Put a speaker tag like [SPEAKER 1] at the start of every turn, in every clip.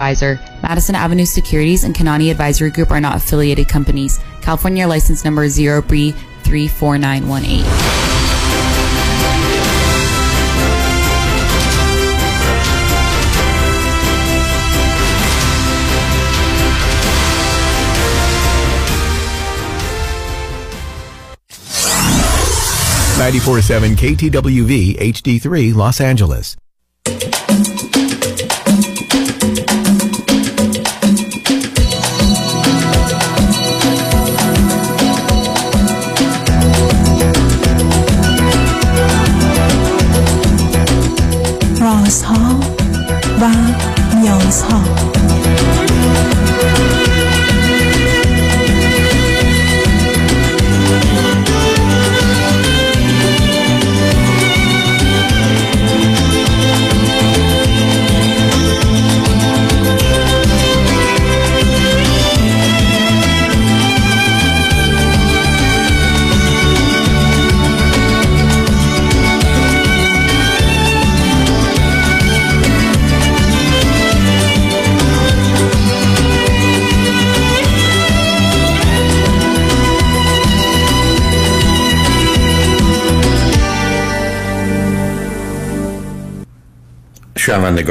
[SPEAKER 1] Advisor. Madison Avenue Securities and Kanani Advisory Group are not affiliated companies. California license number 0B34918.
[SPEAKER 2] Ninety-four seven KTWV HD3 Los Angeles.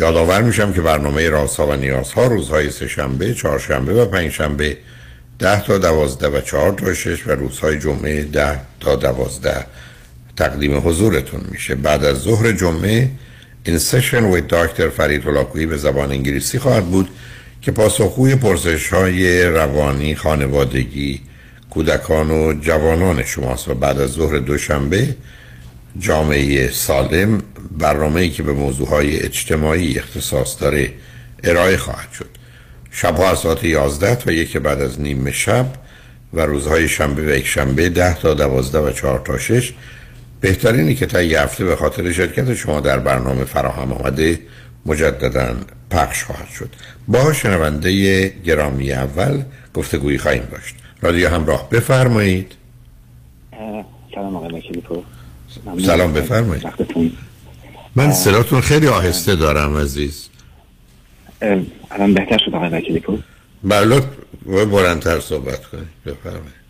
[SPEAKER 3] یادآور میشم که برنامه راسا و نیازها روزهای سهشنبه، چهارشنبه و پنجشنبه ده تا دوازده و چهار تا شش و روزهای جمعه ده تا دوازده تقدیم حضورتون میشه. بعد از ظهر جمعه این سشن و دکتر فرید هلاکویی به زبان انگلیسی خواهد بود که پاسخگوی پرسش های روانی خانوادگی کودکان و جوانان شماست. و بعد از ظهر دوشنبه جامعه سالم برنامه‌ای که به موضوعهای اجتماعی اختصاص داره ارائه خواهد شد. شبها از ساعت 11 تا یک بعد از نیم شب و روزهای شنبه و یک شنبه 10 تا 12 و 4 تا 6 بهترینی که تا یه هفته به خاطر شرکت شما در برنامه فراهم آمده مجددا پخش خواهد شد. با شنونده گرامی اول گفتگویی خواهیم داشت. رادیو همراه بفرمایید.
[SPEAKER 4] سلام آقای
[SPEAKER 3] سلام بفرمایید. من صداتون خیلی آهسته دارم عزیز.
[SPEAKER 4] الان بهتر شد آقای وکیلی پور؟
[SPEAKER 3] بله بلندتر صحبت کنید. بفرمایید.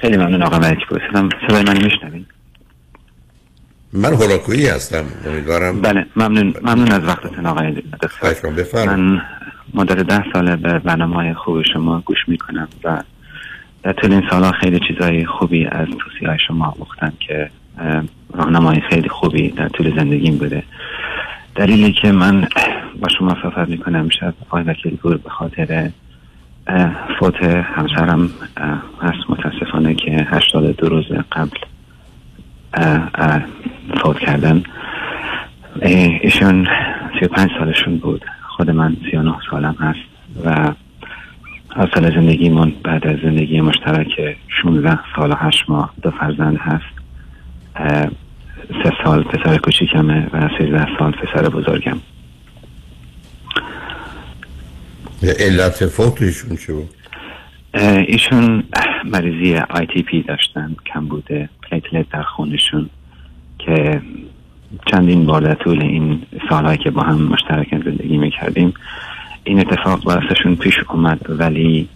[SPEAKER 4] خیلی ممنون آقای وکیلی پور. سلام صدای من میشنوید؟
[SPEAKER 3] من هولاکویی هستم امیدوارم
[SPEAKER 4] بله ممنون. ممنون از وقتتون آقای دکتر. من مدت ده ساله به برنامه های خوب شما گوش می‌کنم و در طول این سالها خیلی چیزای خوبی از توصیه های شما مختن که راهنمای خیلی خوبی در طول زندگیم بوده. دلیلی که من با شما صحبت می‌کنم شب آقای وکیل پور به خاطر فوت همسرم هست. متاسفانه که هشتاد دو روز قبل فوت کردن. ایشون سی و پنج سالشون بود. خود من سی و نه سالم هست و حاصل زندگیمون بعد از زندگی مشترک 16 سال و 8 ماه دو فرزند هست. سه سال پسر کوچیکمه و سیزده سال پسر بزرگم
[SPEAKER 3] علت فوتشون چه بود؟
[SPEAKER 4] ایشون مریضی ITP داشتن کم بوده platelet در خونشون که چندین بار در طول این سالهایی که با هم مشترک زندگی می‌کردیم این اتفاق براسشون پیش اومد ولی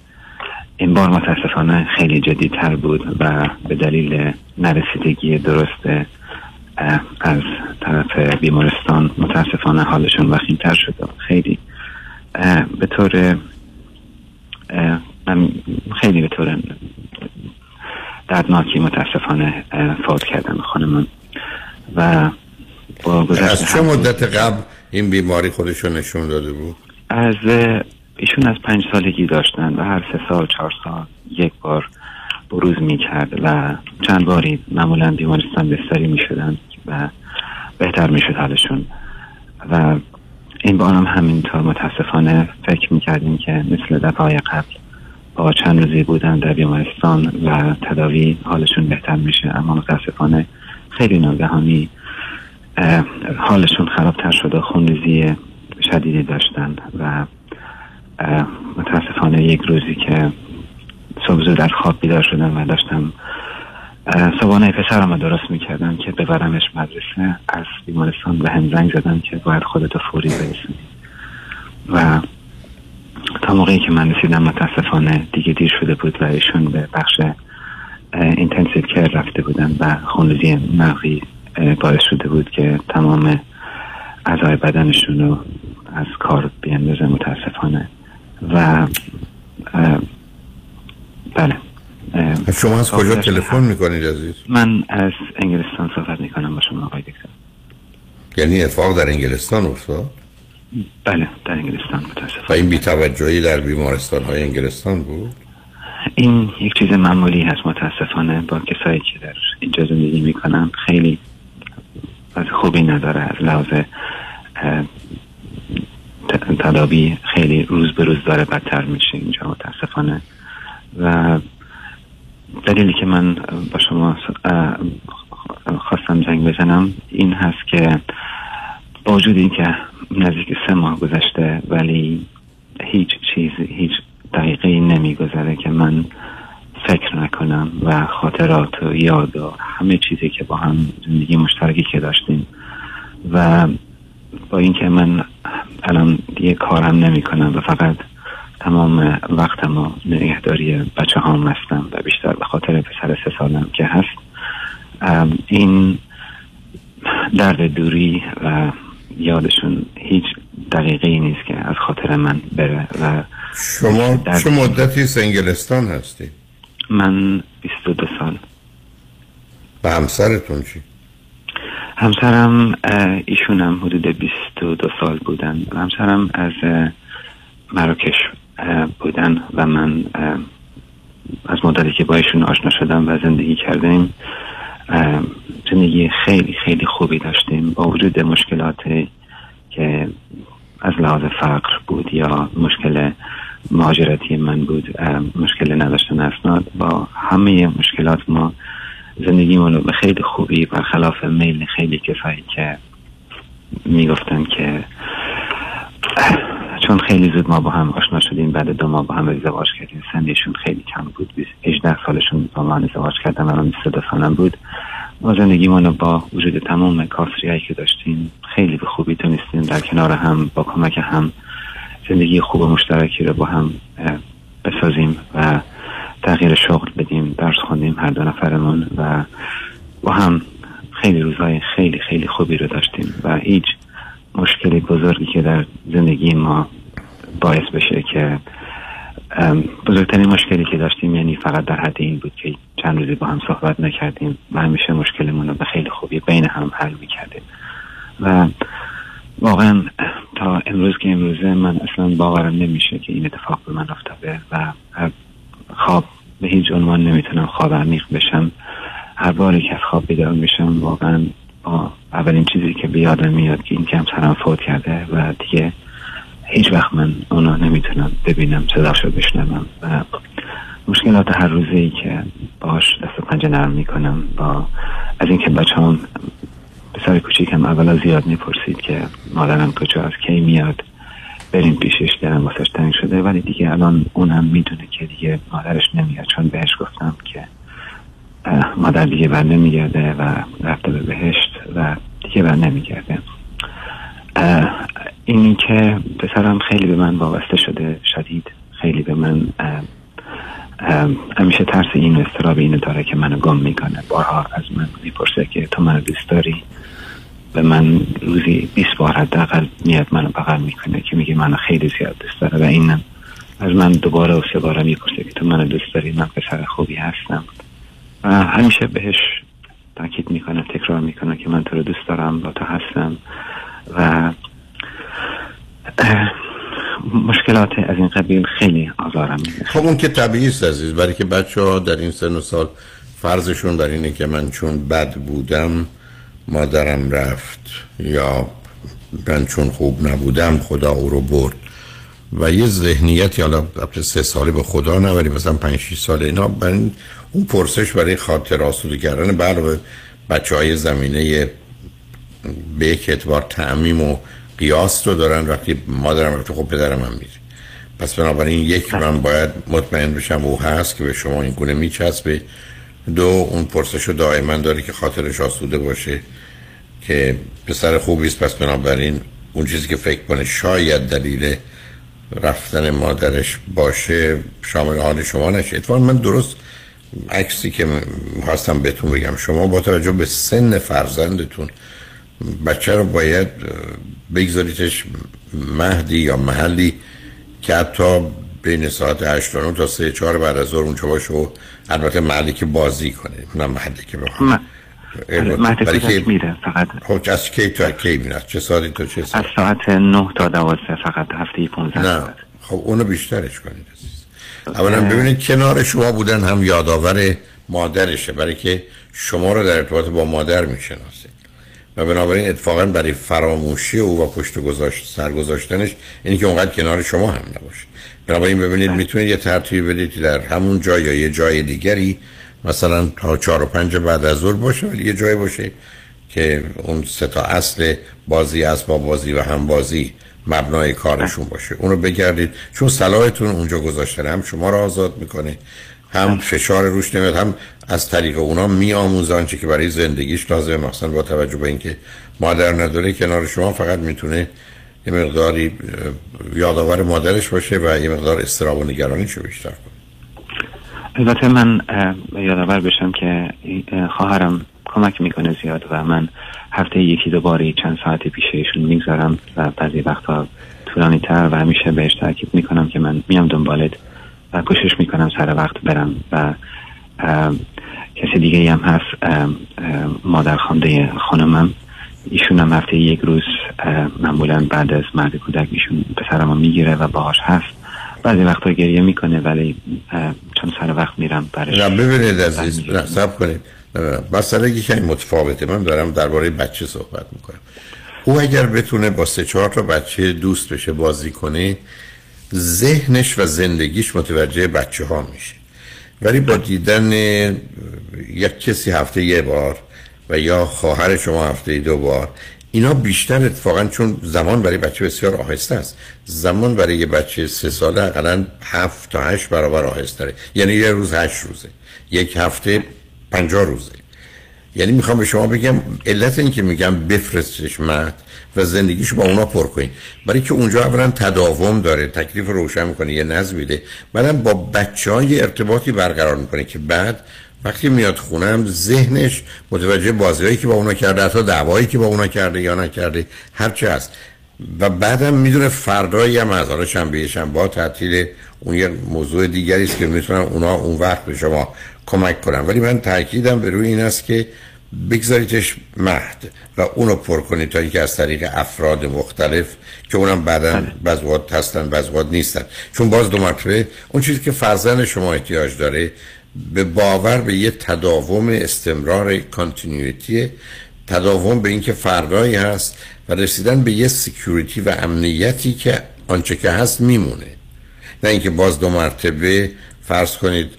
[SPEAKER 4] این بار متاسفانه خیلی جدیتر بود و به دلیل نرسیدگی درست از طرف بیمارستان متاسفانه حالشون وخیمتر شد خیلی به طور خیلی به طور دردناکی متاسفانه فوت کردن خانمان و با
[SPEAKER 3] از چه مدت قبل این بیماری خودشون نشون داده بود؟
[SPEAKER 4] از ایشون از پنج سالگی داشتن و هر سه سال چهار سال یک بار بروز می کرد و چند باری معمولا بیمارستان بستری می شدن و بهتر می شد حالشون. و این بار هم همینطور متاسفانه فکر می‌کردیم که مثل دفعه قبل با چند روزی بودن در بیمارستان و تداوی حالشون بهتر میشه. اما متاسفانه خیلی ناگهانی حالشون خرابتر شد و خونریزی شدیدی داشتن و متاسفانه یک روزی که صبح در خواب بیدار شدم و داشتم صبحانه پسرم رو درست می‌کردم که ببرمش مدرسه. از بیمارستان به هم زنگ زدم که باید خودتو فوری برسونی. و تا موقعی که من رسیدم متاسفانه دیگه دیر شده بود و ایشون به بخش اینتنسیو کر رفته بودن و خونریزی مغزی باعث شده بود که تمام اعضای بدنشون رو از کار بیندازه متاسفانه و بله
[SPEAKER 3] شما از کجا تلفن می‌کنید عزیز؟
[SPEAKER 4] من از انگلستان صحبت می‌کنم با شما آقای دکتر
[SPEAKER 3] یعنی اتفاق در انگلستان افتاد؟
[SPEAKER 4] بله در انگلستان متاسفانه
[SPEAKER 3] و این بیتوجهی در بیمارستان های انگلستان بود؟
[SPEAKER 4] این یک چیز معمولی هست متاسفانه با کسایی که در اینجا زندگی می‌کنن خیلی از خوبی نداره از لحاظ تدابی خیلی روز به روز داره بدتر میشه اینجا متاسفانه. و دلیلی که من با شما خواستم زنگ بزنم این هست که با وجود این که نزدیک سه ماه گذشته ولی هیچ چیز هیچ دقیقه نمیگذره که من فکر نکنم و خاطرات و یاد و همه چیزی که با هم زندگی مشترکی که داشتیم و با اینکه من الان دیگه کارم نمی کنم و فقط تمام وقتم و نگهداری بچه هم هستم و بیشتر به خاطر پسر سه سالم که هست این درد دوری و یادشون هیچ دقیقه ای نیست که از خاطر من بره و
[SPEAKER 3] شما چه مدتی سنگلستان هستی؟
[SPEAKER 4] من 22 سال
[SPEAKER 3] و همسرتون چی؟
[SPEAKER 4] همسرم ایشونم حدود 22 سال بودن. همسرم از مراکش بودن و من از مدتی که با ایشون آشنا شدم و زندگی کردیم زندگی خیلی خیلی خوبی داشتیم. با وجود مشکلاتی که از لحاظ فقر بود یا مشکل مهاجرتی من بود مشکل نداشتن اسناد با همه مشکلات ما زندگیمون به خیلی خوبی برخلاف میل خیلی کسایی که می‌گفتن که چون خیلی زود ما با هم آشنا شدیم بعد دو ماه با هم ازدواج کردیم. سنشون خیلی کم بود. 18 سالشون با من ازدواج کردن من 22 سالم بود. ما رو با وجود تمام کاسری که داشتیم خیلی به خوبی تونستیم در کنار هم با کمک هم زندگی خوب و مشترکی رو با هم بسازیم و تغییر شغل بدیم درس خوندیم هر دو نفرمون و با هم خیلی روزهای خیلی خیلی خوبی رو داشتیم و هیچ مشکلی بزرگی که در زندگی ما باعث بشه که بزرگترین مشکلی که داشتیم یعنی فقط در حد این بود که چند روزی با هم صحبت نکردیم و همیشه مشکلمون رو به خیلی خوبی بین هم حل می‌کردیم. و واقعا تا امروز که امروزه من اصلا باورم نمیشه که این اتفاق به من افتاده و خواب. به هیچ عنوان نمی‌تونم خواب عمیق بشم. هر باری که از خواب بیدار میشم واقعا اولین چیزی که به میاد که این کم سرم فوت کرده و دیگه هیچ وقت من اونا نمی‌تونم ببینم صداشو بشنوم. و مشکلات هر روزه ای که باش دست پنجه نرم می‌کنم با از اینکه بچه هم پسر کوچیکم اولا زیاد می‌پرسید که مادرم کجاست کی میاد. بریم پیشش دارم واسش تنگ شده ولی دیگه الان اونم می‌دونه که دیگه مادرش نمیاد. چون بهش گفتم که مادر دیگه بر نمیگرده و رفته به بهشت و دیگه بر نمیگرده. اینی که پسرم خیلی به من وابسته شده شدید خیلی به من همیشه ترس این استراب اینو داره که منو گم می‌کنه. بارها از من می‌پرسه که تو منو دوست داری؟ به من روزی 20 بار حداقل میاد منو بغل می‌کنه که میگه منو خیلی زیاد دوست داره و اینم از من دوباره و سه باره می‌پرسه که تو منو دوست داری؟ من پسر خوبی هستم. و همیشه بهش تاکید می‌کنه تکرار می‌کنه که من تو رو دوست دارم با تو هستم و مشکلات از این قبیل خیلی آزارم میده
[SPEAKER 3] خب اون که طبیعی است عزیز برای که بچه ها در این سن و سال فرضشون در اینه که من چون بد بودم مادرم رفت. یا من چون خوب نبودم خدا او رو برد. و یه ذهنیتی حالا سه ساله به خدا نه ولی مثلا پنج شیش ساله اینا برای اون پرسش برای خاطر آسوده کردن علاوه بچه های زمینه به یک اعتبار تعمیم و قیاس رو دارن. وقتی مادرم رفته خب پدرم هم میره. پس بنابراین یک من باید مطمئن بشم او هست که به شما این گونه میچسبه. دو اون پرسش رو دائما داره که خاطرش آسوده باشه که پسر خوبی است پس بنابراین اون چیزی که فکر کنه شاید دلیل رفتن مادرش باشه شامل حال شما نشه. اتفاقا من درست عکسی که خواستم بهتون بگم شما با توجه به سن فرزندتون بچه رو باید بگذاریتش مهدی یا محلی که حتی بین ساعت 8 تا 3 4 بعد از ظهر اونجا باشه و البته محلی که بازی کنه نه محلی که بخواد.
[SPEAKER 4] مهد که میره فقط.
[SPEAKER 3] خب از کی تا کی میره چه ساعتی تا چه
[SPEAKER 4] ساعت از ساعت 9 تا 12 فقط هفته 15
[SPEAKER 3] نه. خب اونو بیشترش کنید اولا ببینید کنار شما بودن هم یادآور مادرشه برای که شما رو در ارتباط با مادر می‌شناسه. و بنابراین اتفاقا برای فراموشی او و پشت گذاشت سر گذاشتنش اینی که اونقدر کنار شما هم نباشه. بنابراین ببینید. می‌تونید یه ترتیب بدید در همون جای یا یه جای دیگری مثلا تا چهار و پنج بعد از ظهر باشه ولی یه جای باشه که اون سه تا اصل بازی با بازی و هم بازی مبنای کارشون باشه اونو بگردید چون صلاحتون اونجا گذاشتن هم شما رو آزاد می‌کنه هم فشار روش نمیاد هم از طریق اونا میآموزن چی که برای زندگیش لازمه مثلا با توجه به اینکه مادر نداره کنار شما فقط می‌تونه یه مقداری یادآور مادرش باشه و یه مقدار استراب و نگرانیشو بیشتر کنه
[SPEAKER 4] البته من یادآور بشم که خواهرم کمک می‌کنه زیاد و من هفته یکی دو باری چند ساعت پیش ایشون می‌گذارم و بعضی وقتا طولانی تر و همیشه بهش تاکید می‌کنم که من میام دنبالت و کوشش می‌کنم سر وقت برم و کسی دیگه هم هست مادر خانده خانمم. ایشون هم هفته یک روز معمولا بعد از مرد کودک ایشون پسرم می‌گیره و باهاش هست. بعضی وقتا گریه می‌کنه ولی چون سر وقت میرم برش
[SPEAKER 3] نه ببینید عزیز سب کنید. مسئله که متفاوته. من دارم درباره بچه صحبت می‌کنم. او اگر بتونه با سه چهار تا بچه دوست بشه بازی کنه ذهنش و زندگیش متوجه بچه ها میشه. ولی با دیدن یک کسی هفته یه بار و یا خواهر شما هفته دو بار. اینا بیشتر اتفاقا چون زمان برای بچه بسیار آهسته است. زمان برای یه بچه سه ساله اقلا هفت تا هشت برابر آهسته یعنی یه روز هشت روزه. یک هفته پنجاه روزه. یعنی می‌خوام به شما بگم علت این که میگم بفرستش مد و زندگیش با اونا پر کنین. برای که اونجا اولا تداوم داره تکلیف روشن می‌کنه یه نظم میده. بعدم با بچه های ارتباطی برقرار می‌کنه که بعد وقتی میاد خونم ذهنش متوجه بازیهایی که با اونا کرده حتی دعوایی که با اونا کرده یا نکرده هرچه هست. و بعدم می‌دونه فردایی هم از حالا شنبه شنبه تعطیل اون یه موضوع دیگری است که می‌تونن اونا اون وقت به شما کمک کنن ولی من تاکیدم به روی این است که بگذاریتش مهد و اونو پر کنید تا اینکه از طریق افراد مختلف که اونم بعدا بزواد هستن بزواد نیستن. چون باز دو مرتبه اون چیزی که فرزند شما احتیاج داره به باور به یه تداوم استمرار کانتینیویتی تداوم به اینکه فردایی هست و رسیدن به یه سکیوریتی و امنیتی که آنچه که هست میمونه. نه اینکه باز دو مرتبه فرض کنید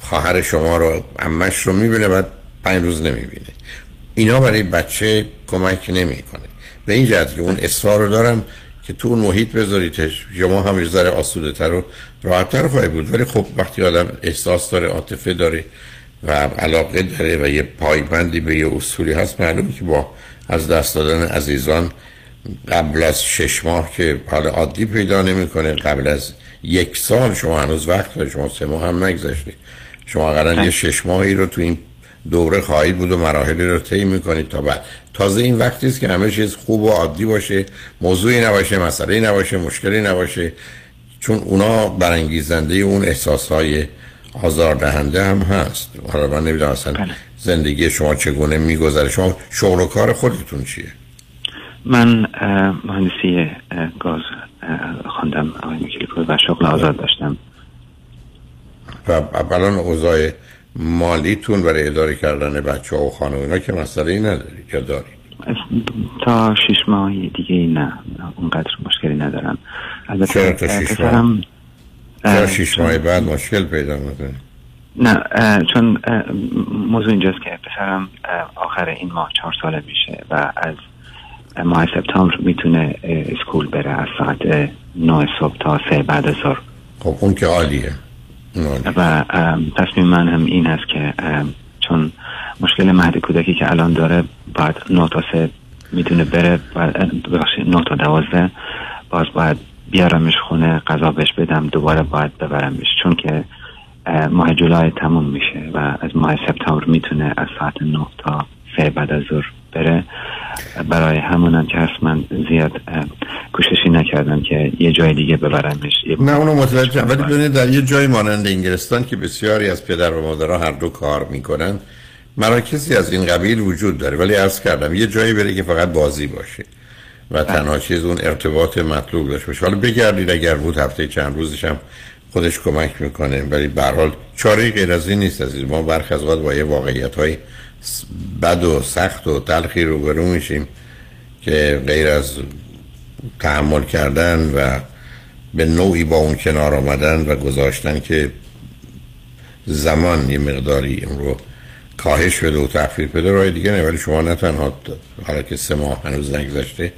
[SPEAKER 3] خواهر شما رو امش رو می‌بینه بعد پنج روز نمی‌بینه. اینا برای بچه کمک نمی‌کنه. به این جهت که اون اصرار رو دارم که تو اون محیط بذاریدش. شما هم یه ذره آسوده تر و راحت تر خواهی بود. ولی خب وقتی آدم احساس داره عاطفه داره و علاقه داره و یه پایبندی به یه اصولی هست معلومه که با از دست دادن عزیزان قبل از شش ماه که حال عادی پیدا نمی‌کنه قبل از یک سال شما هنوز وقت داره شما سه ماه هم نگذشته. شما قرار یه شش ماهی رو تو این دوره خواهید بود و مراحلی رو طی می‌کنید تا بعد. تازه این وقتی است که همه چیز خوب و عادی باشه موضوعی نباشه مسئله نباشه مشکلی نباشه چون اونا برانگیزنده اون احساسهای آزاردهنده هم هست. حالا من نمی‌دونم اصلا بله. زندگی شما چگونه میگذره. شما شغل و کار خودتون چیه؟
[SPEAKER 4] من مهندسی گاز خواندم آقای و شغل آزاد داشتم.
[SPEAKER 3] و الان اوضاع مالیتون برای اداره کردن بچه ها و خانه اینا که مسئله ای نداری یا داری
[SPEAKER 4] تا شش ماهی دیگه نه اونقدر مشکلی ندارم البته
[SPEAKER 3] چرا تا شش ماه؟ شیش
[SPEAKER 4] چون-
[SPEAKER 3] ماه بعد مشکل پیدا می‌کنه
[SPEAKER 4] نه چون موضوع اینجاست که پسرم آخر این ماه چهار ساله میشه و از ماه سپتامبر می‌تونه اسکول بره از ساعت نه صبح تا سه بعد از ظهر
[SPEAKER 3] خب اون که عالیه.
[SPEAKER 4] و ام، تصمیم من هم این است که چون مشکل مهد کودکی که الان داره باید 9 تا 3 می‌تونه بره ببخشید 9 تا 12 باز باید بیارمش خونه غذا بهش بدم دوباره باید ببرمش. چون که اه، ماه جولای تموم میشه و از ماه سپتامبر می‌تونه از ساعت 9 تا 3 بعد از ظهر بره برای همونم که هست من زیاد کوششی نکردم که یه جای دیگه ببرمش.
[SPEAKER 3] نه اونو متوجه ولی ببینید در یه جای مانند انگلستان که بسیاری از پدر و مادرها هر دو کار می‌کنن مراکزی از این قبیل وجود داره. ولی عرض کردم یه جایی بره که فقط بازی باشه و تنها چیز اون ارتباط مطلوب داشته باشه. حالا بگردید اگر بود هفته چند روزش هم خودش کمک می‌کنه. ولی به هر حال چاره غیر از این نیست عزیز. ما برخ از با یه واقعیت های بد و سخت و تلخی روبرو میشیم که غیر از تحمل کردن و به نوعی با اون کنار آمدن و گذاشتن که زمان یه مقداری این رو کاهش بده و تخفیف بده راه دیگه نه. ولی شما نه تنها حالا که سه ماه هنوز نگذشته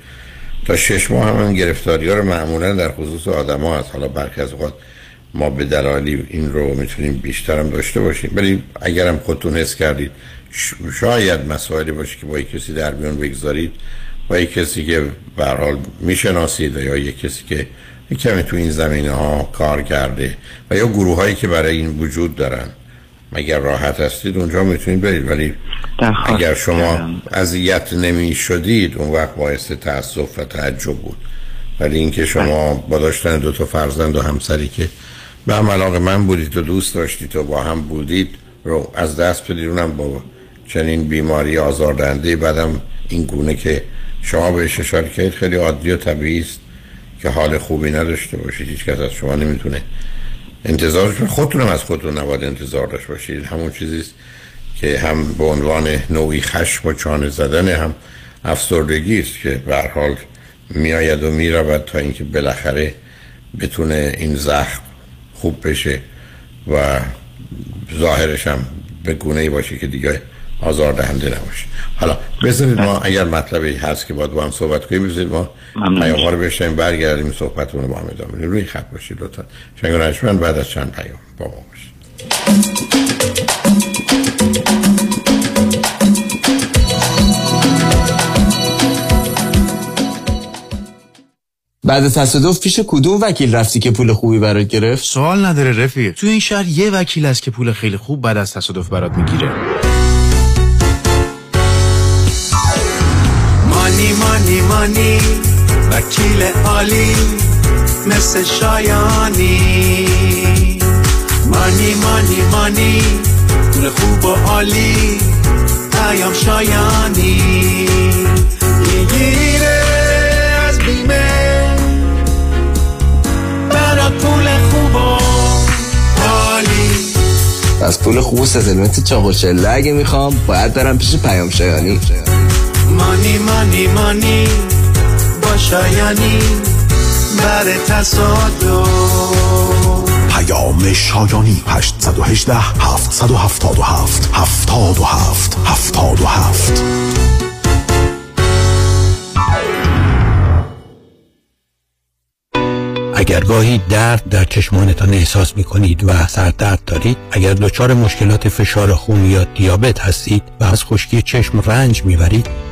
[SPEAKER 3] تا شش ماه هم, هم گرفتاری ها رو معمولا در خصوص آدم ها هست. حالا برخی از اوقات ما به دلالی این رو می‌تونیم بیشتر هم داشته باشیم. ولی اگرم خودتون حس کردید شاید مسائلی باشه که با یک کسی در میان بگذارید. با یک کسی که به حال می‌شناسید یا یک کسی که یک کمی تو این زمینه ها کار کرده و یا گروه هایی که برای این وجود دارن. اگر راحت هستید اونجا می‌تونید برید. ولی اگر شما. اذیت نمی شدید اون وقت باعث تاسف و تعجب بود. ولی اینکه شما با داشتن دو تا فرزند و همسری که به هم علاقه من بودید و دوست داشتید و با هم بودید رو از دست بدید اونم با چنین بیماری آزاردهنده بعدم این گونه که شما بهش اشاره کردید خیلی عادی و طبیعی است که حال خوبی نداشته باشید. هیچ کس از شما نمی‌تونه انتظارش خودتونم از خودتون نباید انتظار داشت باشید. همون چیزی که هم به عنوان نوعی خشم و چانه زدن هم افسردگی است که به حال میآید و می‌رود تا اینکه بالاخره بتونه این زخم خوب بشه و ظاهرش هم به گونه ای باشه که دیگه آزار دهنده نباشه حالا بذارید ما اگر مطلبی هست که باید با هم صحبت کنیم بذارید ما. پیام ها رو بشنیم برگردیم صحبتمون رو با هم ادامه بدیم. روی خط باشید لطفا. شنگ بعد از چند پیام با ما باشید.
[SPEAKER 5] بعد تصادف پیش کدوم وکیل رفتی که پول خوبی برات گرفت؟
[SPEAKER 6] سوال نداره رفیق. تو این شهر یه وکیل هست که پول خیلی خوب بعد از تصادف برات می‌گیره.
[SPEAKER 7] مانی مانی وکیل عالی مثل شایانی. مانی مانی مانی پول خوب و عالی پیام شایانی. می‌گیره از بیمه برات پول خوب و عالی.
[SPEAKER 5] از پول خوب و ستلمنت چاق و چله اگه می‌خوام باید برم پیش پیام شایانی.
[SPEAKER 7] مانی مانی مانی با شایانی بر تصادف.
[SPEAKER 8] پیام شایانی 818 777 77 77
[SPEAKER 9] اگر گاهی درد در چشمانتان احساس می کنید و سردرد دارید اگر دچار مشکلات فشار خون یا دیابت هستید و از خشکی چشم رنج می‌برید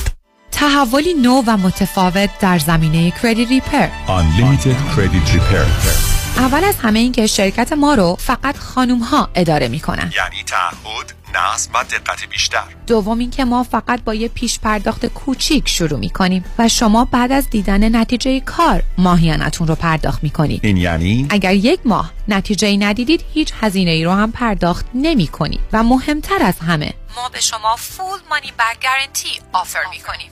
[SPEAKER 10] تحولی نو و متفاوت در زمینه کردیت ریپر
[SPEAKER 9] Unlimited Credit Repair.
[SPEAKER 10] اول از همه این که شرکت ما رو فقط خانوم ها اداره می‌کنن.
[SPEAKER 9] یعنی تعهد نظم و دقت بیشتر.
[SPEAKER 10] دوم اینکه ما فقط با یه پیش پرداخت کوچیک شروع می‌کنیم و شما بعد از دیدن نتیجه کار ماهیانتون رو پرداخت می‌کنید.
[SPEAKER 9] این یعنی؟
[SPEAKER 10] اگر یک ماه نتیجه ای ندیدید هیچ هزینه ای رو هم پرداخت نمی کنید و مهمتر از همه ما به شما فول مانی بک گارنتی آفر می کنیم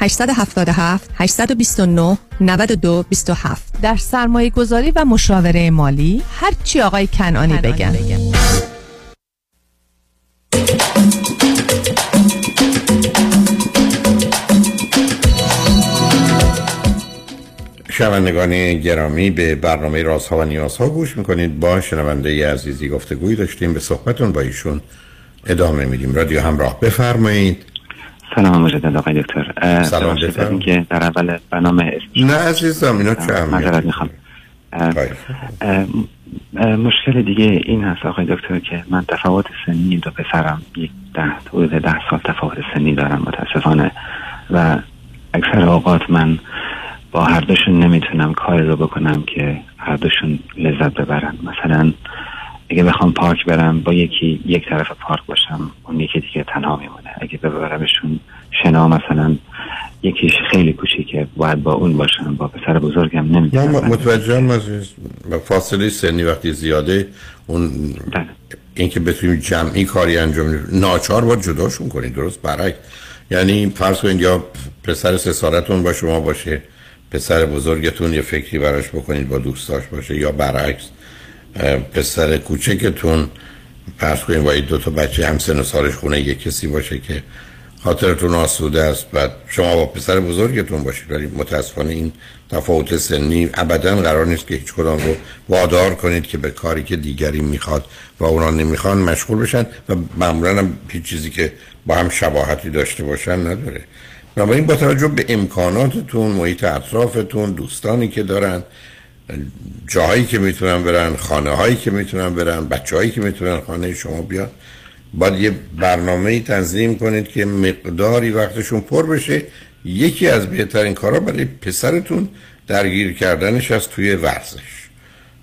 [SPEAKER 11] 877 829 92 27 در سرمایه گذاری و مشاوره مالی هر چی آقای کنانی بگن.
[SPEAKER 3] شنوندگان گرامی به برنامه رازها و نیازها گوش می‌کنید. با شنونده عزیزی گفتگوی داشتیم. به صحبتون با ایشون ادامه میدیم. رادیو همراه بفرمایید.
[SPEAKER 4] سلام مجدد آقای دکتر.
[SPEAKER 3] سلام بفرمایید
[SPEAKER 4] که در اول برنامه
[SPEAKER 3] نه عزیزم اینا چه
[SPEAKER 4] معذرت می‌خوام. مشکل دیگه این هست آقای دکتر که من تفاوت سنی دو پسرم یک ده حدود ده سال تفاوت سنی دارم متاسفانه. و اکثر اوقات من با هر دوشون نمی‌تونم کاری رو بکنم که هر دوشون لذت ببرن. مثلا اگه بخوام پارک برم با یکی یک طرف پارک باشم اون یکی دیگه تنها میمونه. اگه ببرمشون شنا مثلا یکیش خیلی کوچیکه باید با اون باشم با پسر بزرگم نمی‌تونم.
[SPEAKER 3] من متوجهم عزیز فاصله سنی وقتی زیاده اون اینکه بتونیم جمعی کاری انجام ناچار باید جداشون کنید درست؟ برعکس. یعنی فرض کنید یا پسر سه سالتون با شما باشه پسر بزرگتون یه فکری براش بکنید با دوستاش باشه یا برعکس. پسر کوچکتون فرض کنید با دو تا بچه هم سن و سالش خونه یه کسی باشه که خاطرتون آسوده است. بعد شما با پسر بزرگتون باشید ولی متاسفانه این تفاوت سنی ابدا قرار نیست که هیچ کدام رو وادار کنید که به کاری که دیگری می‌خواد و اونا نمی‌خوان مشغول بشن و معمولا هم هیچ چیزی که با هم شباهتی داشته باشن نداره. بنابراین با توجه به امکاناتتون محیط اطرافتون دوستانی که دارن جاهایی که می‌تونن برن خانه هایی که می‌تونن برن بچه هایی که می‌تونن خانه شما بیان. باید یه برنامه تنظیم کنید که مقداری وقتشون پر بشه. یکی از بهترین کارا برای پسرتون درگیر کردنش از توی ورزش.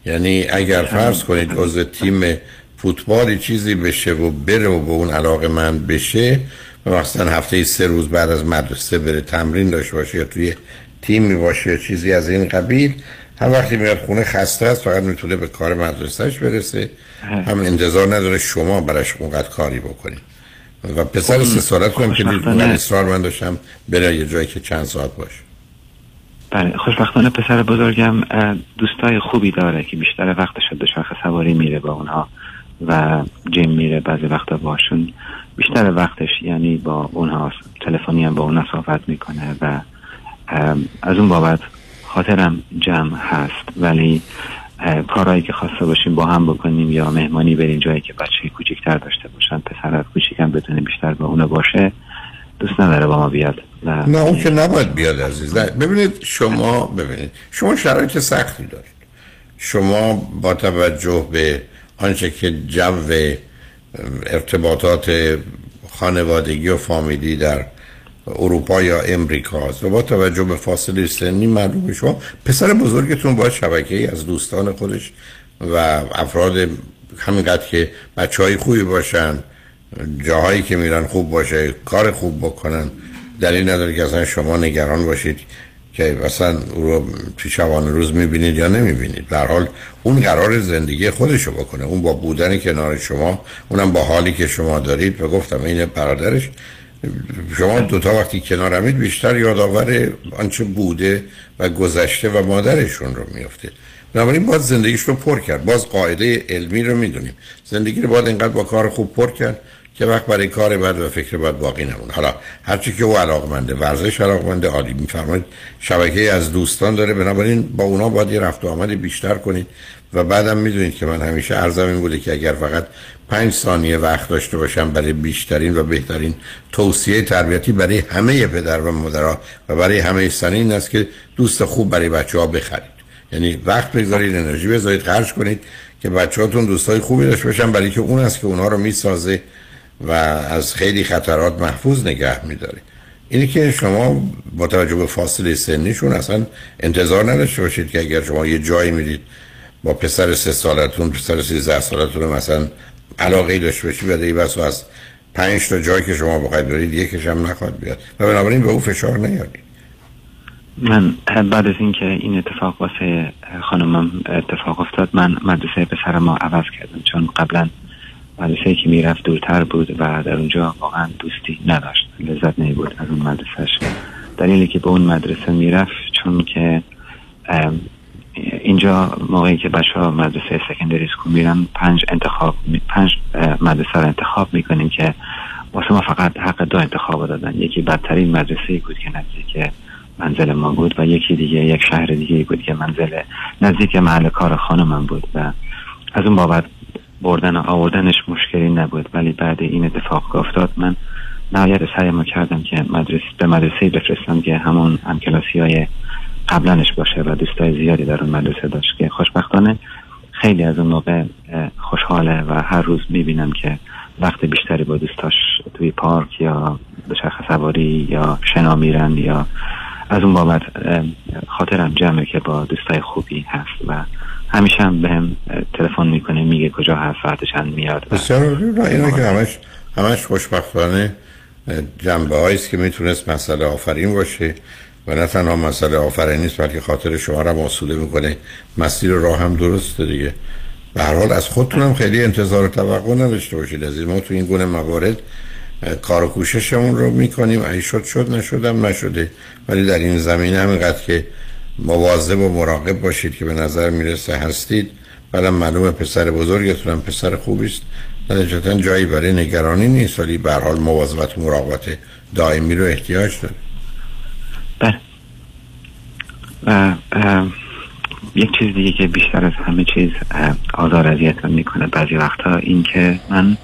[SPEAKER 3] یعنی اگر فرض کنید عضو تیم فوتبالی چیزی بشه و بره و به اون علاقه من بشه مثلا هفته سه روز بعد از مدرسه بره تمرین داشته باشه یا توی تیمی باشه چیزی از این قبیل هم وقتی میاد خونه خسته است فقط می‌تونه به کار مدرسهش برسه. هم انتظار نداره شما براش اونقدر کاری بکنید و پسر سه سالت هم که من اصرار من داشتم بره یه جایی که چند ساعت باشه.
[SPEAKER 4] بله خوشبختانه پسر بزرگم دوستای خوبی داره که بیشتر وقتش به شاخ سواری میره با اونها و جیم میره بعضی وقتا باشون. بیشتر وقتش یعنی با اونها تلفنی هم با اونها صحبت می‌کنه و از اون بابت خاطرم جمع هست ولی کارهایی که خواسته باشیم با هم بکنیم یا مهمانی بریم جایی که بچه کوچکتر داشته باشن پسر کوچیکم بتونه بیشتر با اونو باشه دوست نداره با ما بیاد
[SPEAKER 3] نه اون که نباید بیاد عزیز. ببینید شما ببینید شما شرایط سختی دارید. شما با توجه به آنچه که جو ارتباطات خانوادگی و فامیلی در اروپا یا امریکا است و با توجه به فاصله سنی معلوم شما پسر بزرگتون باید شبکه ای از دوستان خودش و افراد همینقدر که بچه های خوبی باشن جاهایی که میرن خوب باشه کار خوب بکنن دلیل نداره که اصلا شما نگران باشید که مثلا او رو توی شبان روز می‌بینید یا نمی‌بینید. در حال اون قرار زندگی خودشو بکنه. اون با بودن کنار شما اونم با حالی که شما دارید. و گفتم این برادرش شما دوتا وقتی کنارمید بیشتر یادآور آنچه بوده و گذشته و مادرشون رو میفته بنابراین باید زندگیش رو پر کرد. باز قاعده علمی رو می‌دونیم. زندگی رو باید اینقدر با کار خوب پر کرد که وقت برای کار بعد و فکر بعد باقی نمونه حالا هرچی که او علاقمنده ورزش علاقمنده عالی میفرمایید شبکه از دوستان داره. بنابراین با اونا باید یه رفت و آمد بیشتر کنید. و بعدم می‌دونید که من همیشه ارزم این بوده که اگر فقط پنج ثانیه وقت داشته باشم برای بیشترین و بهترین توصیه تربیتی برای همه پدر و مادرها و برای همه سنین است که دوست خوب برای بچه ها بخرید. یعنی وقت بگذارید انرژی بذارید خرج کنید که بچه هاتون دوستای خوبی داشته باشن برای که اون است که اونها رو می‌سازه و از خیلی خطرات محفوظ نگه میداره. اینی که شما با توجه به فاصله سنیشون اصلا انتظار نداشته باشید که اگر شما یه جایی میرید با پسر سه سالتون پسر سیزده سالتون مثلا علاقه داشته باشید و بس از پنج تا جایی که شما بخواید برید یکیش هم نخواد بیاد. و بنابراین به او فشار نیارید.
[SPEAKER 4] من بعد از اینکه این اتفاق واسه خانمم اتفاق افتاد من مدرسه پسر ما عوض کردم چون قبلا مدرسه که می‌رفت دورتر بود و در اونجا واقعا دوستی نداشت. لذت نمی بود از اون مدرسهش دلیلی که به اون مدرسه می‌رفت چون که اینجا موقعی که بچه ها مدرسه سکندری سکول میرن پنج انتخاب پنج مدرسه رو انتخاب می‌کنیم که واسه ما فقط حق دو انتخاب دادن. یکی بدترین مدرسه بود که نزدیک منزل ما بود و یکی دیگه یک شهر دیگه بود که منزل نزدیک محل کار خانمم بود و از اون بابت بردن و آوردنش مشکلی نبود. ولی بعد این اتفاق افتاد من نهایت سعی کردم که مدرسه به مدرسه بفرستم که همون همکلاسی های قبلنش باشه و دوستای زیادی در اون مدرسه داشت که خوشبختانه خیلی از اون موقع خوشحاله و هر روز می‌بینم که وقت بیشتری با دوستاش توی پارک یا دوچرخه سواری یا شنا میرن یا از اون بابت خاطرم جمعه که با دوستای خوبی هست و همیشه هم به هم تلفن می‌کنه میگه کجا هست ساعت چند میاد
[SPEAKER 3] بسیار اینا که همش همش خوشبختانه جنبه است که می‌تونست مسئله آفرین باشه. و نه تنها مسئله آفرین نیست بلکه خاطر شما را مسئوله می‌کنه. مسیر راه هم درسته دیگه. به هر حال از خودتون هم خیلی انتظار و توقع نداشته باشید از ما تو این گونه موارد کار و کوششمون رو می‌کنیم. ای شد شد نشدم نشده. ولی در این زمینه همینقدر که مواظب و مراقب باشید که به نظر می‌رسه هستید. بعدم معلوم پسر بزرگتون هم پسر خوبی است. نتیجتا جایی برای نگرانی نیست ولی به حال مواظبت و مراقبت دائمی رو احتیاج داره
[SPEAKER 4] بله. و یک چیز دیگه که بیشتر از همه چیز آزار اذیتم می‌کنه بعضی وقتا این که من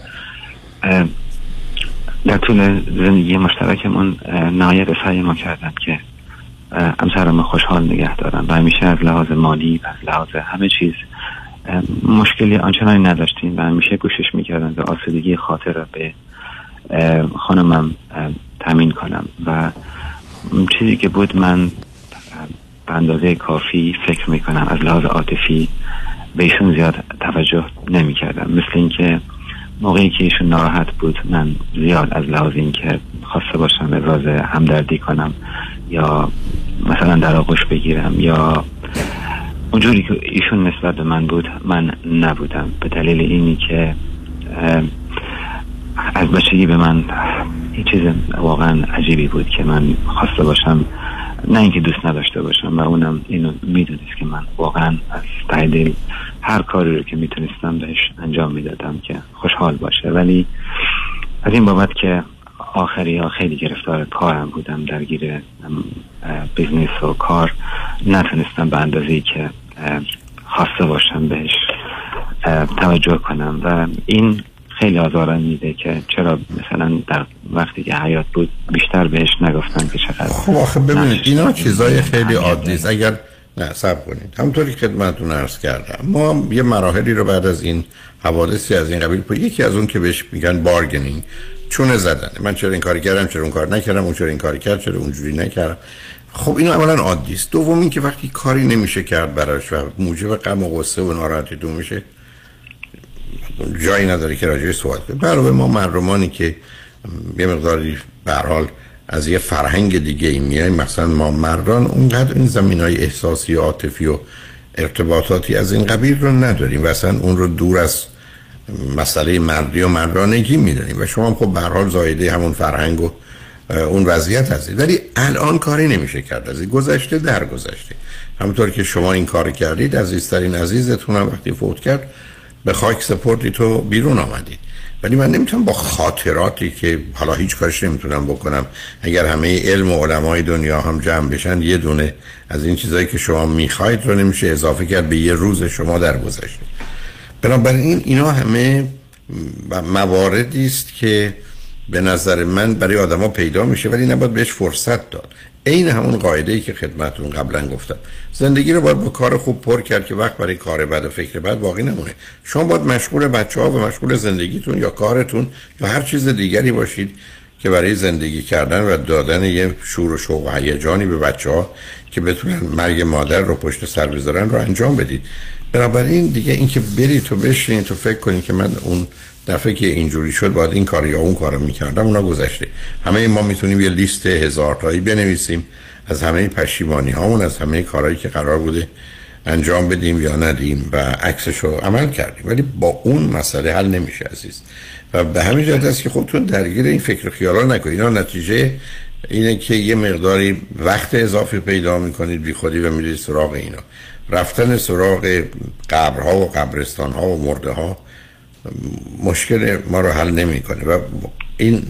[SPEAKER 4] در طول زندگی مشترکمون نهایت سعی ما کردم که همسرم خوشحال نگه دارم و همیشه از لحاظ مالی و از لحاظ همه چیز مشکلی آنچنانی نداشتیم و همیشه کوشش می‌کردم به آسودگی خاطر را به خانمم تامین کنم و چیزی که بود من به اندازه کافی فکر می‌کنم. از لحاظ عاطفی به ایشون زیاد توجه نمی کردم مثل اینکه موقعی که ایشون ناراحت بود من زیاد از لحاظ اینکه خواسته باشم ابراز همدردی کنم یا مثلا در آغوش بگیرم یا اونجوری که ایشون نسبت به من بود من نبودم. به دلیل اینی که از بچگی به من این چیز واقعا عجیبی بود که من خواسته باشم نه اینکه دوست نداشته باشم و اونم اینو می‌دونست که من واقعا از ته هر کاری رو که می‌تونستم بهش انجام می‌دادم که خوشحال باشه. ولی از این بابت که آخری ها خیلی گرفتار کارم بودم درگیر business و کار نتونستم به اندازه که خواسته باشم بهش توجه کنم. و این خیلی آزارم میده که چرا مثلا در وقتی که حیات بود بیشتر بهش نگفتن که چقدر
[SPEAKER 3] خب آخه ببینید اینا چیزای خیلی عادی است. اگر نه سب کنید. همطوری که خدمتتون عرض کردم. ما یه مراحلی رو بعد از این حوادثی از این قبیل پا یکی از اون که بهش میگن بارگنینگ چونه زدن من چرا این کاری کردم چرا اون کار نکردم اون چرا این کاری کرد چرا اونجوری نکردم. خب اینو اولا عادی است. دوم این که وقتی کاری نمیشه کرد براش و موجب غم و غصه و ناراحتی دو میشه جایی نداره که راجعه صحبت کنیم. برای ما مردمانی که یه مقداری به حال از یه فرهنگ دیگه ای میای مثلا ما مردان اونقدر این زمین های احساسی عاطفی و ارتباطاتی از این قبیل رو نداریم و اصلا اون رو دور از مسئله مردی و مردانگی می‌دونیم. و شما خب به حال زایده همون فرهنگ و اون وضعیت هستید. ولی الان کاری نمیشه کرد. از گذشته در گذشته همونطور که شما این کار کردید عزیزترین عزیزتون هم وقتی فوت کرد به خاک سپردی تو بیرون آمدید ولی من نمی‌تونم با خاطراتی که حالا هیچ کارش نمی‌تونم بکنم اگر همه علم و علمای دنیا هم جمع بشن یه دونه از این چیزهایی که شما می‌خواید رو نمیشه اضافه کرد به یه روز شما در گذشته بنابراین اینا همه مواردی است که به نظر من برای آدما پیدا میشه ولی نباید بهش فرصت داد. عین همون قاعده ای که خدمتون قبلا گفتم. زندگی رو باید با کار خوب پر کرد که وقت برای کار بد و فکر بد باقی نمونه. شما باید مشغول بچه ها و مشغول زندگیتون یا کارتون یا هر چیز دیگری باشید که برای زندگی کردن و دادن یه شور و شوق و هیجانی به بچه ها که بتونن مرگ مادر رو پشت سر بذارن رو انجام بدید. بنابراین دیگه اینکه برید تو بشینید تو فکر کنید که من اون دفعه که اینجوری شد باید این کار یا اون کارو می‌کردم اونا گذشته. همه ما می‌تونیم یه لیست هزار تایی بنویسیم. از همه پشیمانی هامون از همه کارهایی که قرار بوده انجام بدیم یا ندیم و عکسش رو عمل کردیم. ولی با اون مسئله حل نمیشه عزیز. و به همین جهت است که خودتون درگیر این فکر خیالا نکنید. اینا نتیجه اینه که یه مقداری وقت اضافی پیدا می‌کنید بی خودی و میرید سراغ اینا. رفتن سراغ قبرها و قبرستان ها و مرده ها مشکل ما رو حل نمی‌کنه و این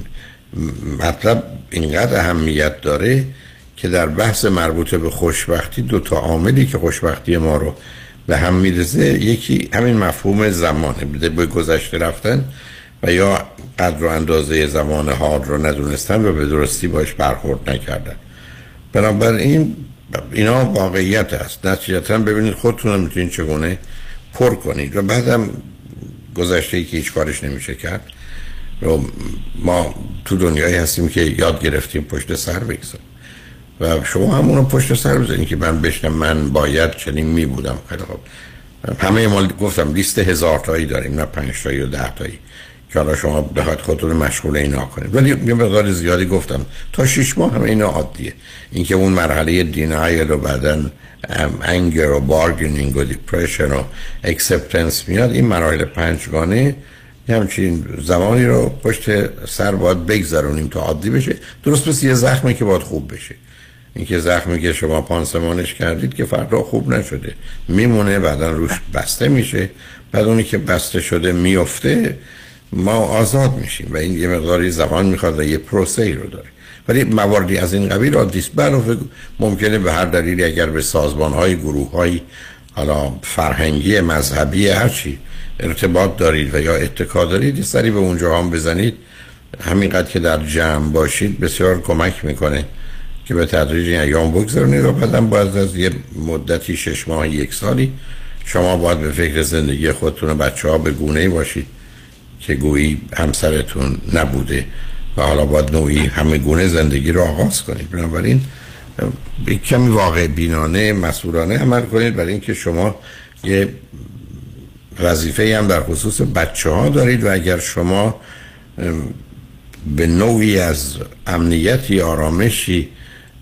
[SPEAKER 3] مطلب اینقدر اهمیت داره که در بحث مربوط به خوشبختی دو تا عاملی که خوشبختی ما رو به هم میرزه یکی همین مفهوم زمانه به گذشته رفتن و یا قدر و اندازه زمان حال رو ندونستن و به درستی باش برخورد نکردن. بنابراین اینا واقعیت است. نتیجتا ببینید خودتون می‌تونید چگونه پر کنید. و بعدم گذشته که هیچ کارش نمیشه کرد. و ما تو دنیایی هستیم که یاد گرفتیم پشت سر بگذاریم. و شما همون رو پشت سر بذارید که من بشنم من باید چنین می بودم خیلی خوب. همه ما گفتم لیست هزار تایی داریم نه پنج تایی و ده تایی. که حالا شما بخواید خودتون مشغول اینا کنید. ولی یه مقدار زیادی گفتم. تا شش ماه هم اینا عادیه. اینکه اون مرحله denial و بعدن anger و bargaining و depression و acceptance میاد این مراحل پنجگانه همچین زمانی رو پشت سر باید بگذرونیم تا عادی بشه. درست مثل یه زخمی که باید خوب بشه. اینکه زخمی که شما پانسمانش کردید که فردا خوب نشده. میمونه بعدا روش بسته میشه. بعد اونی که بسته شده میفته ما آزاد میشیم و این یه مقداری زمان می‌خواد و یه پروسه ای رو داره. ولی مواردی از این قبیل عادیست علاوه ممکنه به هر دلیلی اگر به سازمان های گروه های حالا فرهنگی مذهبی هرچی ارتباط دارید و یا اتکا دارید سری به اونجا هم بزنید. همینقدر که در جمع باشید بسیار کمک می‌کنه که به تدریج این ایام بگذارونید و بعدم باید از یه مدتی شش ماه یک سالی شما باید به فکر زندگی خودتون و بچه ها به گونه باشید. که گویی همسرتون نبوده و حالا باید نوعی همه گونه زندگی رو آغاز کنید. بنابراین کمی واقع بینانه مسئولانه عمل کنید برای اینکه شما یه وظیفه هم در خصوص بچه ها دارید و اگر شما به نوعی از امنیتی آرامشی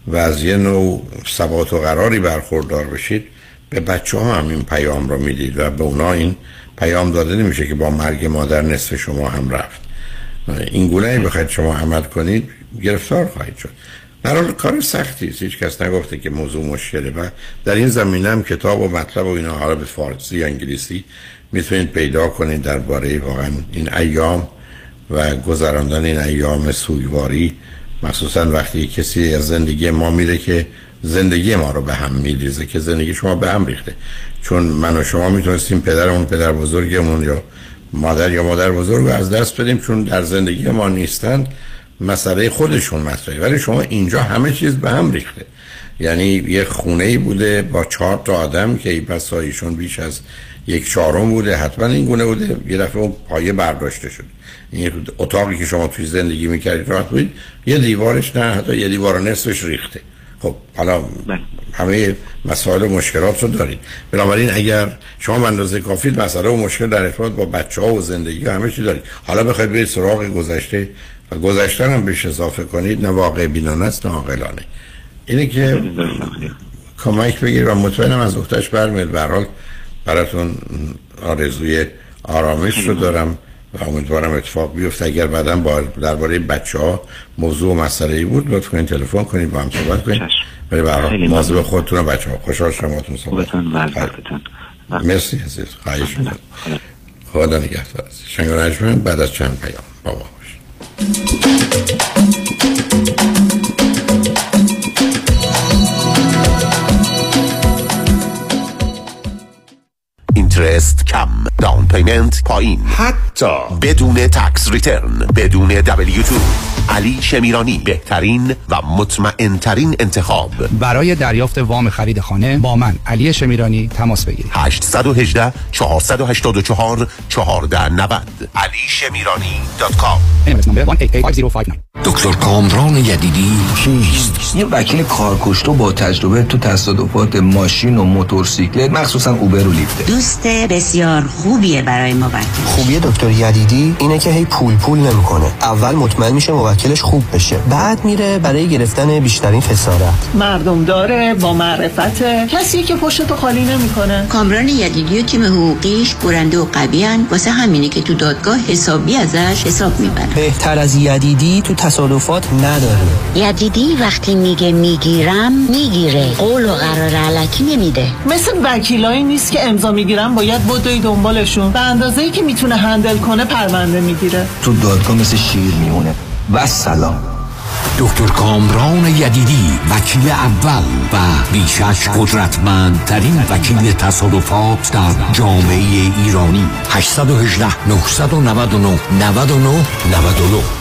[SPEAKER 3] و از یه نوع ثبات و قراری برخوردار بشید به بچه ها هم این پیام رو می‌دید و به اونا این پیام داده نمیشه که با مرگ مادر نصف شما هم رفت. این گونه بخواید شما عمل کنید گرفتار خواهید شد. در کار سختی است. هیچ کس نگفته که موضوع مشکله و در این زمینه هم کتاب و مطلب و اینا حالا به فارسی انگلیسی می‌تونید پیدا کنید درباره واقعا این ایام و گذراندن این ایام سوگواری. مخصوصا وقتی کسی از زندگی ما میره که زندگی ما رو به هم میریزه که زندگی شما به هم ریخته. چون من و شما می‌تونستیم پدرمون پدر بزرگمون یا مادر یا مادر بزرگ رو از دست بدیم چون در زندگی ما نیستند مسئله خودشون مطرحه. ولی شما اینجا همه چیز به هم ریخته. یعنی یه خونه ای بوده با چهار تا آدم که ای بسایشون بیش از یک چهارم بوده حتما این گونه بوده. یه دفعه اون پایه برداشته شد. این اتاقی که شما توی زندگی می‌کردید راحت بودید. یه دیوارش نه حتی یه دیوار نصفش ریخته. خب حالا همه مسائل و مشکلات رو دارید. بنابراین اگر شما به اندازه کافی مسئله و مشکل در ارتباط با بچه ها و زندگی همه چی دارید. حالا بخواید برید سراغ گذشته و گذشته هم بهش اضافه کنید. نه واقع بینانه است نه عاقلانه. اینه که کمک بگیر و مطمئنم از اختش برمیاد به حال براتون آرزوی آرامش رو دارم. و امیدوارم اتفاق بیفته. اگر بعدا با درباره بچه ها موضوع و مسئله ای بود لطف کنید تلفن کنید با هم صحبت کنید. برای برای مواظب خودتون و بچه ها خوشحال شماتون صحبت مرسی عزیز. خواهش می‌کنم. خدا نگهدار. شنگ بعد از چند پیام. بابا باش
[SPEAKER 12] اینترست کم داون پیمنت پایین حتی بدون تکس ریترن بدون دبلیو تو علی شمیرانی بهترین و مطمئن ترین انتخاب.
[SPEAKER 13] برای دریافت وام خرید خانه با من علی شمیرانی تماس بگیرید.
[SPEAKER 12] 818 484 1490 علی شمیرانی دات کام
[SPEAKER 14] دکتر کامران یدیدی کیست؟ یه وکیل کارکشته با تجربه تو تصادفات ماشین و موتورسیکلت مخصوصا اوبر و لیفت
[SPEAKER 15] دوست بسیار خوبیه برای موکل.
[SPEAKER 14] خوبیه دکتر یدیدی اینه که هی پول پول نمی‌کنه. اول مطمئن میشه موکلش خوب بشه. بعد میره برای گرفتن بیشترین خسارت.
[SPEAKER 16] مردم داره با معرفت. کسی که پشتو خالی نمی‌کنه.
[SPEAKER 15] کامران یدیدی و تیم حقوقیش برنده و قوی واسه همینه که تو دادگاه حسابی ازش حساب می‌برن
[SPEAKER 14] بهتر از یدیدی تو تصادفات نداره.
[SPEAKER 15] یدیدی وقتی میگه می‌گیرم می‌گیره. قول و قرار علکی نمیده.
[SPEAKER 16] مثل وکیلایی نیست که امضا می‌گیرن باید بدوی دنبالشون. به اندازه ای که می‌تونه هندل کنه پرونده می‌گیره.
[SPEAKER 14] تو دادگاه مثل شیر میمونه. و سلام. دکتر کامران یدیدی وکیل اول و بیشش قدرتمندترین وکیل تصادفات در جامعه ایرانی. 818 999 99 99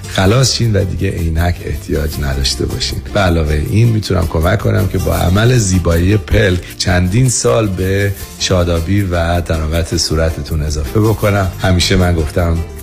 [SPEAKER 17] خلاص شین و دیگه عینک احتیاج نداشته باشین. به علاوه این می‌تونم کمک کنم که با عمل زیبایی پلک چندین سال به شادابی و طراوت صورتتون اضافه بکنم. همیشه من گفتم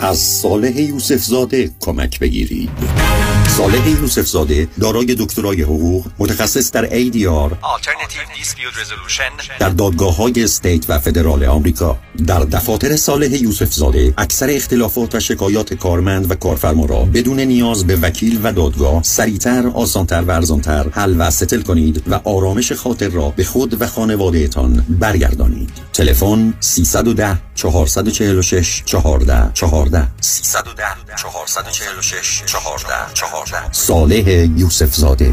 [SPEAKER 18] از صالح یوسف زاده کمک بگیرید. صالح یوسف زاده دارای دکترای حقوق متخصص در ADR در دادگاه های استیت و فدرال آمریکا. در دفاتر صالح یوسف زاده اکثر اختلافات و شکایات کارمند و کارفرما را بدون نیاز به وکیل و دادگاه سریعتر آسانتر و ارزانتر حل و ستل کنید و آرامش خاطر را به خود و خانوادهتان برگردانید. تلفن 310 446 14 14 310 446 14 14 صالح یوسف زاده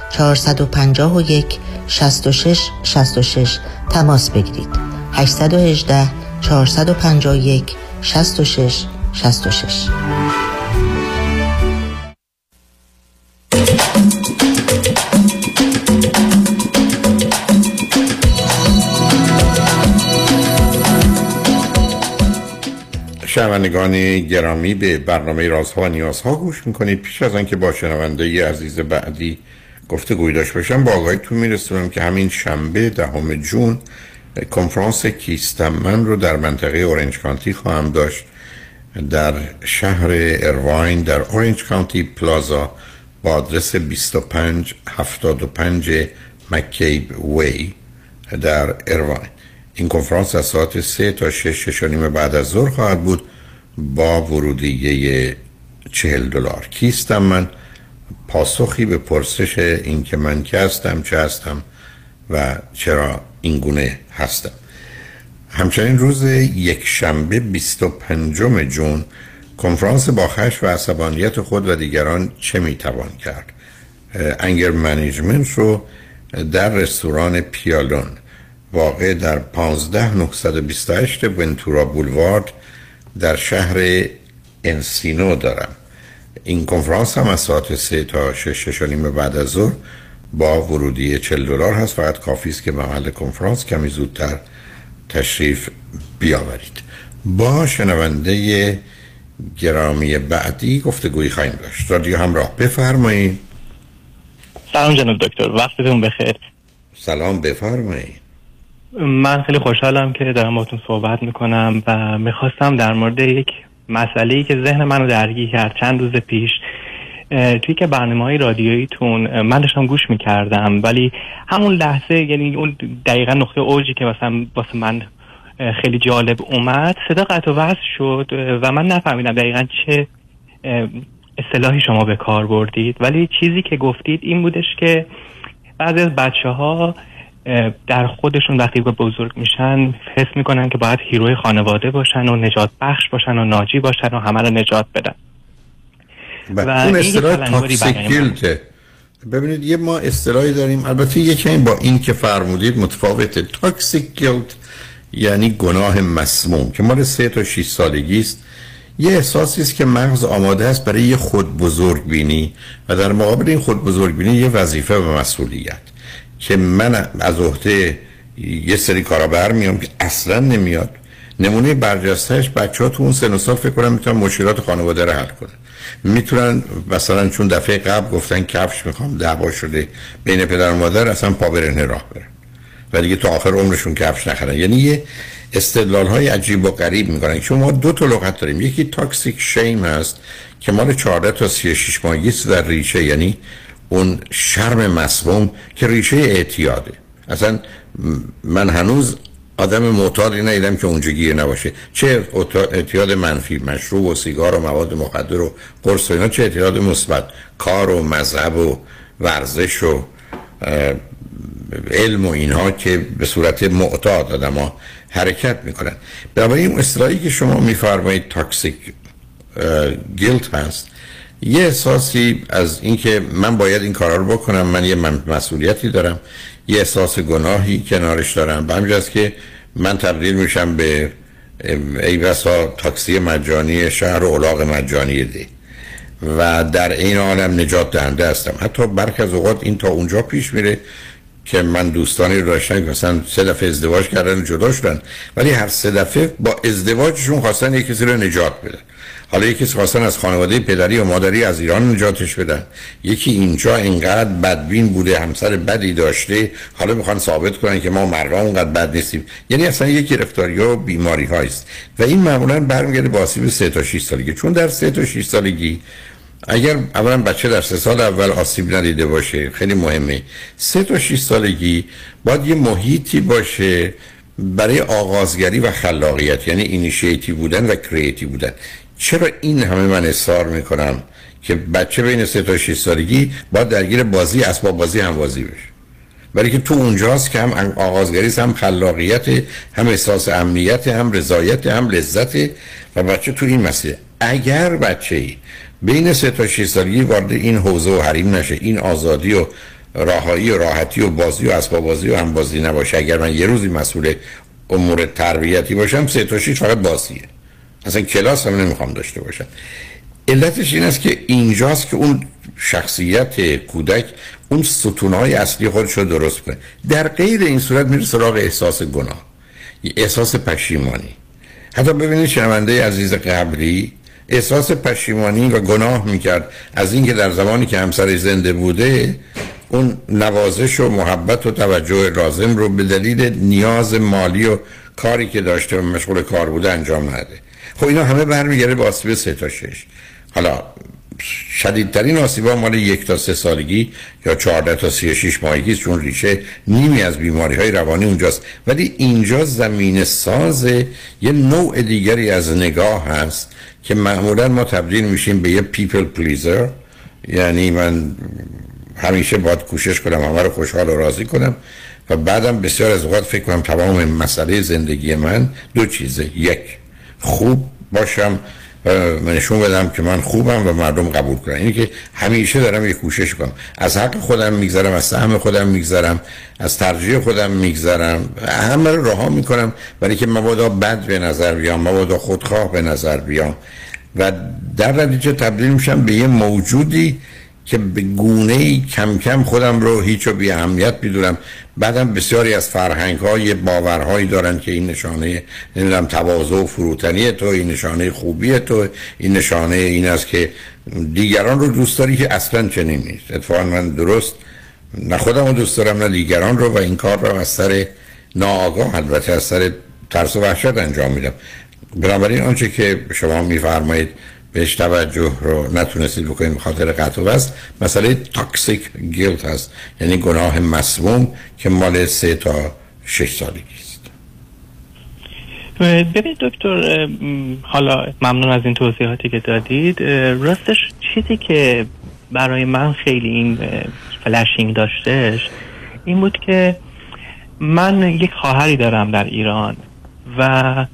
[SPEAKER 19] 451 66 66 تماس بگیرید. 818 451 66 66
[SPEAKER 3] شنوندگان گرامی به برنامه رازها و نیازها گوش می‌کنید. پیش از آنکه با شنونده ی عزیز بعدی گفته داشت باشم با آقایتون میرسونم که همین شنبه دهم جون کنفرانس کیستم من رو در منطقه اورنج کانتی خواهم داشت در شهر ارواین در اورنج کانتی پلازا با آدرس 2575 مکیب وی در ارواین این کنفرانس از ساعت 3 تا 6 شش بعد از ظهر خواهد بود با ورودیه 40 دلار. کیستم من پاسخی به پرسش این که من که هستم چه هستم و چرا این گونه هستم. همچنین روز یک شنبه 25 جون کنفرانس با خش و عصبانیت خود و دیگران چه می‌توان کرد؟ anger management رو در رستوران پیالون واقع در 15928 ونتورا Boulevard در شهر انسینو دارم. این کنفرانس هم از ساعت سه تا شش شش بعد از ظهر با ورودی 40 دلار هست. فقط کافی است که محل کنفرانس کمی زودتر تشریف بیاورید. با شنونده گرامی بعدی گفتگویی خواهیم داشت. رادیو همراه بفرمایید.
[SPEAKER 20] سلام جناب دکتر وقتتون بخیر.
[SPEAKER 3] سلام بفرمایید.
[SPEAKER 20] من خیلی خوشحالم که دارم باتون صحبت می‌کنم و می‌خواستم در مورد یک مسئله ای که ذهن منو درگیر کرد چند روز پیش توی که برنامه های رادیوییتون من داشتم گوش می‌کردم ولی همون لحظه یعنی اون دقیقا نقطه اوجی که مثلا واسه من خیلی جالب اومد صدا قطع و وصل شد و من نفهمیدم دقیقا چه اصطلاحی شما به کار بردید. ولی چیزی که گفتید این بودش که بعضی از بچه ها در خودشون وقتی به بزرگ میشن حس می‌کنن که باید hero ی خانواده باشن و نجات بخش باشن و ناجی باشن و همه رو نجات بدن.
[SPEAKER 3] و اون اصطلاح toxic guilt ه ببینید یه ما اصطلاحی داریم. البته یکی با این که فرمودید متفاوته. toxic guilt یعنی گناه مسموم که مال سه تا 6 سالگی است. یه احساسی است که مغز آماده است برای یه خود بزرگ بینی و در مقابل این خود بزرگ بینی یه وظیفه و مسئولیت. که من از عهده یه سری کارا برمیام که اصلا نمیاد. نمونه برجستهش بچه ها تو اون سن و سال فکر کنم می‌تونن مشکلات خانواده رو حل کنن. می‌تونن مثلا چون دفعه قبل گفتن کفش می‌خوام دعوا شده بین پدر و مادر اصلا پا برن راه برن و دیگه تا آخر عمرشون کفش نخرن. یعنی یه استدلال های عجیب و غریب می‌کنن. چون ما دو تا لغت داریم. یکی تاکسیک شیم هست که مال 14 تا 36 ماهگی در ریشه. یعنی اون شرم مسموم که ریشه اعتیاده. اصلا من هنوز آدم معتادی ندیدم که اونجا گیر نباشه. چه اعتیاد منفی مشروب و سیگار و مواد مخدر و قرص و اینا چه اعتیاد مثبت. کار و مذهب و ورزش و علم و اینها که به صورت معتاد آدم ها حرکت می‌کنن. برای این اصطلاحی که شما میفرمایید تاکسیک گیلت هست. یه احساسی از اینکه من باید این کارا رو بکنم من یه مسئولیتی دارم یه احساس گناهی کنارش دارم. به همجاست که من تبدیل میشم به ای بسا تاکسی مجانی شهر و علاق مجانی ده و در این عالم نجات دهنده هستم. حتی برخ از اوقات این تا اونجا پیش میره که من دوستانی رو داشتم که مثلا سه دفعه ازدواج کردن و جدا شدن. ولی هر سه دفعه با ازدواجشون خواستن یک کسی رو نجات بدن حالا یکی خواستن از خانواده پدری و مادری از ایران نجاتش بدن. یکی اینجا اینقدر بدبین بوده همسر بدی داشته. حالا می‌خوان ثابت کنن که ما مردم اونقدر بد نیستیم. یعنی اصلا یک گرفتاری و بیماری هایست. و این معمولا برمیگرده با آسیب 3 تا 6 سالگی. چون در 3 تا 6 سالگی اگر اولا بچه در سه سال اول آسیب ندیده باشه خیلی مهمه. سه تا 6 سالگی باید یه محیطی باشه برای آغازگری و خلاقیت. یعنی اینیشیتی بودن و کریتی بودن. چرا این همه من اصرار می‌کنم که بچه بین سه تا 6 سالگی باید درگیر بازی اسباب بازی هم بازی بشه؟ برای که تو اونجاست که هم آغازگری هم خلاقیت هم احساس امنیت هم رضایت هم لذت. و بچه تو این مسئله اگر بچه ای بین سه تا 6 سالگی وارد این حوزه و حریم نشه این آزادی و راهایی و راحتی و بازی و اسباب بازی و هم بازی نباشه اگر من یه روزی مسئول امور تربیتی باشم سه تا 6 فقط بازیه. اصلا کلاس هم نمی‌خوام داشته باشم. علتش این است که اینجاست که اون شخصیت کودک اون ستونهای اصلی خودش رو درست کنه. در غیر این صورت میره سراغ احساس گناه. احساس پشیمانی. حتی ببینید شنونده عزیز قبلی احساس پشیمانی و گناه می‌کرد. از اینکه در زمانی که همسر زنده بوده اون نوازش و محبت و توجه لازم رو به دلیل نیاز مالی و کاری که داشته و مشغول کار بوده انجام نده خب اینا همه برمیگرده به آسیب سه تا شش. حالا شدیدترین آسیبا مال یک تا سه سالگی یا چهارده تا سی شیش ماهگی چون ریشه نیمی از بیماری های روانی اونجاست. ولی اینجا زمینه ساز یه نوع دیگری از نگاه هست که معمولا ما تبدیل میشیم به یه people pleaser یعنی من همیشه باید کوشش کنم همه رو خوشحال و راضی کنم و بعدم بسیار از اوقات فکر کنم تمام مسئله زندگی من دو چیزه. یک خوب باشم و نشون بدم که من خوبم و مردم قبول کنن. اینی که همیشه دارم یه کوشش کنم از حق خودم میگذرم از سهم خودم میگذرم از ترجیح خودم میگذرم. همه رو رها می‌کنم. برای که مبادا بد به نظر بیام مبادا خودخواه به نظر بیام. و در نتیجه تبدیل میشم به یه موجودی که به گونه کم کم خودم رو هیچ و بی اهمیت می‌دونم. بعدم بسیاری از فرهنگ های باورهایی دارن که این نشانه نمی‌دونم تواضع و فروتنی تو این نشانه خوبی تو این نشانه این است که دیگران رو دوست داری که اصلا چنین نیست. اتفاقا من درست نه خودم رو دوست دارم نه دیگران رو و این کار رو از سر ناآگاه البته از سر ترس و وحشت انجام میدم. بنابراین آنچه که شما میفرمایید بهش توجه رو نتونستید بکنید خاطر قطع و است مسئله تاکسیک گیلت هست. یعنی گناه مسموم که مال سه تا شش سالگی است.
[SPEAKER 20] ببینید دکتر حالا ممنون از این توضیحاتی که دادید. راستش چیزی که برای من خیلی این فلشینگ داشتش این بود که من یک خواهری دارم در ایران و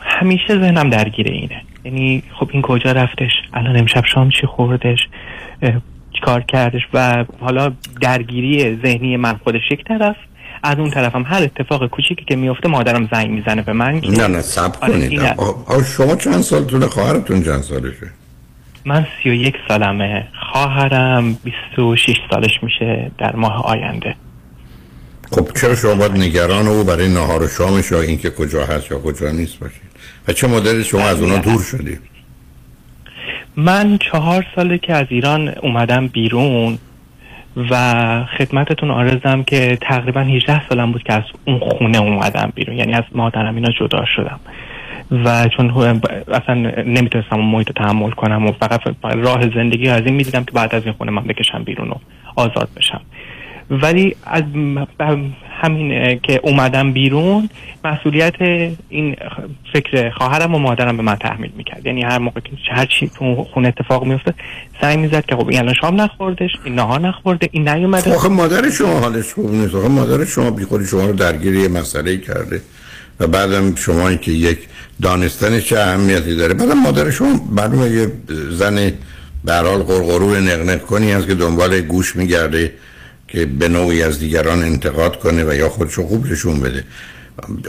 [SPEAKER 20] همیشه ذهنم درگیر اینه. یعنی خب این کجا رفتش؟ الان امشب شام چی خوردش؟ کار کردش؟ و حالا درگیری ذهنی من خودش یک طرف از اون طرفم هر اتفاق کوچیکی که میفته مادرم زنگ می‌زنه به من
[SPEAKER 3] نه نه سب کنید. آه شما چند سالتونه؟ خواهرتون چند سالشه؟
[SPEAKER 20] من سی و یک سالمه. خواهرم 26 سالش میشه در ماه آینده.
[SPEAKER 3] خب چرا شما باید نگران او برای نهار و شامش یا اینکه کجا هست یا کجا نیست باشید و چه مدل شما از اونا دور شدید
[SPEAKER 20] من چهار ساله که از ایران اومدم بیرون و خدمتتون آرزم که تقریبا 18 سالم بود که از اون خونه اومدم بیرون یعنی از مادرم اینا جدا شدم. و چون اصلا نمی‌تونستم اون محیط تحمل کنم و فقط راه زندگی از این می‌دیدم که بعد از این خونه من بکشم بیرون و آزاد بشم. ولی از همین که اومدم بیرون مسئولیت این فکر خواهرم و مادرم به من تحمیل می‌کرد. یعنی هر موقع که هر چی تو خونه اتفاق میفته سعی می‌زد که خب این الان شام نخوردش این نهار نخورده این نیومده.
[SPEAKER 3] خب مادر شما حالش خوب نیست. آخه مادر شما بی خود شما رو درگیر یه مسئله کرده و بعدم شما که یک دانستن چه اهمیتی داره. بعدم مادر شما معلومه یه زن به حال نقنق کنی هست که دنبال گوش میگرده. که به نوعی از دیگران انتقاد کنه و یا خودشو خوب نشون بده.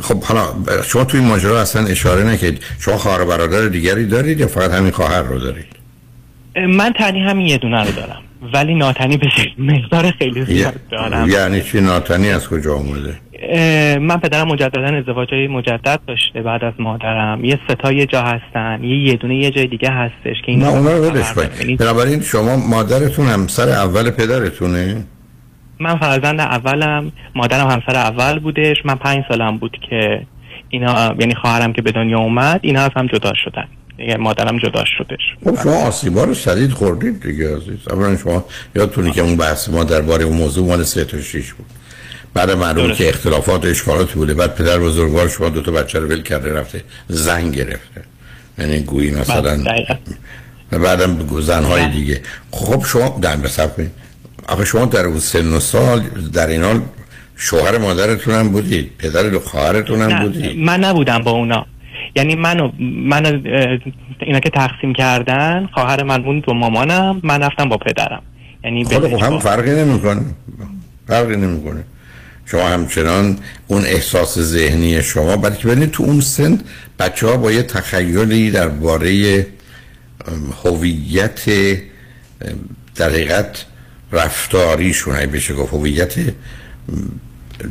[SPEAKER 3] خب حالا شما توی ماجرا اصلا اشاره نکرد. شما خواهر برادر دیگری دارید یا فقط همین خواهر رو دارید؟
[SPEAKER 20] من تنی همین یه دونه رو دارم. ولی ناتنی به مقدار خیلی زیاد دارم.
[SPEAKER 3] یعنی چی ناتنی از کجا آمده
[SPEAKER 20] من پدرم مجددا ازدواج های مجدد داشته بعد از مادرم. یه ستا یه جا هستن. یه یه دونه یه جای دیگه هستش که این
[SPEAKER 3] نه اونا رو ولش کنید بنابراین شما مادرتون همسر اول پدرتونه؟
[SPEAKER 20] من فرزند اولم مادرم همسر اول بودش. من پنج سالم بود که اینا یعنی خواهرم که به دنیا اومد اینا از هم جدا شدن. یعنی مادرم جدا شدش.
[SPEAKER 3] خب شما آسیبا رو شدید خوردید دیگه عزیز. اولا شما یادتونی که اون بحث ما درباره اون موضوع مال سه تا شیش بود. بعد معلوم که اختلافات و اشکالات بوده. بعد پدر بزرگوار شما دو تا بچه رو ول کرده رفته زن گرفته. یعنی گویی مثلا و بعدم زنهای دیگه. خب شما در بسب آخه شما در اون سن و سال در این حال شوهر مادرتون هم بودید پدر و خواهرتون هم بودید
[SPEAKER 20] من نبودم با اونا. یعنی منو من اینا که تقسیم کردن خواهر من بود با مامانم من رفتم با پدرم. یعنی
[SPEAKER 3] خب هم فرقی نمی‌کنه. فرقی نمی‌کنه. شما همچنان اون احساس ذهنی شما برای که ببینید تو اون سن بچه ها با یه تخیلی درباره هویت در حقیقت رفتاریشون بشه گفت هویت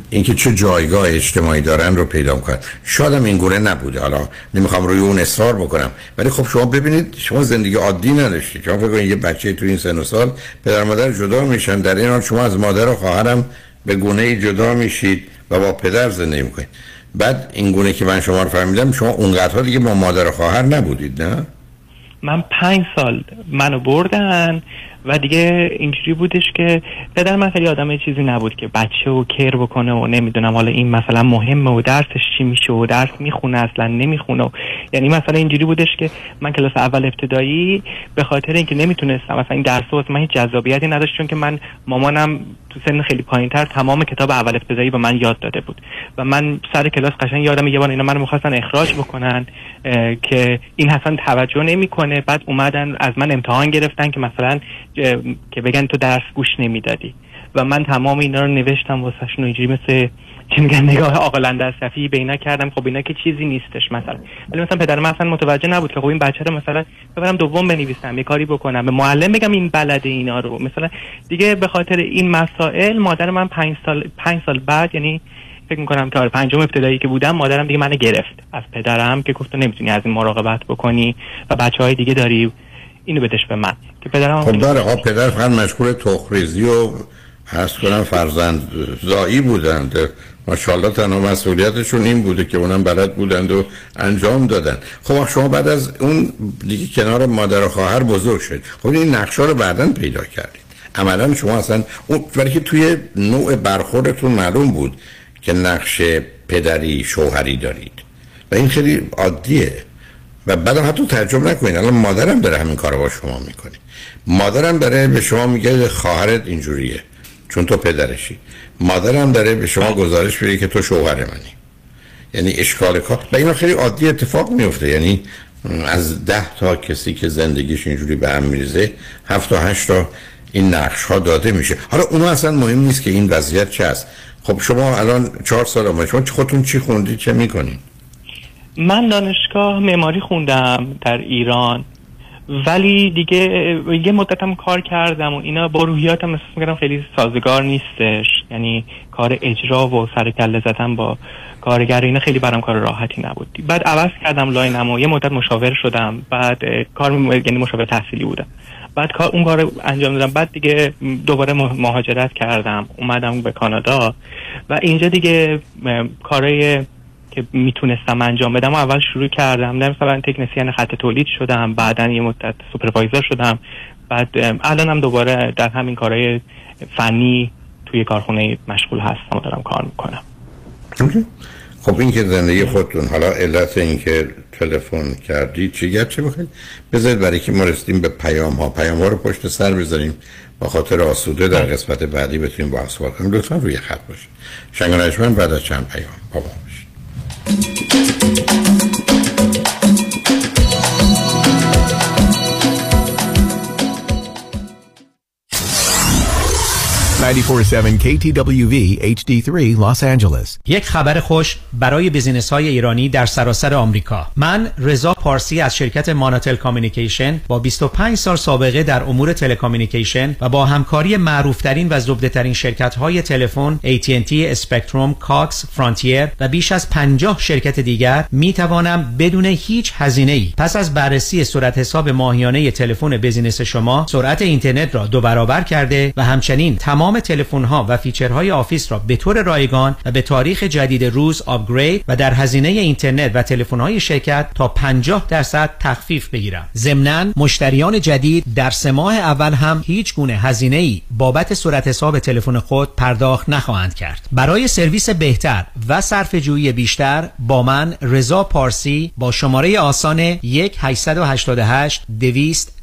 [SPEAKER 3] اینکه چه جایگاه اجتماعی دارن رو پیدا کنن شاید این گونه نبوده. حالا نمی‌خوام روی اون اصرار بکنم. ولی خب شما ببینید شما زندگی عادی نداشتید. شما فکر کنید یه بچه تو این سن و سال پدر مادر جدا میشن. در این حال شما از مادر و خواهرم به گونه جدا میشید و با پدر زندگی می‌کنید. بعد این گونه که من شما رو فهمیدم شما اونقدرها دیگه با مادر و خواهر نبودید نه؟
[SPEAKER 20] من پنج سال منو بردن. و دیگه اینجوری بودش که پدر من خیلی آدم چیزی نبود که بچه و کر بکنه و نمی‌دونم حالا این مثلا مهمه و درسش چی میشه و درس می‌خونه اصلا نمی‌خونه. یعنی مثلا اینجوری بودش که من کلاس اول ابتدایی به خاطر اینکه نمی‌تونستم مثلا این درس واسه من هیچ جذابیتی نداشت چون که من مامانم تو سن خیلی پایینتر تمام کتاب اول ابتدایی به من یاد داده بود. و من سر کلاس قشنگ یادم یه بار اینا منو می‌خواستن اخراج بکنن که این حسن توجه نمی‌کنه. بعد اومدن از من امتحان گرفتن که مثلا که بگن تو درس گوش نمی‌دادی. و من تمام اینا رو نوشتم واسه اینجوری مثل چی میگن نگاه عاقلانه در صفی به اینا کردم. خب اینا که چیزی نیستش مثلا. ولی مثلا پدر من اصلا متوجه نبود که خب این بچه رو مثلا ببرم دوم بنویسم یه کاری بکنم به معلم بگم این بلده اینا رو. مثلا دیگه به خاطر این مسائل مادر من پنج سال پنج سال بعد یعنی فکر می‌کنم که آره پنجم ابتدایی که بودم مادرم دیگه منو گرفت. از پدرم که گفت نمی‌تونی از این مراقبت بکنی و بچه های دیگه داری اینو بدش به من که پدرم
[SPEAKER 3] خب داره ها پدر فقط مشغول تخریزی و هست کنم فرزند زایی بودند. ماشاءالله تنها مسئولیتشون این بوده که اونم بلد بودند و انجام دادن. خب شما بعد از اون دیگه کنار مادر و خواهر بزرگ شد خب این نقشه رو بعدا پیدا کردید. عملا شما اصلا اون ولی که توی نوع برخوردتون معلوم بود که نقش پدری شوهری دارید. و این خیلی عادیه. و بعدم حتی تعجب نکنید الان مادرم داره همین کار با شما می‌کنه. مادرم داره به شما میگه خواهرت اینجوریه چون تو پدرشی. مادرم داره به شما گزارش میده که تو شوهر منی. یعنی اشکال کار و اینا خیلی عادی اتفاق میفته یعنی از ده تا کسی که زندگیش اینجوری به هم میریزه هفت تا هشت تا این نقش ها داده میشه. حالا اونو اصلا مهم نیست که این وضعیت چه است. خب شما الان چهار سال آمده شما خودتون چی خوندید چه می‌کنید
[SPEAKER 20] من دانشگاه معماری خوندم در ایران ولی دیگه یه مدتم کار کردم و اینا با روحیاتم احساس می‌کردم خیلی سازگار نیستش. یعنی کار اجرا و سر کله زدن با کارگر اینا خیلی برام کار راحتی نبود. بعد عوض کردم لاینم و یه مدت مشاور شدم. بعد کار یعنی مشاور تحصیلی بودم. بعد کار اون کار انجام دادم. بعد دیگه دوباره مهاجرت کردم. اومدم به کانادا و اینجا دیگه کارای که می‌تونستم انجام بدم و اول شروع کردم. در مثلا تکنسیان خط تولید شدم بعدا یه مدت سوپروایزر شدم. بعد الانم دوباره در همین کارهای فنی توی کارخونه مشغول هستم و دارم کار می‌کنم.
[SPEAKER 3] خب این که زندگی خودتون حالا علت این که تلفن کردی چی؟ چه بخواید بذارید برای که ما رسیدیم به پیام ها پیام ها رو پشت سر بذاریم. با خاطر آسوده در قسمت بعدی بتونیم با صحبت کنیم. لطفا روی خط باشید. شنگ بعد از چند پیام. بابا Thank you.
[SPEAKER 21] 947 KTWV HD3 Los Angeles.
[SPEAKER 22] یک خبر خوش برای business های ایرانی در سراسر آمریکا. من رضا پارسی از شرکت ماناتل Communication با 25 سال سابقه در امور telecommunication و با همکاری معروفترین و زبدهترین شرکت های تلفن AT&T Spectrum Cox Frontier و بیش از 50 شرکت دیگر می توانم بدون هیچ هزینه ای پس از بررسی صورت حساب ماهیانه تلفن business شما سرعت اینترنت را دو برابر کرده و همچنین تمام تمام تلفن ها و feature های office را به طور رایگان و به تاریخ جدید روز upgrade و در هزینه اینترنت و تلفن های شرکت تا 50 درصد تخفیف بگیرم. ضمنا مشتریان جدید در سه ماه اول هم هیچ گونه هزینه ای بابت صورت حساب تلفن خود پرداخت نخواهند کرد. برای سرویس بهتر و صرفه جویی بیشتر با من رضا پارسی با شماره آسان 1 888 200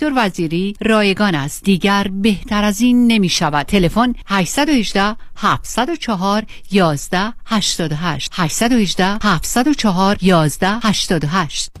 [SPEAKER 23] وزیری رایگان است. دیگر بهتر از این نمی شود تلفن 818 704 11 88 818 704 11 88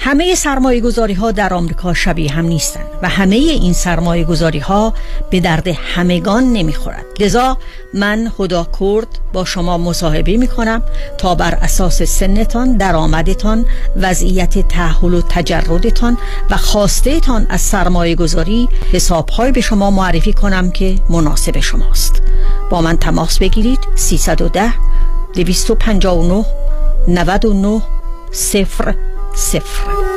[SPEAKER 24] همه سرمایه گذاری ها در آمریکا شبیه هم نیستند و همه این سرمایه گذاری ها به درد همگان نمی‌خورد. لذا من خدا کرد با شما مصاحبه می کنم تا بر اساس سنتان درآمدتان وضعیت تحول و تجردتان و خواسته تان از سرمایه گذاری حساب های به شما معرفی کنم که مناسب شماست. با من تماس بگیرید 310 259 99 صفر صفر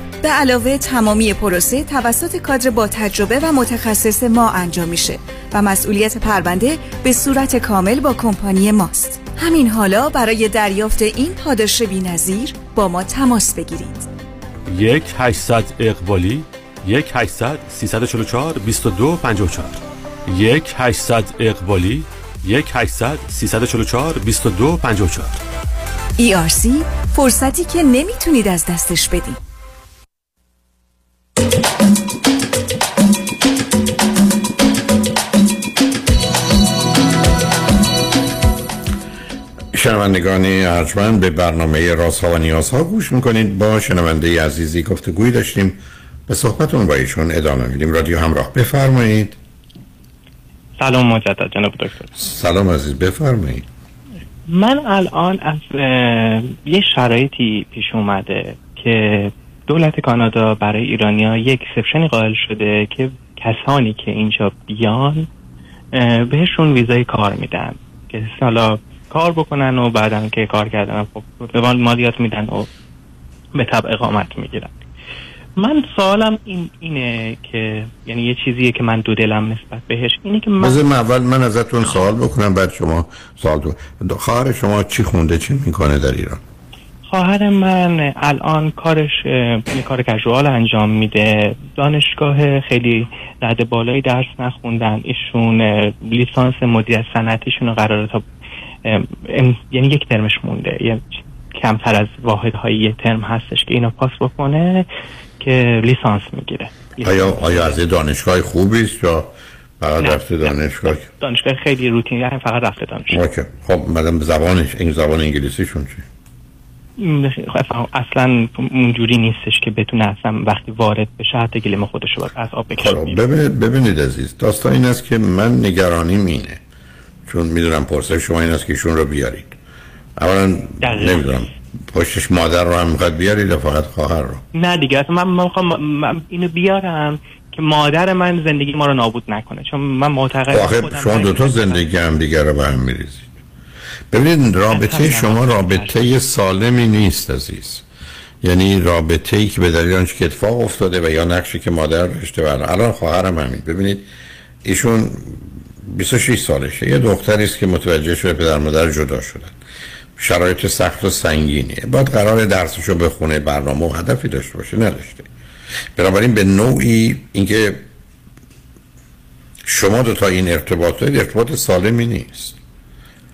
[SPEAKER 25] به علاوه تمامی پروسه توسط کادر با تجربه و متخصص ما انجام میشه و مسئولیت پرونده به صورت کامل با کمپانی ماست. همین حالا برای دریافت این پاداش بی‌نظیر با ما تماس بگیرید.
[SPEAKER 26] یک 800 اقبالی یک 800 344 22 54 یک 800 اقبالی یک 800 344 22 54
[SPEAKER 25] ERC فرصتی که نمی‌تونید از دستش بدید.
[SPEAKER 3] شنوندگان ارجمند به برنامه ها و نیازها گوش می‌کنید. با شنونده عزیزی گوی داشتیم. به صحبتون با ایشون ادامه میدیم. رادیو همراه. بفرمایید.
[SPEAKER 20] سلام مجدد جناب دکتر.
[SPEAKER 3] سلام عزیز بفرمایید.
[SPEAKER 20] من الان از یه شرایطی پیش اومده که دولت کانادا برای ایرانیا یک سفشنی قائل شده که کسانی که اینجا بیان بهشون ویزای کار میدن. که حالا کار بکنن و بعدا که کار کردن خب به مالیات میدن و به طب اقامت می‌گیرن. من سوالم این اینه که یعنی یه چیزیه که من دو دلم نسبت بهش اینه که
[SPEAKER 3] من اول من ازتون سوال بکنم بعد شما سوال دو خواهر شما چی خونده چی می‌کنه در ایران؟
[SPEAKER 20] خواهر من الان کارش یه کار کژوال انجام میده. دانشگاه خیلی رد بالایی درس نخوندن. ایشون لیسانس مدیریت صنعتیشون رو قراره تا یعنی یک ترمش مونده. یه کمتر از واحدهای یه ترم هستش که اینو پاس بکنه که لیسانس می‌گیره.
[SPEAKER 3] آیا آیا از دانشگاه خوبی است یا فقط رفته دانشگاه؟
[SPEAKER 20] دانشگاه خیلی روتینی یعنی فقط رفته دانشگاه.
[SPEAKER 3] خب مدام زبانش این زبان انگلیسیشون چی؟
[SPEAKER 20] اصلا اونجوری نیستش که بتونه اصلا وقتی وارد بشه حتی گلیم خودش رو از آب بکشه.
[SPEAKER 3] خب، ببینید ببینید عزیز داستان این است که من نگرانی مینه چون می‌دونم پرسه شما این است که ایشون رو بیارید. اولا نمی‌دونم پشتش مادر رو هم می‌خواد بیارید یا فقط خواهر رو؟
[SPEAKER 20] نه دیگه من می‌خوام من اینو بیارم که مادر من زندگی ما رو نابود نکنه. چون من معتقدم
[SPEAKER 3] شما دوتا زندگی هم دیگر رو به هم میریزید. ببینید رابطه شما رابطه سالمی نیست عزیز. یعنی رابطه ای که به دلیل آنچه که اتفاق افتاده و یا نقشی که مادر داشته و الان خواهرم همین. ببینید ایشون 26 سالشه. یه دختری است که متوجه شده پدر مادر جدا شدن. شرایط سخت و سنگینیه. باید قرار درسشو بخونه برنامه و هدفی داشته باشه نداشته. بنابراین به نوعی اینکه شما دو تا این ارتباط ارتباط سالمی نیست.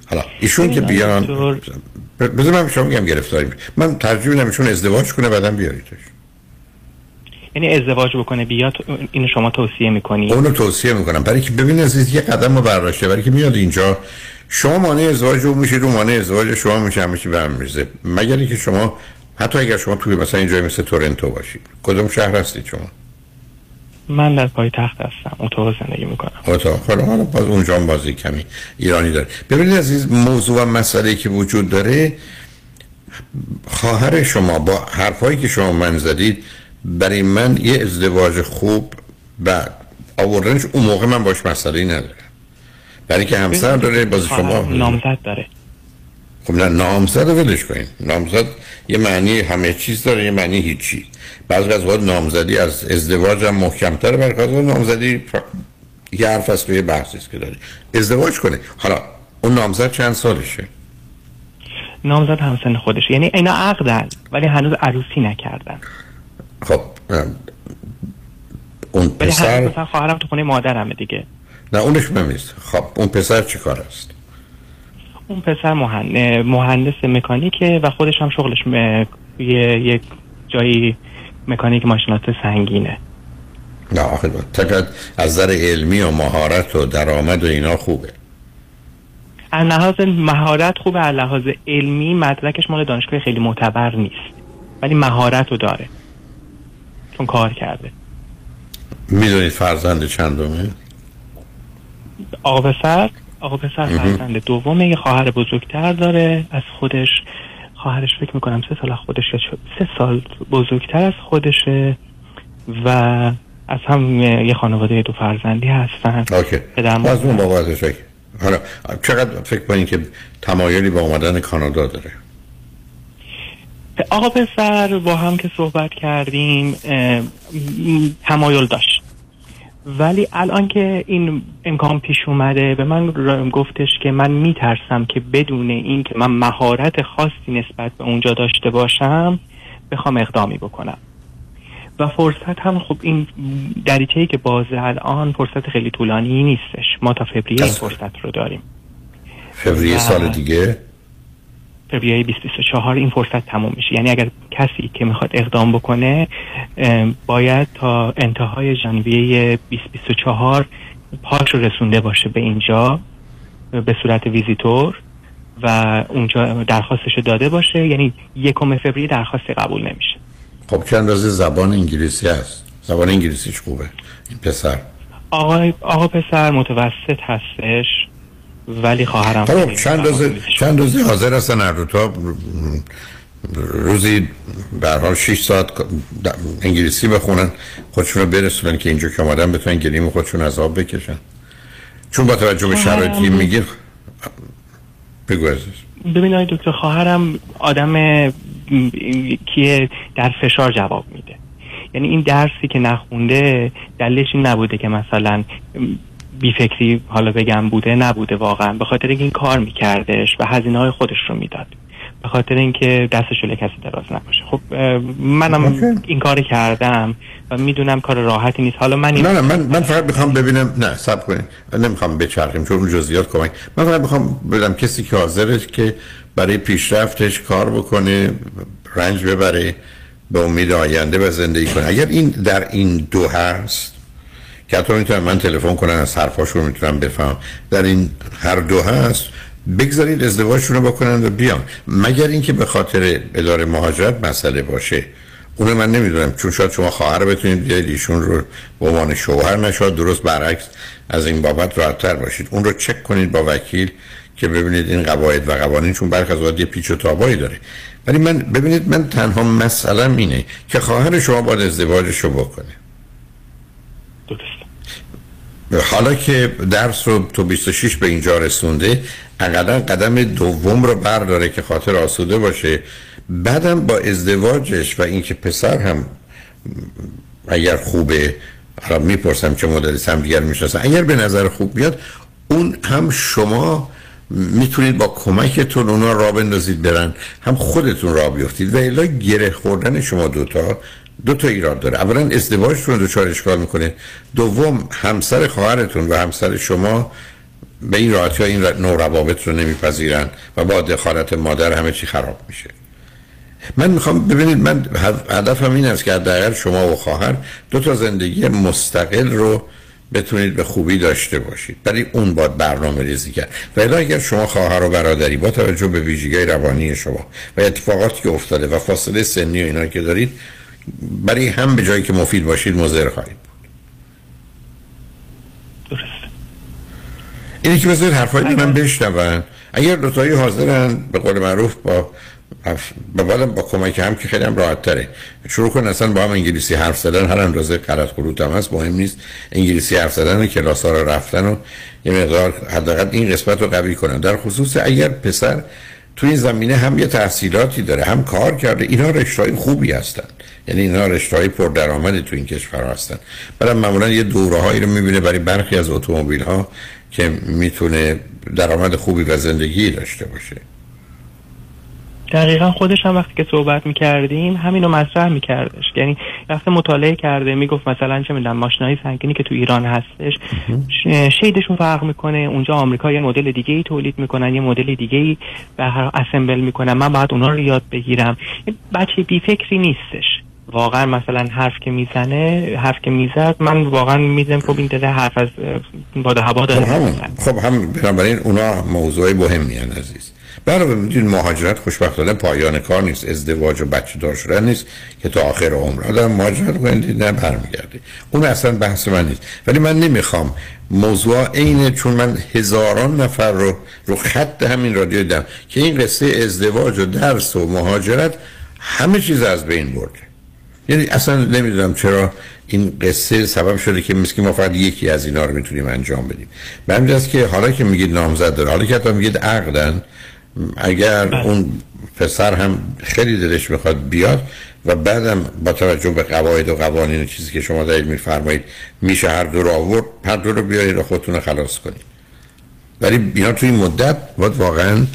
[SPEAKER 3] حالا ایشون که بیان بذار من شما میگم گرفتاری من ترجیح میدم ازدواج کنه بعدم بیاریدش
[SPEAKER 20] یعنی ازدواج بکنه بیاد اینو شما توصیه می‌کنی؟
[SPEAKER 3] اونو توصیه می‌کنم. برای که ببین عزیز یه قدم رو برداشته برای که میاد اینجا شما مانع ازدواج رو میشید رو مانع ازدواج شما میشه همیشه به هم میرزه مگر اینکه شما حتی اگر شما توی مثلا اینجا مثل تورنتو باشید. کدوم شهر هستید شما؟
[SPEAKER 20] من در پای تخت هستم اتاق زندگی می‌کنم.
[SPEAKER 3] اتاق حالا حالا باز اونجا بازی کمی ایرانی داره. ببینید عزیز موضوع و مسئله که وجود داره خواهر شما با حرفایی که شما من زدید برای من یه ازدواج خوب و آوردنش اون موقع من باش مسئله نداره برای که همسر داره باز شما
[SPEAKER 20] نامزد داره.
[SPEAKER 3] خب نه نامزد ولش کنین نامزد یه معنی همه چیز داره یه معنی هیچی. بعضی از وقت نامزدی از ازدواج هم محکمتر برخواست نامزدی یه حرف است یه بحثی که داری ازدواج کنه حالا اون نامزد چند سالشه؟
[SPEAKER 20] نامزد همسن خودش یعنی اینا عقدن ولی هنوز عروسی نکردن.
[SPEAKER 3] خب اون پسر
[SPEAKER 20] مثلا خواهرم تو خونه مادرمه دیگه.
[SPEAKER 3] نه اونش نیست. خب اون پسر چی کار است؟
[SPEAKER 20] اون پسر مهندس, مهندس مکانیکه و خودش هم شغلش م... یه... یک جایی مکانیک ماشینات سنگینه.
[SPEAKER 3] نه آخه از نظر علمی و مهارت و درآمد و اینا خوبه.
[SPEAKER 20] از لحاظ مهارت خوبه از لحاظ علمی مدرکش مال دانشگاه خیلی معتبر نیست. ولی مهارت رو داره. چون کار کرده.
[SPEAKER 3] می‌دونید فرزند چندمه؟
[SPEAKER 20] آقا پسر؟ آقا پسر. فرزند دومه یه خواهر بزرگتر داره. از خودش خواهرش فکر می‌کنم سه سال خودش سه سال بزرگتر از خودشه و از هم یه خانواده دو فرزندی هستن.
[SPEAKER 3] اوکی. از اون اوکی. حالا چقدر فکر کنید که تمایلی با اومدن کانادا داره؟
[SPEAKER 20] آقا پسر با هم که صحبت کردیم تمایل داشت. ولی الان که این امکان پیش اومده به من گفتش که من میترسم که بدون این که من مهارت خاصی نسبت به اونجا داشته باشم بخوام اقدامی بکنم. و فرصت هم خب این دریچه‌ای که بازه الان فرصت خیلی طولانی نیستش. ما تا فوریه این فرصت رو داریم.
[SPEAKER 3] فوریه سال دیگه؟
[SPEAKER 20] فوریه 2024 این فرصت تموم میشه. یعنی اگر کسی که می‌خواد اقدام بکنه باید تا انتهای ژانویه 2024 پاش رو رسونده باشه به اینجا به صورت ویزیتور و اونجا درخواستش داده باشه. یعنی یکم فوریه درخواست قبول نمیشه.
[SPEAKER 3] خب چند اندازه زبان انگلیسی هست زبان انگلیسیش خوبه این پسر.
[SPEAKER 20] آقا آقا پسر متوسط هستش. ولی خواهرم
[SPEAKER 3] خب چند روزه چند روزه حاضر هستن هر تا روزی به حال 6 ساعت انگلیسی بخونن. خودشون رو برسونن که اینجا که آمدن بتونن گلیم خودشون از آب بکشن. چون با توجه به شرایطی میگیر بگو عزیز.
[SPEAKER 20] ببین دکتر خواهرم آدم م، کیه در فشار جواب میده. یعنی این درسی که نخونده دلیلش این نبوده که مثلا بی فکری حالا بگم بوده نبوده واقعا. به خاطر اینکه این کار میکردش و هزینه های خودش رو می‌داد. به خاطر اینکه دستش رو کسی دراز نباشه. خب منم این کار کردم و می‌دونم کار راحتی نیست. حالا من
[SPEAKER 3] نه نه من من فقط می‌خوام ببینم نه سب کنید من نمی‌خوام بچرخیم چون اون جزئیات کمک. من فقط می‌خوام ببینم کسی که حاضره که برای پیشرفتش کار بکنه رنج ببره به امید آینده و زندگی کنه. اگر این در این دو هست که حتی می‌تونم من تلفن کنم از حرفاشون می‌تونم بفهم. در این هر دو هست بگذارید ازدواجشون رو بکنن و بیان. مگر اینکه به خاطر اداره مهاجرت مسئله باشه. اونو من نمی‌دونم. چون شاید شما خواهر بتونید بیاید ایشون رو به عنوان شوهر نشاد درست برعکس از این بابت راحتتر باشید. اون رو چک کنید با وکیل که ببینید این قواعد و قوانین چون برخ از یه پیچ و تابایی داره. ولی من ببینید من تنها مسئله اینه که خواهر شما باید ازدواجش رو بکنه. حالا که درس رو تو 26 به اینجا رسونده اقلا قدم دوم رو برداره که خاطر آسوده باشه. بعدم با ازدواجش و اینکه پسر هم اگر خوبه حالا می‌پرسم چه مدلی هم دیگر می‌شناسن اگر به نظر خوب بیاد اون هم شما می‌تونید با کمکتون اونا را بندازید برن هم خودتون را بیفتید و الا گره خوردن شما دوتا دو تا ایراد داره. اولا ازدواجتون رو دچار اشکال می‌کنه. دوم همسر خواهرتون و همسر شما به این راحتی این نوع روابط رو نمیپذیرن و با دخالت مادر همه چی خراب میشه. من می‌خوام ببینید من هدفم این است که حداقل شما و خواهر دو تا زندگی مستقل رو بتونید به خوبی داشته باشید. برای اون باید برنامه ریزی کرد. و اگر شما خواهر و برادری با توجه به ویژگی روانی شما و اتفاقاتی که افتاده و فاصله سنی و اینا که دارید برای هم به جایی که مفید باشید مضر خواهید بود. اینه که بذارید حرفای من بشنون اگر دوتایی حاضرن به قول معروف با با بعدم با کمک هم که خیلی هم راحت تره شروع کن اصلا با هم انگلیسی حرف زدن هر اندازه غلط خروط هم هست مهم نیست. انگلیسی حرف زدن و کلاس ها رو رفتن و یه مقدار حداقل این قسمت رو قوی کنن. در خصوص اگر پسر تو این زمینه هم یه تحصیلاتی داره هم کار کرده اینا رشته‌های خوبی هستن. یعنی اینا رشته پر درآمدی تو این کشور هستن. بعد معمولا یه دوره هایی رو می‌بینه برای برخی از اتومبیل ها که می‌تونه درآمد خوبی و زندگی داشته باشه.
[SPEAKER 20] دقیقا خودش هم وقتی که صحبت می‌کردیم همین رو مطرح میکردش. یعنی وقتی مطالعه کرده می‌گفت مثلا چه می‌دونم ماشینای سنگینی که تو ایران هستش شیدشون فرق می‌کنه اونجا آمریکا یه مدل دیگه ای تولید می‌کنن یه مدل دیگه ای هر اسمبل می‌کنن. من باید اونا رو یاد بگیرم. بچه بی فکری نیستش. واقعا مثلا حرف که می‌زنه حرف که می‌زد من واقعا میزم خب این داده حرف از باد هوا داره.
[SPEAKER 3] خب هم, خب هم بنابراین اونا موضوعی مهمی عزیز. برای می‌دونید مهاجرت خوشبختانه پایان کار نیست ازدواج و بچه دار شدن نیست که تا آخر عمر. آدم مهاجرت کنید نه برمیگرده اون اصلا بحث من نیست. ولی من نمی‌خوام موضوع اینه چون من هزاران نفر رو رو خط همین رادیو دیدم که این قصه ازدواج و درس و مهاجرت همه چیز از بین برده. یعنی اصلا نمی‌دونم چرا این قصه سبب شده که مسکی ما فقط یکی از اینا رو می‌تونیم انجام بدیم به که حالا که میگید نامزد داره حالا که حتی میگید عقدن اگر بله. اون پسر هم خیلی دلش می‌خواد بیاد و بعدم با توجه به قواعد و قوانین چیزی که شما دارید میفرمایید میشه هر دو رو آورد هر دو رو بیارید و خودتون رو خلاص کنید ولی اینا توی مدت باید واقعا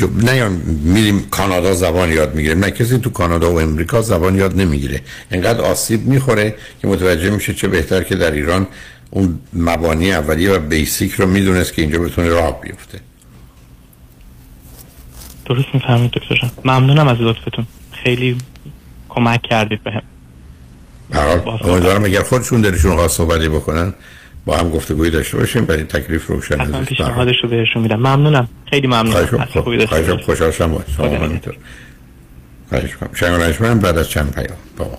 [SPEAKER 3] نه یا میریم کانادا زبان یاد می‌گیره نه کسی تو کانادا و امریکا زبان یاد نمی‌گیره. انقدر آسیب می‌خوره که متوجه میشه چه بهتر که در ایران اون مبانی اولیه و بیسیک رو می‌دونست که اینجا بتونه راه بیفته.
[SPEAKER 20] درست می‌فهمید دکتر ممنونم از لطفتون. خیلی کمک کردید بهم.
[SPEAKER 3] امیدوارم اگر خودشون دلشون خواست صحبتی بکنن با هم گفتگوی داشته باشیم برای تکلیف روشن
[SPEAKER 20] حتما پیشنهادش رو بهشون میدم. ممنونم. خیلی ممنونم.
[SPEAKER 3] خواهش خوشحال شما. همینطور خواهش کنم بعد از چند پیام با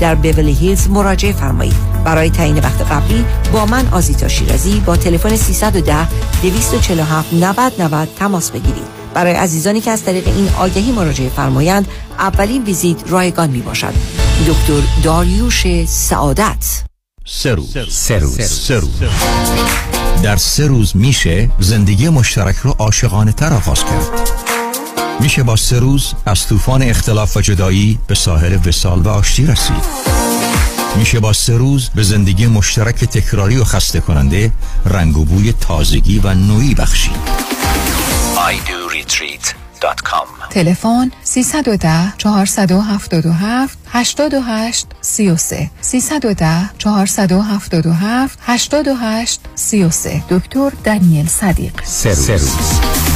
[SPEAKER 27] در بیولی هیلز مراجعه فرمایید. برای تعیین وقت قبلی با من آزیتا شیرازی با تلفن 310 247 90 90 تماس بگیرید. برای عزیزانی که از طریق این آگهی مراجعه فرمایند اولین ویزیت رایگان می باشد دکتر داریوش سعادت.
[SPEAKER 28] سه روز. در سه روز میشه زندگی مشترک رو عاشقانه تر آغاز کرد. میشه با سه روز از طوفان اختلاف و جدایی به ساحل وسال و آشتی رسید. میشه با سه روز به زندگی مشترک تکراری و خسته کننده رنگ و بوی تازگی و نوعی بخشید.
[SPEAKER 27] تلفن 310 477
[SPEAKER 29] 88 33 310 477 88 33 دکتر دانیل صدیق.
[SPEAKER 18] سرویس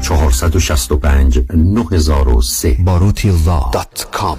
[SPEAKER 18] 465 9003 باروتی دات کام.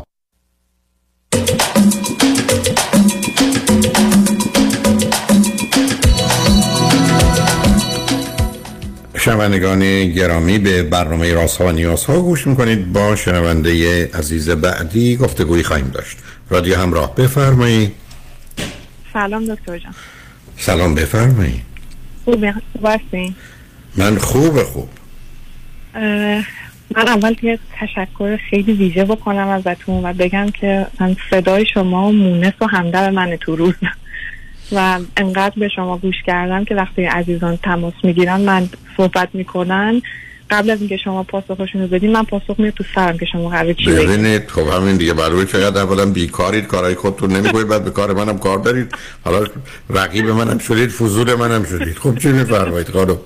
[SPEAKER 3] شنوندگان گرامی به برنامه راست ها و نیاز ها گوش می‌کنید. با شنونده عزیز بعدی گفتگوی خواهیم داشت. رادیو همراه بفرمایید.
[SPEAKER 30] سلام دکتر جان.
[SPEAKER 3] سلام بفرمایید.
[SPEAKER 30] خوبی؟ هستین؟
[SPEAKER 3] من خوب خوب.
[SPEAKER 30] من اول یه تشکر خیلی ویژه بکنم ازتون و بگم که من صدای شما مونس و همدم من تو روز. و انقدر به شما گوش کردم که وقتی عزیزان تماس می‌گیرن من صحبت می‌کنن. قبل از اینکه شما پاسخشون رو بدین من پاسخ میاد تو سرم که شما قراره چی
[SPEAKER 3] ببینید خب همین دیگه برای چقدر اولا بیکارید کارهای خودتون نمی‌کنید بعد به کار منم کار دارید. حالا رقیب منم شدید فضول منم شدید. خب چی میفرمایید خانم؟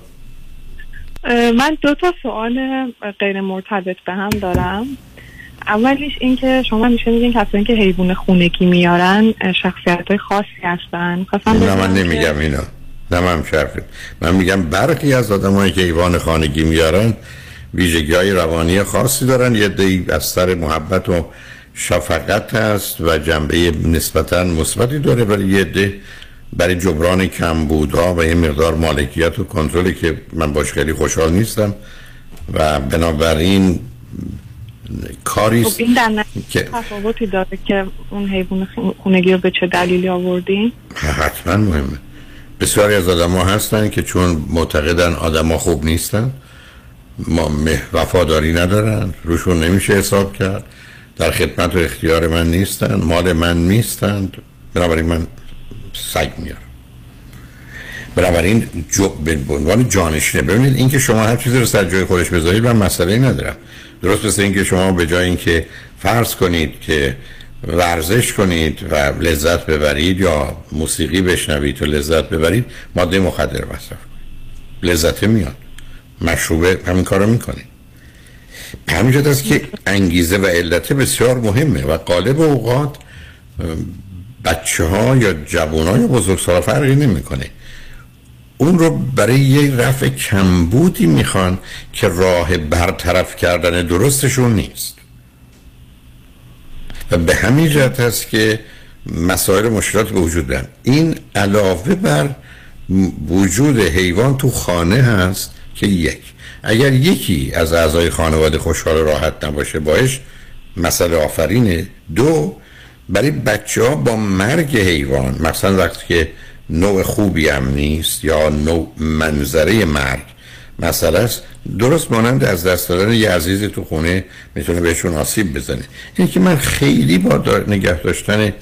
[SPEAKER 30] من دو تا سوال غیر مرتبط به هم دارم. اولیش این که شما میشه میگین کسانی که حیوان خونگی میارن شخصیت های خاصی هستن.
[SPEAKER 3] نه من نمیگم اینا نه من شرفت من میگم برخی از آدمایی که حیوان خانگی میارن ویژگی های روانی خاصی دارن. یه دی از سر محبت و شفقت هست و جنبه نسبتا مثبتی داره. ولی یه ده برای جبران کمبودها و یه مقدار مالکیت و کنترلی که من باش خیلی خوشحال نیستم. و بنابراین کاری
[SPEAKER 30] خب این در که تفاوتی داره که اون حیوان خونگی رو به چه دلیلی آوردین؟
[SPEAKER 3] حتما مهمه. بسیاری از آدم ها هستن که چون معتقدن آدم ها خوب نیستن ما وفاداری ندارن روشون نمیشه حساب کرد در خدمت و اختیار من نیستن مال من نیستند بنابراین من سگ میارم. بنابراین جو به عنوان جانشینه ببینید اینکه شما هر چیزی رو سر جای خودش بذارید من مسئله ندارم. درست مثل اینکه شما به جای اینکه فرض کنید که ورزش کنید و لذت ببرید یا موسیقی بشنوید و لذت ببرید ماده مخدر مصرف کنید. لذت میاد. مشروبه همین کارو می‌کنید همین است که انگیزه و علت بسیار مهمه و قالب اوقات بچه ها یا جوان ها یا بزرگ سال فرقی نمی‌کنه. اون رو برای یک رفع کمبودی می‌خوان که راه برطرف کردن درستشون نیست. و به همین جهت هست که مسائل مشکلات به وجود دارن. این علاوه بر وجود حیوان تو خانه هست که یک. اگر یکی از اعضای خانواده خوشحال راحت نباشه باش مسئله آفرینه. دو برای بچه ها با مرگ حیوان مثلا وقتی که نوع خوبی هم نیست یا نوع منظره مرگ. مسئله است درست مانند از دست دادن یه عزیز تو خونه می‌تونه بهشون آسیب بزنه. اینه که من خیلی با. نگه داشتن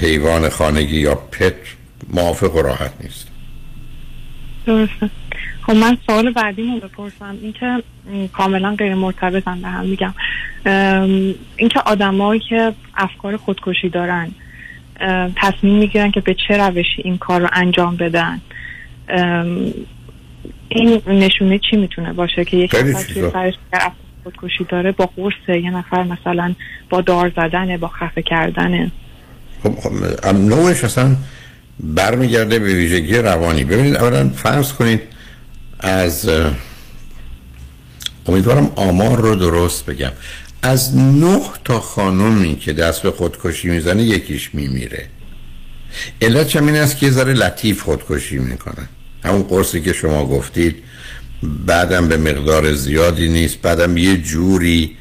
[SPEAKER 3] حیوان خانگی یا پت موافق و راحت نیست.
[SPEAKER 30] درسته. خب من سوال بعدیمو بپرسم. اینکه کاملا غیر مرتبطم به هم میگم. اینکه آدمایی که افکار خودکشی دارن تصمیم می‌گیرن که به چه روشی این کار رو انجام بدن. این نشونه چی می‌تونه باشه که یک نفر توی سرش خودکشی داره با قرص یه نفر مثلا با دار زدنه با خفه کردنه.
[SPEAKER 3] خب, خب نوعش اصلا برمیگرده به ویژگی روانی. ببینید اولا فرض کنید از امیدوارم آمار رو درست بگم. از نه تا خانومی که دست به خودکشی می‌زنه یکیش میمیره. علت این است که یه ذره لطیف خودکشی می‌کنن همون قرصی که شما گفتید بعدم به مقدار زیادی نیست بعدم یه جوری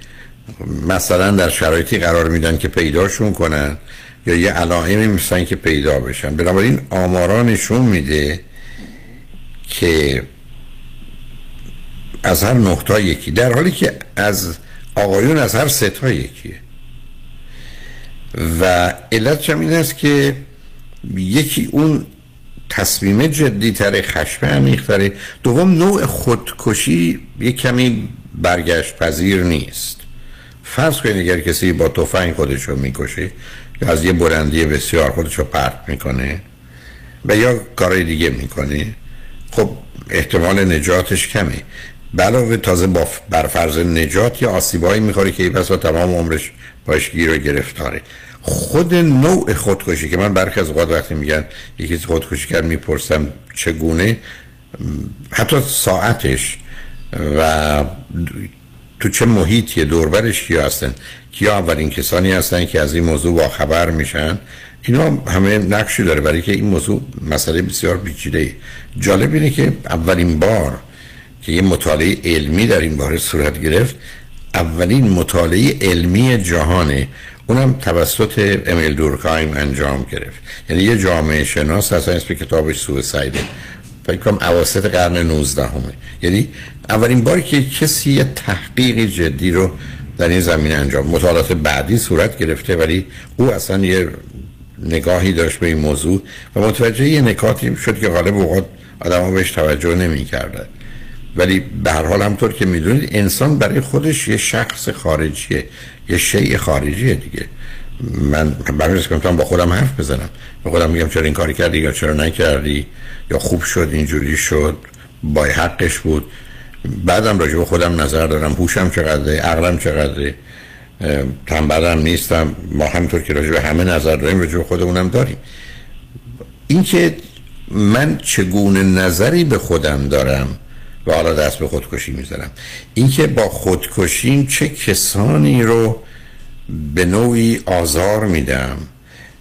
[SPEAKER 3] مثلا در شرایطی قرار میدن که پیداشون کنن یا یه علائمی میستن که پیدا بشن. بنابراین آمارا نشون میده که از هر نقطه یکی در حالی که از آقایون از هر سه تا یکیه. و علت این است که یکی اون تصمیم جدی تره خشم عمیق تره دوم نوع خودکشی یک کمی برگشت پذیر نیست. فرض کنید اگر کسی با تفنگ خودش رو می‌کشه یا از یه برندی بسیار خودش رو پرت می‌کنه و یا کارهای دیگه می‌کنه خب احتمال نجاتش کمه. علاوه تازه با برفرض نجات یا آسیبایی می‌خوره که بس تمام عمرش باش گیر و گرفتاره. خود نوع خودکشی که من برخی از اوقات وقتی میگن یکی خودکشی کرد می‌پرسم چگونه حتی ساعتش و تو چه محیطی دوربرش کیا هستن کیا اولین کسانی هستن که از این موضوع با خبر میشن اینا همه نقشی داره. برای که این موضوع مسئله بسیار پیچیده جالب اینه که اولین بار که یه مطالعه علمی در این باره صورت گرفت. اولین مطالعه علمی جهانه. اونم توسط امیل دورکایم انجام گرفت. یعنی یه جامعه شناس اصلا اسم کتابش سویسایده فکر کنم اواسط قرن 19 همه یعنی اولین باری که کسی یه تحقیق جدی رو در این زمینه انجام مطالعات بعدی صورت گرفته ولی او اصلا یه نگاهی داشت به این موضوع و متوجه یه نکاتی شد که غالب اوقات آدم ها بهش توجه نمی کردن. ولی به هر حال همطور که می‌دونید انسان برای خودش یه شخص خارجیه یه شیء خارجیه دیگه. من برای کنم با خودم حرف بزنم. به خودم میگم چرا این کاری کردی یا چرا نکردی یا خوب شد اینجوری شد با حقش بود. بعدم راجع به خودم نظر دارم. هوشم چقدره عقلم چقدره تنبلم نیستم. ما همطور که راجع به همه نظر داریم راجع به خودمونم داریم. اینکه من چگونه نظری به خودم دارم و حالا دست به خودکشی می‌زنم اینکه با خودکشیم چه کسانی رو به نوعی آزار میدم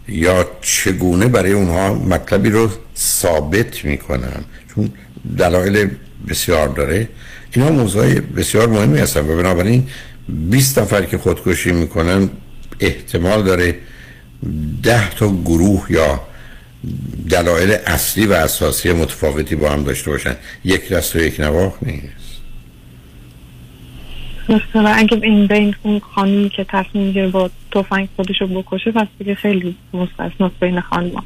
[SPEAKER 3] یا چگونه برای اونها مطلبی رو ثابت می‌کنم؟ چون دلایل بسیار داره. اینا موضوع بسیار مهمی هستن و بنابراین 20 نفر که خودکشی می‌کنن احتمال داره ده تا گروه یا دلایل اصلی و اساسی متفاوتی با هم داشته باشن. یک دست و یک نواخ نیست.
[SPEAKER 30] و اگه این بین اون خانمی که تصمیم می‌گیره با توفنگ خودش رو بکشه پس دیگه خیلی مستثناست بین خانم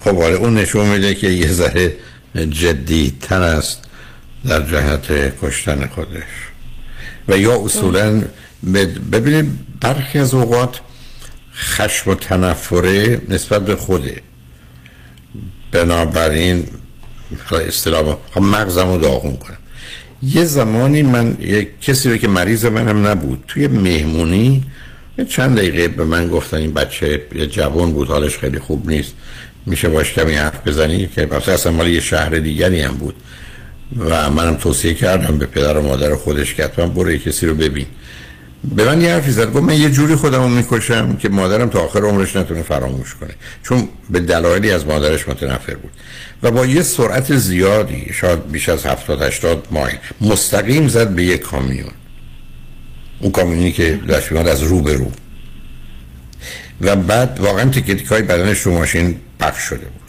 [SPEAKER 3] خب آره اون نشون میده که یه ذره جدی تر است در جهت کشتن خودش. و یا اصولا ببینید برخی از اوقات خشم و تنفره نسبت به خوده. بنابراین اصطلاح خب مغزم رو داغون کنم. یه زمانی من یک کسی رو که مریض منم نبود توی مهمونی چند دقیقه به من گفتن این بچه یه جوان بود حالش خیلی خوب نیست میشه باش کمی حرف بزنی؟ که مثلا اصلا مال یه شهر دیگری هم بود. و منم توصیه کردم به پدر و مادر خودش که حتما برو کسی رو ببین. به من یه حرفی زد. گفت من یه جوری خودم رو می‌کشم که مادرم تا آخر عمرش نتونه فراموش کنه. چون به دلایلی از مادرش متنفر بود. و با یه سرعت زیادی شاید بیش از 70 80 مایل مستقیم زد به یک کامیون. اون کامیونی که داشت از رو به رو. و بعد واقعا تکتیک های بدنش رو ماشین پخش شده بود.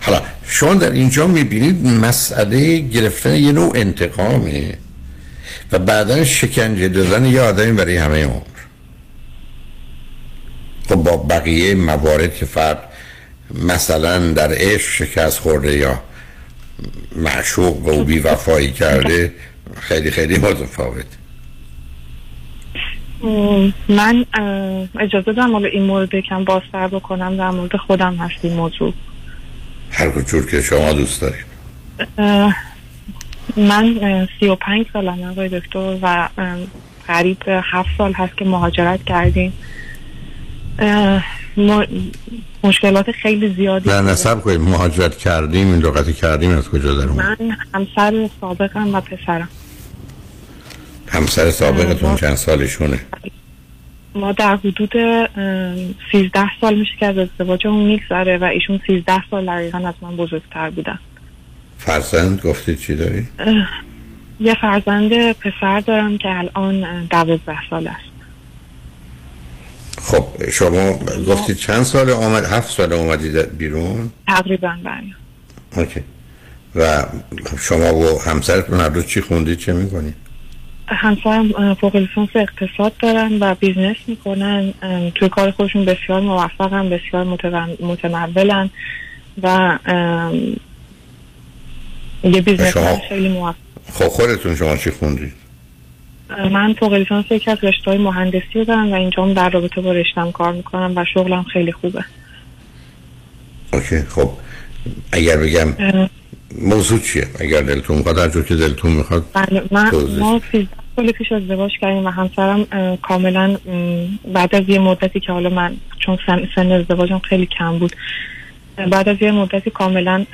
[SPEAKER 3] حالا شما در اینجا می‌بینید مسئله گرفتن یه نوع انتقامه. و بعدا شکنجه دادن یه آدمی برای همه عمر. خب با بقیه موارد که فرد مثلا در عشق شکست خورده یا معشوق و بی وفایی کرده خیلی خیلی متفاوت.
[SPEAKER 30] من اجازه دارم حالا این مورد کم بازتر بکنم در مورد خودم هست این موضوع.
[SPEAKER 3] هر جور که شما دوست دارید.
[SPEAKER 30] من سی و پنج سالم آقای دکتر و قریب هفت سال هست که مهاجرت کردیم. مشکلات خیلی زیادی
[SPEAKER 3] نه نصب کنید. مهاجرت کردیم این لغتی کردیم از کجا در
[SPEAKER 30] من همسر سابقم و پسرم.
[SPEAKER 3] همسر سابقتون چند سالشونه؟
[SPEAKER 30] ما در حدود سیزده سال میشه که از ازدواجمون میگذره و ایشون سیزده سال دقیقا از من بزرگتر بودن.
[SPEAKER 3] فرزند گفتید چی داری؟
[SPEAKER 30] یه فرزند پسر دارم که الان دوازده سال است.
[SPEAKER 3] خب شما گفتید چند سال آمد هفت سال اومدید بیرون؟
[SPEAKER 30] تقریبا بله.
[SPEAKER 3] okay. و شما و همسرتون هر چی خوندید چه می‌کنید؟
[SPEAKER 30] همسرم فوق لیسانس اقتصاد دارن و business می‌کنن. توی کار خودشون بسیار موفقن بسیار متمولن و یه business
[SPEAKER 3] شما...
[SPEAKER 30] خیلی موفق.
[SPEAKER 3] خب خودتون شما چی خوندید؟
[SPEAKER 30] من فوق لیسانس یکی از رشته های مهندسی دارم و اینجا در رابطه با رشتم کار می‌کنم و شغلم خیلی خوبه.
[SPEAKER 3] okay خب. اگر بگم موضوع چیه؟ اگر دلتون می‌خواد هر که دلتون می‌خواد
[SPEAKER 30] بله من ما 13 سال پیش ازدواج کردیم و همسرم کاملا بعد از یه مدتی که حالا من چون سن, سن ازدواجم خیلی کم بود بعد از یه مدتی کاملا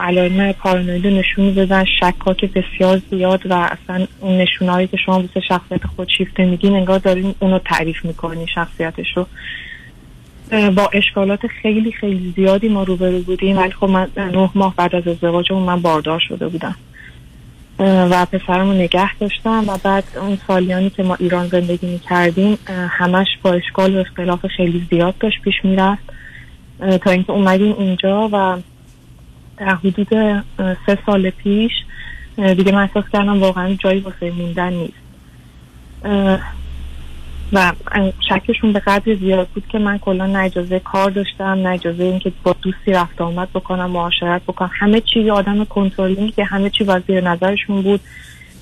[SPEAKER 30] علائم پارانوید نشون می‌دادن شکاک بسیار زیاد و اصلا اون نشونهایی که شما بسه شخصیت خود شیفته میگین انگار دارین اونو تعریف می‌کنی شخصیتش رو. با اشکالات خیلی خیلی زیادی ما روبرو بودیم ولی خب من نه ماه بعد از ازدواجمون من باردار شده بودم. و پسرمو نگه داشتم و بعد اون سالیانی که ما ایران زندگی می کردیم همش با اشکال و اختلاف خیلی زیاد داشت پیش می‌رفت. تا اینکه اومدیم اینجا و در حدود سه سال پیش دیگه من احساس کردم واقعا جایی واسه موندن نیست. و شکشون به قدر زیاد بود که من کلا نه اجازه کار داشتم نه اجازه اینکه با دوستی رفت آمد بکنم معاشرت بکنم. همه چی آدم کنترلی که همه چی وزیر نظرشون بود.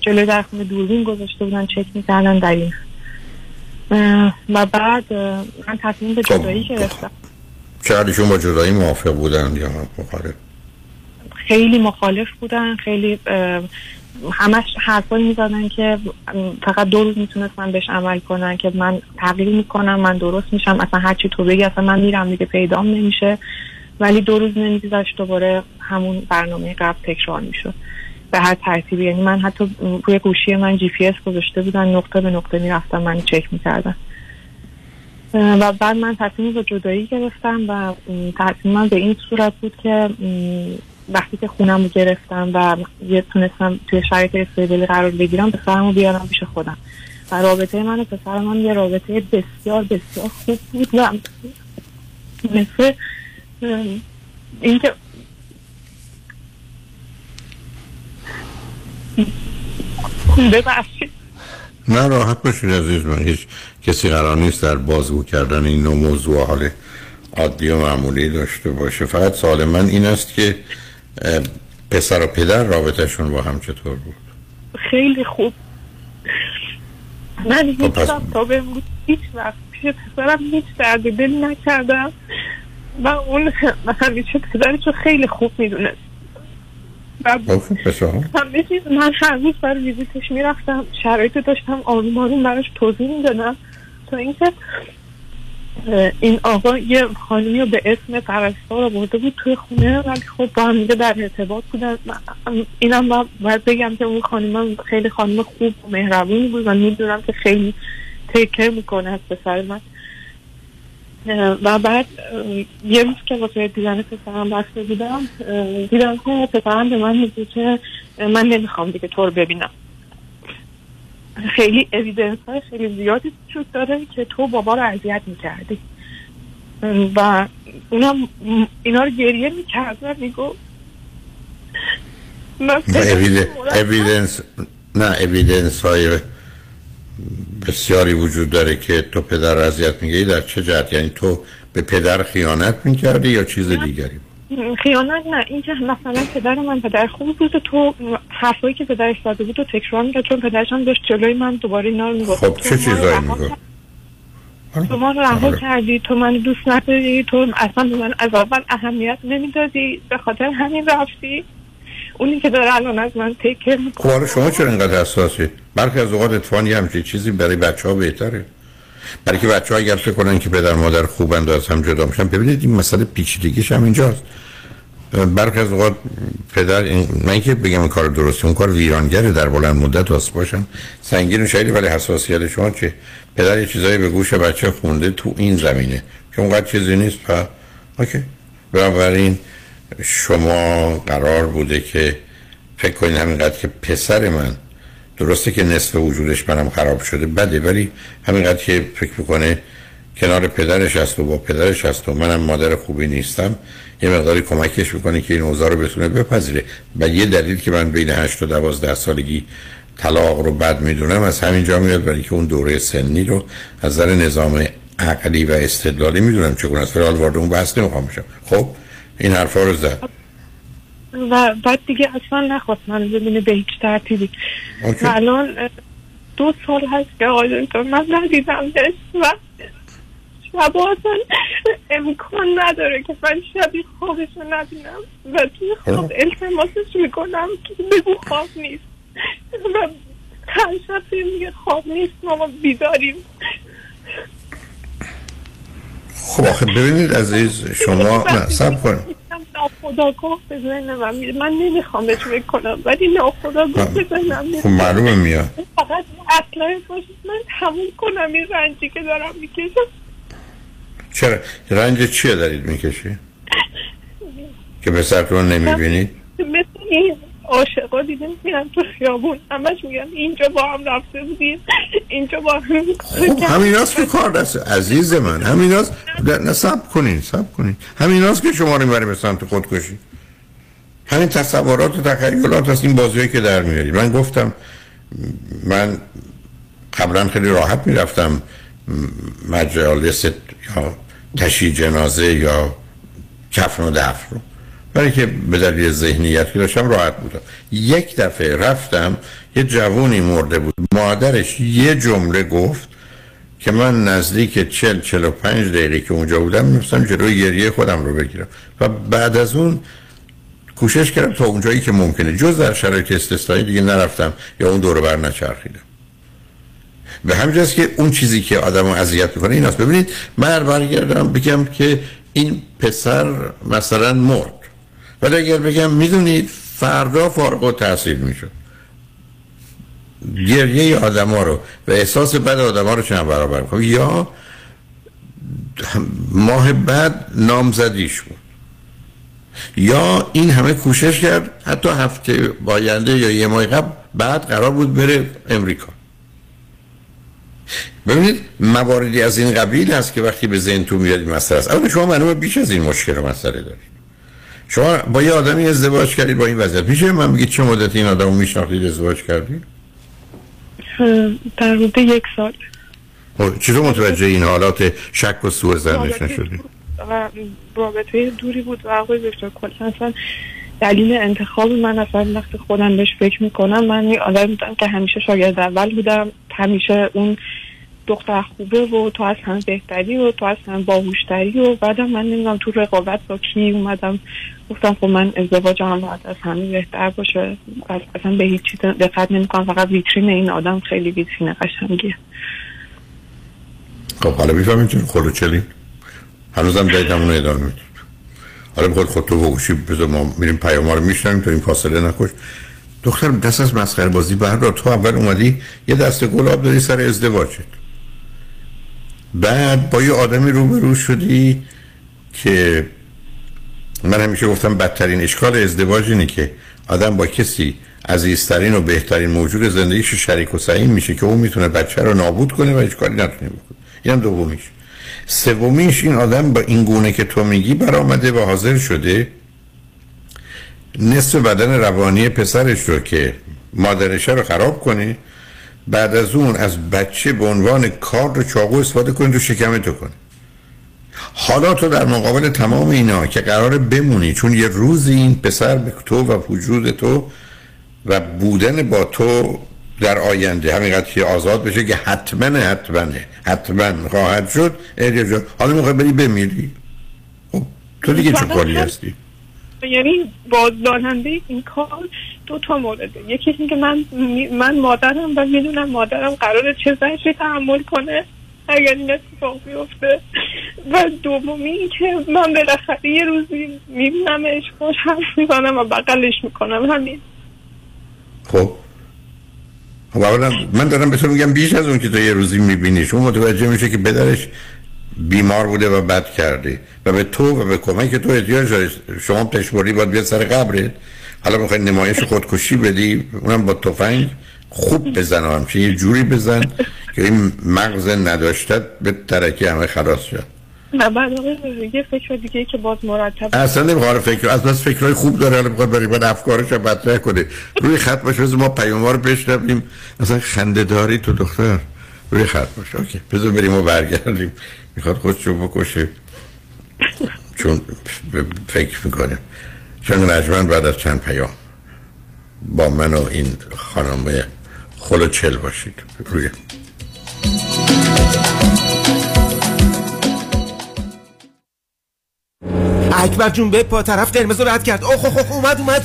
[SPEAKER 30] جلوی در خونه دوربین گذاشته بودن چک می‌کردن در این. و بعد من تصمیم به جدایی گرفتم.
[SPEAKER 3] چقدرشون با جدایی موافق بودن یا مخالف.
[SPEAKER 30] خیلی مخالف بودن خیلی همش حرفایی می‌زدن که فقط دو روز می‌تونستن بهش عمل کنن که من تغییر می‌کنم من درست میشم اصلا هرچی تو بگی اصلا من میرم دیگه پیدام نمیشه. ولی دو روز نمیگذشت دوباره همون برنامه قبل تکرار می‌شد. به هر ترتیبی یعنی من حتی روی گوشی من جی پی اس گذاشته بودن نقطه به نقطه می‌رفتم من چک می‌کردم. و بعد من تصمیم به جدایی گرفتم و تصمیم به این صورت بود که وقتی که خونه‌م رو گرفتم و یه تونستم توی شرایط stable قرار بگیرم پسرم رو بیارم پیش خودم. و رابطه من و پسر من یه رابطه بسیار بسیار خوب بود و مثل اینکه ببخشید.
[SPEAKER 3] نه راحت باشید عزیز من هیچ کسی قرار نیست در بازگو کردن این نوع موضوع حال عادی و معمولی داشته باشه. فقط سوال من این است که پسر و پدر رابطهشون با هم چطور بود؟
[SPEAKER 30] خیلی خوب. من هیچ وقت تا به هیچ وقت پیش پسرم هیچ درد دل نکردم و اون همیشه پدرشو خیلی خوب می‌دونست. و همه چیز من هر روز برای ویزیتش می‌رفتم شرایط داشتم آروم آروم براش توضیح می‌دادم. اینکه این آقا یه خانمی رو به اسم پرستار آورده بود توی خونه ولی خب با هم در ارتباط بودن. اینم با- باید بگم که اون خانم خیلی خانم خوب و مهربونی بود و می‌دونم که خیلی تکر می‌کنه از پسر من. و بعد یه روز که واسه دیدن پسرم بسته بودم دیدم که پسرم به من میگه که من نمی‌خوام دیگه تو رو ببینم. خیلی اویدنس های خیلی زیادی وجود داره که تو بابا رو اذیت می‌کردی. و اونم اینا رو گریه می‌کرد و میگو
[SPEAKER 3] اویدنس نه اویدنس های بسیاری وجود داره که تو پدر رو اذیت میگی در چه جهت؟ یعنی تو به پدر خیانت می‌کردی یا چیز دیگری
[SPEAKER 30] خیانت نه. این که مثلا پدر من پدر خوب بود و تو حرفایی که پدرش زده بود و تکرار می‌کرد چون پدرش هم داشت جلوی من دوباره اینا رو می‌گفت.
[SPEAKER 3] خب چه چیزایی میگو
[SPEAKER 30] تو ما رو رها کردی. تو من دوست نداری. تو اصلا به من از اول اهمیت نمی‌دادی. به خاطر همین رفتی. اونی که داره الان از من تکر
[SPEAKER 3] خب
[SPEAKER 30] می‌کنه.
[SPEAKER 3] حالا شما چرا اینقدر حساسی؟ برخی از اوقات اتفاقا یه همچین چیزی برای بچه ها بهتره. برای که بچه ها اگر فکر کنن که پدر مادر خوبند و از هم جدا میشن. ببینید این مسئله پیچیدگیش هم اینجاست. برخی از اوقات پدر. من که بگم کار درسته اون کار ویرانگره در بلند مدت واسه باشم سنگین و شایدی ولی حساسیت شما چه پدر یه چیزایی به گوش بچه خونده تو این زمینه که اونقدر چیزی نیست پا اوکی بنابراین شما قرار بوده که فکر کنید همینقدر که پسر من درسته که نصف وجودش منم خراب شده بده ولی همینقدر که فکر می‌کنه کنار پدرش هست و با پدرش هست و منم مادر خوبی نیستم یه مقداری کمکش می‌کنه که این اوضاع رو بتونه بپذیره. و یه دلیل که من بین 8 و 12 سالگی طلاق رو بد می‌دونم از همین جا میاد برای که اون دوره سنی رو از نظر نظام عقلی و استدلالی می‌دونم چگونه است. ولی حال وارد اون بحث نمی‌خوام بشم. خب این حرفا رو زد.
[SPEAKER 30] و بعد دیگه اصلا نخواست من ببینه به هیچ ترتیبی. و الان دو سال هست که آقای من ندیدمش و شبا اصلا امکان نداره که من شبی خوابش رو نبینم و توی خواب التماسش می‌کنم که بگو خواب نیست. و هر شب میگه خواب نیست ماما بیداریم.
[SPEAKER 3] خب آخه ببینید عزیز شما نه سب کنید.
[SPEAKER 30] ناخداگاه به ذهن من میره. من نمی‌خوام بهش فکر کنم ولی ناخداگاه به ذهنم میره.
[SPEAKER 3] خب معلومه میاد.
[SPEAKER 30] فقط اصلا باشه من تموم کنم این رنجی که دارم می‌کشم.
[SPEAKER 3] چرا؟ رنج چیه دارید می‌کشی؟ که پسرتون رو نمی‌بینید
[SPEAKER 30] مثل این عاشقا دیدیم میرن تو خیابون. همش میگن اینجا با هم رفته بودیم. اینجا با هم
[SPEAKER 3] خب همیناست که کار دست عزیز من. همیناست. نه نه، سب کنین سب کنین. همیناست که شما رو می‌بره به سمت خودکشی. همین تصورات و تخیلات هست. این بازیایی که در میارید من گفتم من قبلا خیلی راحت می‌رفتم مجالس یا تشییع جنازه یا کفن و دفن رو. برای که به دلیل ذهنیتی داشتم راحت بودم. یک دفعه رفتم یه جوونی مرده بود. مادرش یه جمله گفت که من نزدیک چل چل و پنج دقیقه که اونجا بودم میفتم جلوی گریه خودم رو بگیرم. و بعد از اون کوشش کردم تا اونجایی که ممکنه. جز در شرایط استثنایی دیگه نرفتم یا اون دور بر نچرخیدم. به همینجاست که اون چیزی که آدم اذیت می‌کنه این است ببینید من برگردم بگم که این پسر مثلا مرد. ولی اگر بگم می‌دونید فردا فارغ و تحصیل می‌شد. گریه ها رو و احساس بد آدم ها رو چند برابر کنم یا ماه بعد نامزدیش بود. یا این همه کوشش کرد حتی هفته باینده یا یه ماه قبل بعد قرار بود بره امریکا. ببینید مواردی از این قبیل هست که وقتی به ذهن تو میاد این مسئله است. اما شما معلومه بیش از این مشکل و مسئله دارید. شما با یه آدمی ازدواج کردید با این وضعیت. میشه من بگید چه مدت این آدم رو میشناختید ازدواج کردید؟
[SPEAKER 30] در حدود یک سال.
[SPEAKER 3] خب، چطور متوجه این حالات شک و سوء
[SPEAKER 30] رابطه
[SPEAKER 3] نشدید؟
[SPEAKER 30] و رابطه دوری بود و آقای دکتر کلا اصلا دلیل انتخاب من اصلا وقتی خودم بهش فکر می‌کنم من یه آدم بودم که همیشه شاگرد اول بودم. همیشه اون دختر خوبه و تو از همه بهتری و تو از همه باهوشتری و بعدم من نمی‌دونم تو رقابت با کی اومدم. گفتم خب من ازدواجم هم باید از همه بهتر باشه. از- اصلا به هیچ چیز دقت نمی‌کنم. فقط ویترین این آدم خیلی ویترین قشنگیه.
[SPEAKER 3] خب حالا می‌فهمید چون خلوچلین هنوزم دارید همون ادامه می‌دید حالا بخواد خود تو بگوشی بذار ما میریم پیام رو میشنیم تو این فاصله نکش. دختر دست از مسخره بازی بردار تو اول اومدی یه دست گلاب داری سر ازدواجت. بعد با یه آدمی روبرو شدی که من همیشه گفتم بدترین اشکال ازدواج اینه که آدم با کسی عزیزترین و بهترین موجود زندگیش شریک و سعیم میشه که اون می‌تونه بچه رو نابود کنه و هیچ کاری نتونه بکنه. اینم دومیش. سومیش این آدم با این گونه که تو میگی برآمده و حاضر شده نصف بدن روانی پسرش رو که مادرشه رو خراب کنه بعد از اون از بچه به عنوان کار رو چاقو استفاده کنه تو شکم تو کنه. حالا تو در مقابل تمام اینا که قرار بمونی چون یه روزی این پسر به تو و وجود تو و بودن با تو در آینده. همینقدر که آزاد بشه که حتما حتما حتما خواهد شد. جان حالا می‌خوای بری بمیری. خب تو دیگه چه کاری هستی؟
[SPEAKER 30] یعنی بازدارنده این کار دو تا مورده. یکی این که من من مادرم و می‌دونم مادرم قراره چه زنشی تحمل کنه اگر این اتفاق بیفته. و دومی این که من بالاخره یه روزی میبینمش خوش حرف می‌زنم و بغلش می‌کنم. همین.
[SPEAKER 3] خب من دارم به تو میگم بیش از اون که تو یه روزی میبینیش اون متوجه میشه که بدرش بیمار بوده و بد کرده و به تو و به کمک تو احتیاج داره شما پشبوری باید بیاد سر قبرت. حالا می‌خوای نمایش خودکشی بدی اونم با تفنگ خوب بزن همچه یه جوری بزن که این مغز نداشتت به ترکی همه خلاص شد
[SPEAKER 30] نه بعد یه فکر دیگه که باز مرتب
[SPEAKER 3] اصلا نمی‌خواد فکر از بس فکرهای خوب داره حالا می‌خواد برای من افکارش رو مطرح کنه. روی خط باشه ما پیام رو بشنویم. اصلا خنده داری تو دختر. روی خط باشه. اوکی. بذار بریم و برگردیم. می‌خواد خودشو بکشه. چون فکر می‌کنه. چون نجمن بعد از چند پیام. با من و این خانم خلو چل باشید. روی
[SPEAKER 31] اکبر جون به پا طرف قرمز رو رد کرد. اوه اوه اومد اومد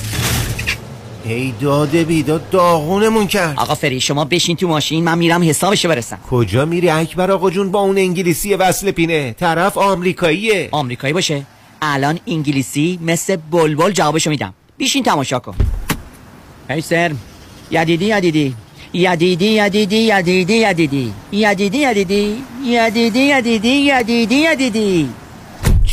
[SPEAKER 31] ای داده بیداد داغونمون کرد.
[SPEAKER 32] آقا فری شما بشین تو ماشین من میرم حسابشو برسم.
[SPEAKER 31] کجا میری اکبر آقا جون؟ با اون انگلیسی وصل پینه. طرف آمریکاییه.
[SPEAKER 32] آمریکایی باشه. الان انگلیسی مثل بلبل جوابشو میدم. بیشین تماشا کن. هی سر یدیدی یدیدی. یدیدی یدیدی یدیدی یدیدی. یدیدی یدیدی. یدیدی یدیدی یدیدی یدیدی.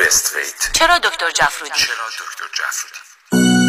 [SPEAKER 33] بست ویت؟
[SPEAKER 32] چرا دکتر جفرودی؟
[SPEAKER 33] چرا دکتر جفرودی؟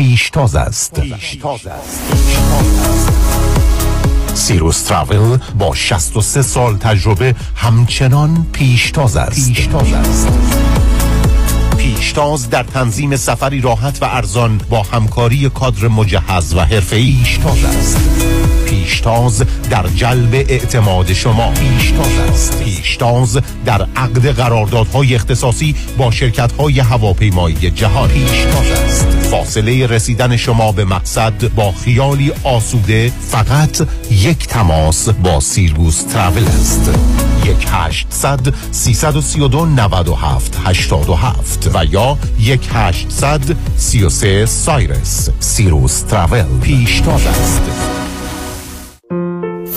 [SPEAKER 34] پیشتاز است سیروس تراول با 63 سال تجربه همچنان پیشتاز است پیشتاز در تنظیم سفری راحت و ارزان با همکاری کادر مجهز و حرفه‌ای پیشتاز است پیشتاز در جلب اعتماد شما. پیشتاز است. پیشتاز در عقد قراردادهای اختصاصی با شرکت‌های هواپیمایی جهان. پیشتاز است. فاصله رسیدن شما به مقصد با خیالی آسوده فقط یک تماس با سیرگوس ترافل است. یک هشتصد سیصد سی و دو نود و هفت هشتاد و هفت و یا یک هشتصد سی و سه سایرس. سیروس ترافل. پیشتاز است.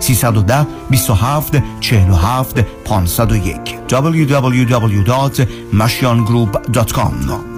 [SPEAKER 28] 310 27 47 501 www.mashiangroup.com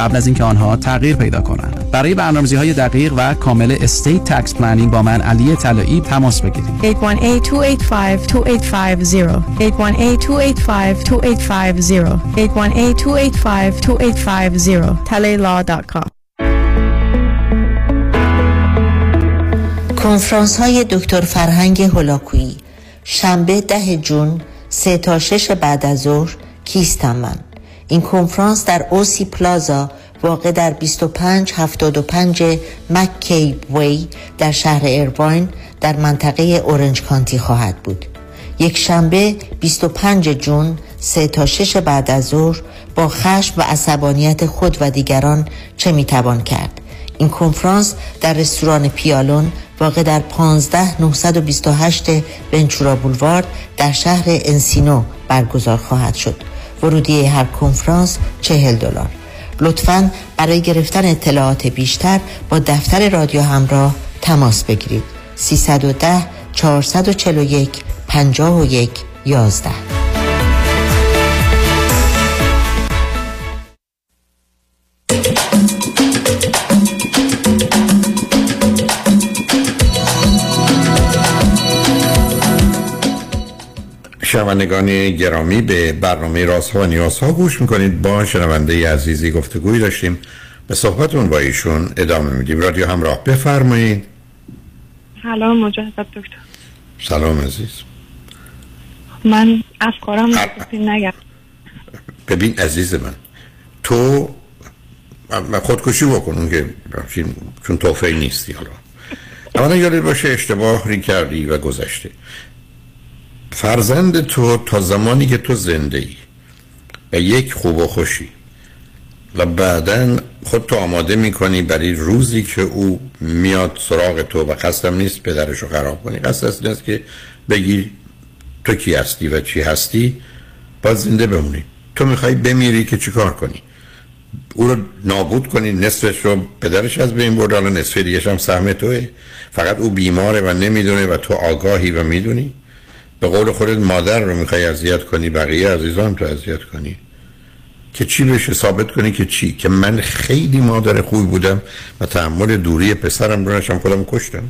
[SPEAKER 35] قبل از اینکه آنها تغییر پیدا کنند. برای برنامه‌ریزی های دقیق و کامل estate tax planning با من علی طلایی تماس بگیرید.
[SPEAKER 11] 818-285-2850 818-285-2850 818-285-2850 talaylaw.com
[SPEAKER 19] کنفرانس های دکتر فرهنگ هولاکویی. شنبه ده جون سه تا شش بعد از ظهر کیستم من این کنفرانس در اوسی پلازا واقع در 2575 مک وی در شهر ایرواین در منطقه اورنج کانتی خواهد بود. یک شنبه 25 جون سه تا شش بعد از ظهر با خشم و عصبانیت خود و دیگران چه می‌توان کرد؟ این کنفرانس در رستوران پیالون واقع در 15 928 ونچورا بولوارد در شهر انسینو برگزار خواهد شد. ورودی هر کنفرانس 40 دلار. لطفا برای گرفتن اطلاعات بیشتر با دفتر رادیو همراه تماس بگیرید. 310 441 51 11
[SPEAKER 3] شنوندگان گرامی به برنامه راست ها و نیاز ها گوش می‌کنید. با شنونده عزیزی گفتگوی داشتیم. به صحبتون با ایشون ادامه میدیم. رادیو همراه بفرمایید.
[SPEAKER 30] سلام مجدد دکتر.
[SPEAKER 3] سلام عزیز.
[SPEAKER 30] من افکارم نگم.
[SPEAKER 3] ببین عزیز من تو خودکشی بکن اون که چون توفه نیستی حالا. اولا یادت باشه اشتباهی کردی و گذشته. فرزند تو تا زمانی که تو زنده ای و یک خوب و خوشی و بعدا خود تو آماده می‌کنی برای روزی که او میاد سراغ تو و قصدم نیست پدرش رو خراب کنی. قصد است است که بگی تو کی هستی و چی هستی؟ باید زنده بمونی. تو می‌خوای بمیری که چیکار کنی؟ او رو نابود کنی نصفش رو پدرش از بین برد الان نصف دیگه هم سهم توه. فقط او بیماره و نمی‌دونه و تو آگاهی و می‌دونی. به قول خودت مادر رو می‌خوای اذیت کنی بقیه عزیزان تو اذیت کنی. که چی بشه ثابت کنی که چی؟ که من خیلی مادر خوبی بودم و تحمل دوری پسرم رو نشم خودم کشتم.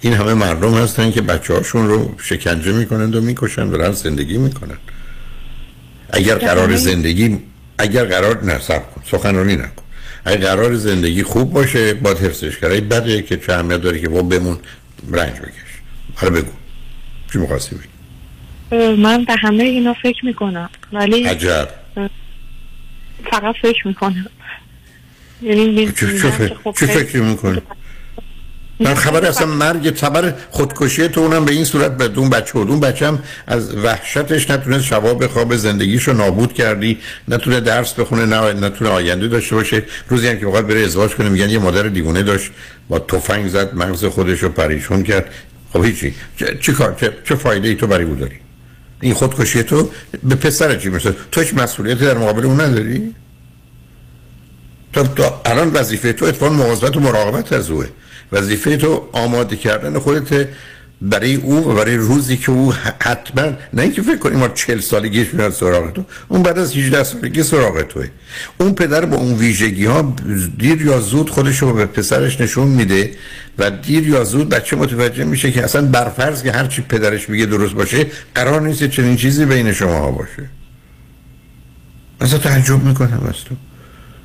[SPEAKER 3] این همه مردم هستن که بچه هاشون رو شکنجه می‌کنند و می‌کشن و دارن زندگی می‌کنن اگر قرار زندگی اگر قرار نه سب کن سخنرانی نکن. اگه قرار زندگی خوب باشه با حفظش کرد بده که چه اهمیت داره که با بمون رنج بکش. حالا بگو. چی می‌خواستی بگی؟
[SPEAKER 30] من به همه اینا فکر می‌کنم ولی
[SPEAKER 3] عجب.
[SPEAKER 30] فقط فکر می‌کنم. یعنی
[SPEAKER 3] فکر...
[SPEAKER 30] خب
[SPEAKER 3] می‌کنی؟ من خبر اصلا مرگ خبر خودکشی تو اونم به این صورت به اون بچه بود اون بچه هم از وحشتش نتونست شبا بخواب زندگیشو نابود کردی نتونه درس بخونه نه نتونه آینده داشته باشه. روزی هم که وقت بره ازدواج کنه میگن یه مادر دیوونه داشت با تفنگ زد مغز خودش رو پریشون کرد. خب هیچی. چه, چه چه, چه فایده ای تو برای او داری؟ این خودکشی تو به پسر چی مثل تو هیچ مسئولیتی در مقابل اون نداری؟ تو, تو الان وظیفه تو اتفاق مواظبت و مراقبت از اوه. وظیفه تو آماده کردن خودت برای او و برای روزی که او حتما نه اینکه فکر کنیم ما 40 سالگیش میاد سراغ تو اون بعد از 18 سالگی سراغ توه. اون پدر با اون ویژگی ها دیر یا زود خودش رو به پسرش نشون میده و دیر یا زود بچه متوجه میشه که اصلا برفرض که هر چی پدرش میگه درست باشه قرار نیست چنین چیزی بین شما ها باشه. اصلا تعجب می‌کنم از تو.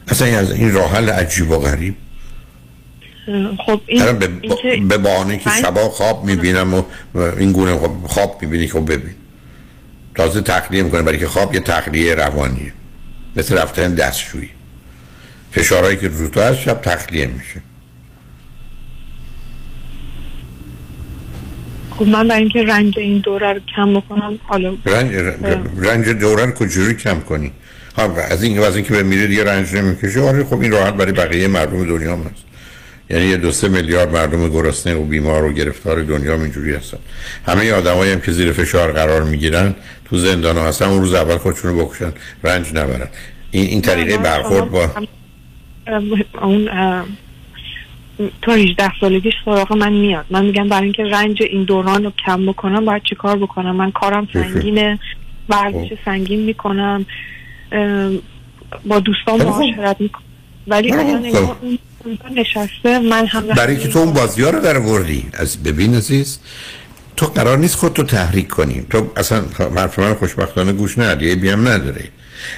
[SPEAKER 3] اصلا از این راه حل عجیب و غریب.
[SPEAKER 30] خب این,
[SPEAKER 3] به,
[SPEAKER 30] این که
[SPEAKER 3] به بهانه که شبا خواب می‌بینم و این گونه خب خواب می‌بینی که ببین. تازه تخلیه می‌کنه برای که خواب یه تخلیه روانیه. مثل رفتن دستشویی. فشارهایی که رو تو هست شب تخلیه میشه.
[SPEAKER 30] خب من برای اینکه رنج این دوره رو کم بکنم حالا
[SPEAKER 3] رنج, رنج دوران کجوری کم کنی؟ ها از این از اینکه به میره دیگه رنج نمی‌کشه. آره خب این راحت برای بقیه مردم دنیا هم هست یعنی یه دو سه میلیارد مردم گرسنه و بیمار و گرفتار دنیا اینجوری هستن. همه آدمایی هم که زیر فشار قرار می‌گیرن تو زندان هستن اون روز اول خودشونو بکشن رنج نبرن. این این طریقه برخورد با
[SPEAKER 30] اون تا 18 سالگیش سراغ من میاد. من میگم برای اینکه رنج این دوران رو کم بکنم باید چی کار بکنم؟ من کارم سنگینه ورزش سنگین می‌کنم با دوستان
[SPEAKER 3] خوب.
[SPEAKER 30] معاشرت می‌کنم. ولی
[SPEAKER 3] خیلی
[SPEAKER 30] الان نشسته هم
[SPEAKER 3] برای که تو اون بازی ها رو در وردی از ببین عزیز تو قرار نیست خودتو تحریک کنی. تو اصلا حرف من خوشبختانه گوش ندی بیم نداره.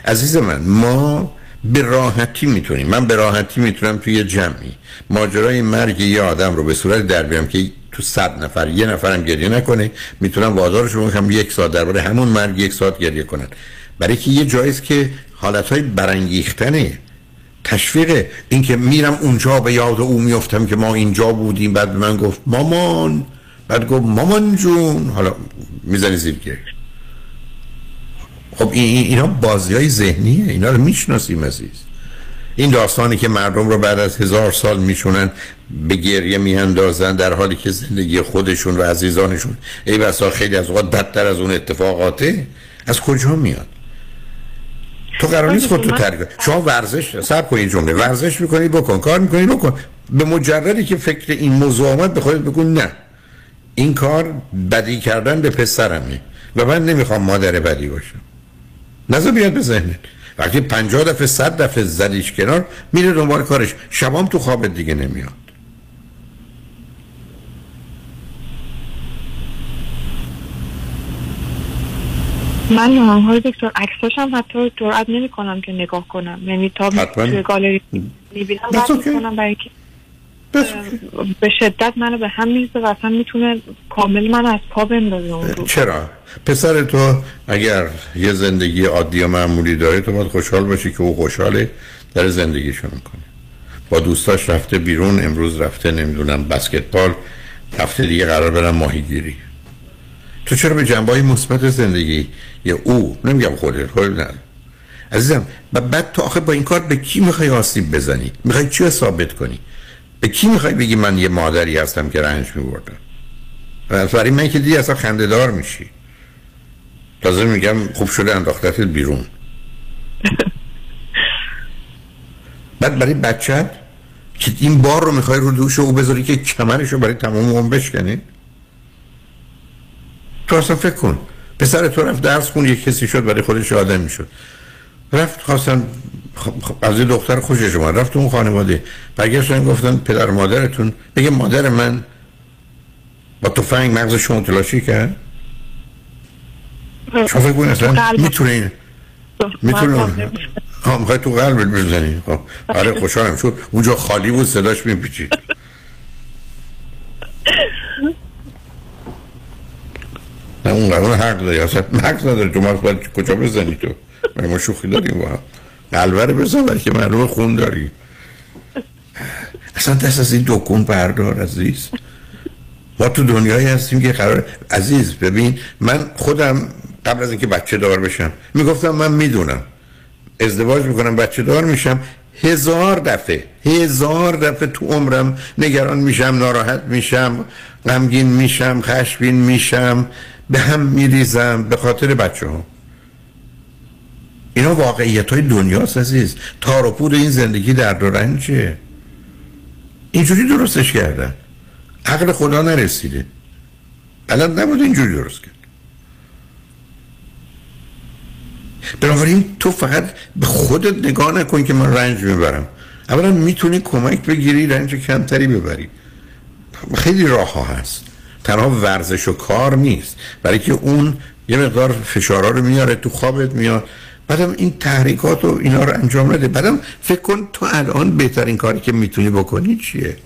[SPEAKER 3] عزیز من ما به راحتی می‌تونیم. من به راحتی می‌تونم توی یه جمعی. ماجرای مرگ یه آدم رو به صورت در بیارم که تو صد نفر یه نفرم گریه نکنه می‌تونم وادارش بکنم یک ساعت درباره همون مرگ یک ساعت گریه کنن برای که یه جاییست که حالتهای برانگیختنه. تشویق این که میرم اونجا به یاد او میفتم که ما اینجا بودیم. بعد من گفت مامان. بعد گفت مامان جون. حالا می‌زنی زیر گریه خب این- اینا بازی های ذهنیه. اینا رو می‌شناسیم عزیز. این داستانی که مردم رو بعد از هزار سال میشونن به گریه میاندازن در حالی که زندگی خودشون و عزیزانشون. ای بسا خیلی از اوقات بدتر از اون اتفاقاته. از کجا میاد؟ تو قرار نیست خودتو ترک کنی. شما ورزش سب کنی جمله. ورزش می‌کنی بکن. کار می‌کنی بکن. به مجردی که فکر این موضوع آمد به خودت بگو نه. این کار بدی کردن به پسرمه. و من نمی‌خوام مادر بدی باشم. نظر بیاد به ذهنت. وقتی پنجاه دفعه صد دفعه زدیش کنار میره دنبال کارش. شبام تو خوابت دیگه نمیاد.
[SPEAKER 30] من های دکتر عکساش هم حتی جرئت نمی کنم که نگاه کنم. یعنی تا. توی گالری می‌بینم بعد می‌کنم برای که به شدت منو به هم میزه و اصلا می‌تونه کامل من از پا بندازه اون رو.
[SPEAKER 3] چرا؟ پسر تو اگر یه زندگی عادی و معمولی داره تو باید خوشحال باشی که او خوشحاله در زندگیشو می‌کنه. با دوستاش رفته بیرون امروز رفته نمی‌دونم بسکتبال هفته دیگه قرار برم ماهیگیری. تو چرا به جنبه های مثبت زندگی یا او نمیگم خودت خودت نه. عزیزم و بعد تو آخه با این کار به کی می‌خوای آسیب بزنی؟ می‌خوای چی ثابت کنی؟ به کی می‌خوای بگی من یه مادری هستم که رنج میبردم؟ برای من که دیگه اصلا خندهدار میشی. تازه میگم خوب شده انداختت بیرون. بعد برای بچت که این بار رو می‌خوای رو دوش او بذاری که کمرش رو برای تمام عمر بشکنی تو اصلا فکر کن. پسر تو رفت درس خون یک کسی شد برای خودش آدم می‌شد. رفت خواستن خ- خ- از یه دختر خوشش اومد. رفت اون خانواده. برگشتن گفتن پدر مادرتون. بگه مادر من با تفنگ مغز شما تلاشی کرد؟ شما فکر کن اصلا
[SPEAKER 30] قلب.
[SPEAKER 3] می‌تونه این می‌تونه ها می‌خوای تو قلبت بزنی. خب آره خوشحالم. چون اونجا خالی بود صداش میپیچید. نه اون قرار حق داری. اصلا حق نداری. تو باید کجا بزنی تو؟ ما شوخی داریم با هم. قلبه بزن برای که معلوم خون داری. اصلا دست از این دکون بردار عزیز. ما تو دنیایی هستیم که قرار عزیز ببین من خودم قبل از اینکه بچه دار بشم می‌گفتم من می‌دونم. ازدواج می‌کنم بچه دار میشم. هزار دفعه هزار دفعه تو عمرم نگران میشم ناراحت میشم غمگین میشم خشبین میشم. به هم میریزم به خاطر بچه ها اینا واقعیت های دنیاست عزیز. تار و پود این زندگی در و رنجه اینجوری درستش کردن. عقل خدا نرسیده. الان نبود اینجوری درست کرد. بنابراین تو فقط به خودت نگاه نکن که من رنج می‌برم. اولا می‌تونی کمک بگیری رنج کمتری ببری. خیلی راه ها هست. تنها ورزش و کار نیست. برای که اون یه مقدار فشارا رو میاره تو خوابت میاد. بعدم این تحریکات و اینا رو انجام نده. بعدم فکر کن تو الان بهترین کاری که می‌تونی بکنی چیه؟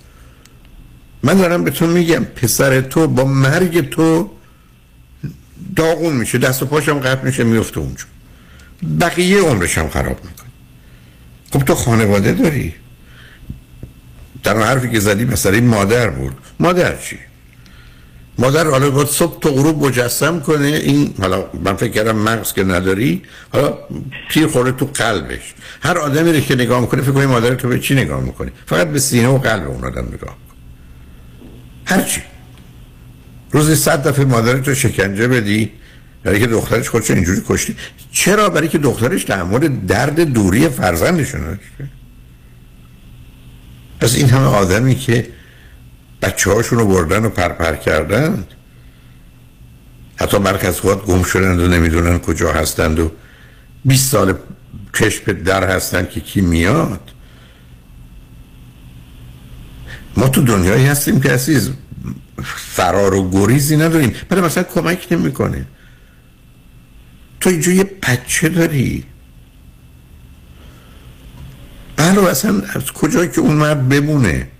[SPEAKER 3] من دارم به تو میگم پسر تو با مرگ تو داغون میشه. دست و پاشم قطع میشه میفته اونجا بقیه عمرش هم خراب می‌کنه. خب تو خانواده داری؟ در حرفی که زدی مثلا مادر بود. مادر چی؟ مادر حالا باید صبح تو غروب مجسم کنه. این حالا من فکر کردم مغز که نداری. حالا تیر خوره تو قلبش. هر آدمی رو که نگاه می‌کنه فکر کنی مادر تو به چی نگاه می‌کنه؟ فقط به سینه و قلب اون آدم نگاه کن هرچی روزی صد دفعه مادر تو شکنجه بدی. برای که دخترش خودش اینجوری کشتی. چرا؟ برای که دخترش مورد درد دوری فرزندشون داشته پس این همه آدمی که بچه هاشون رو بردن و پرپر کردن. حتی مرکز خود گم شدند و نمی‌دونن کجا هستند و 20 سال چشم در هستند که کی میاد. ما تو دنیایی هستیم که عزیز فرار و گریزی نداریم. برای مثلا کمک نمی‌کنه. تو اینجا یه بچه داری. بله اصلا از کجایی که اون مرد بمونه؟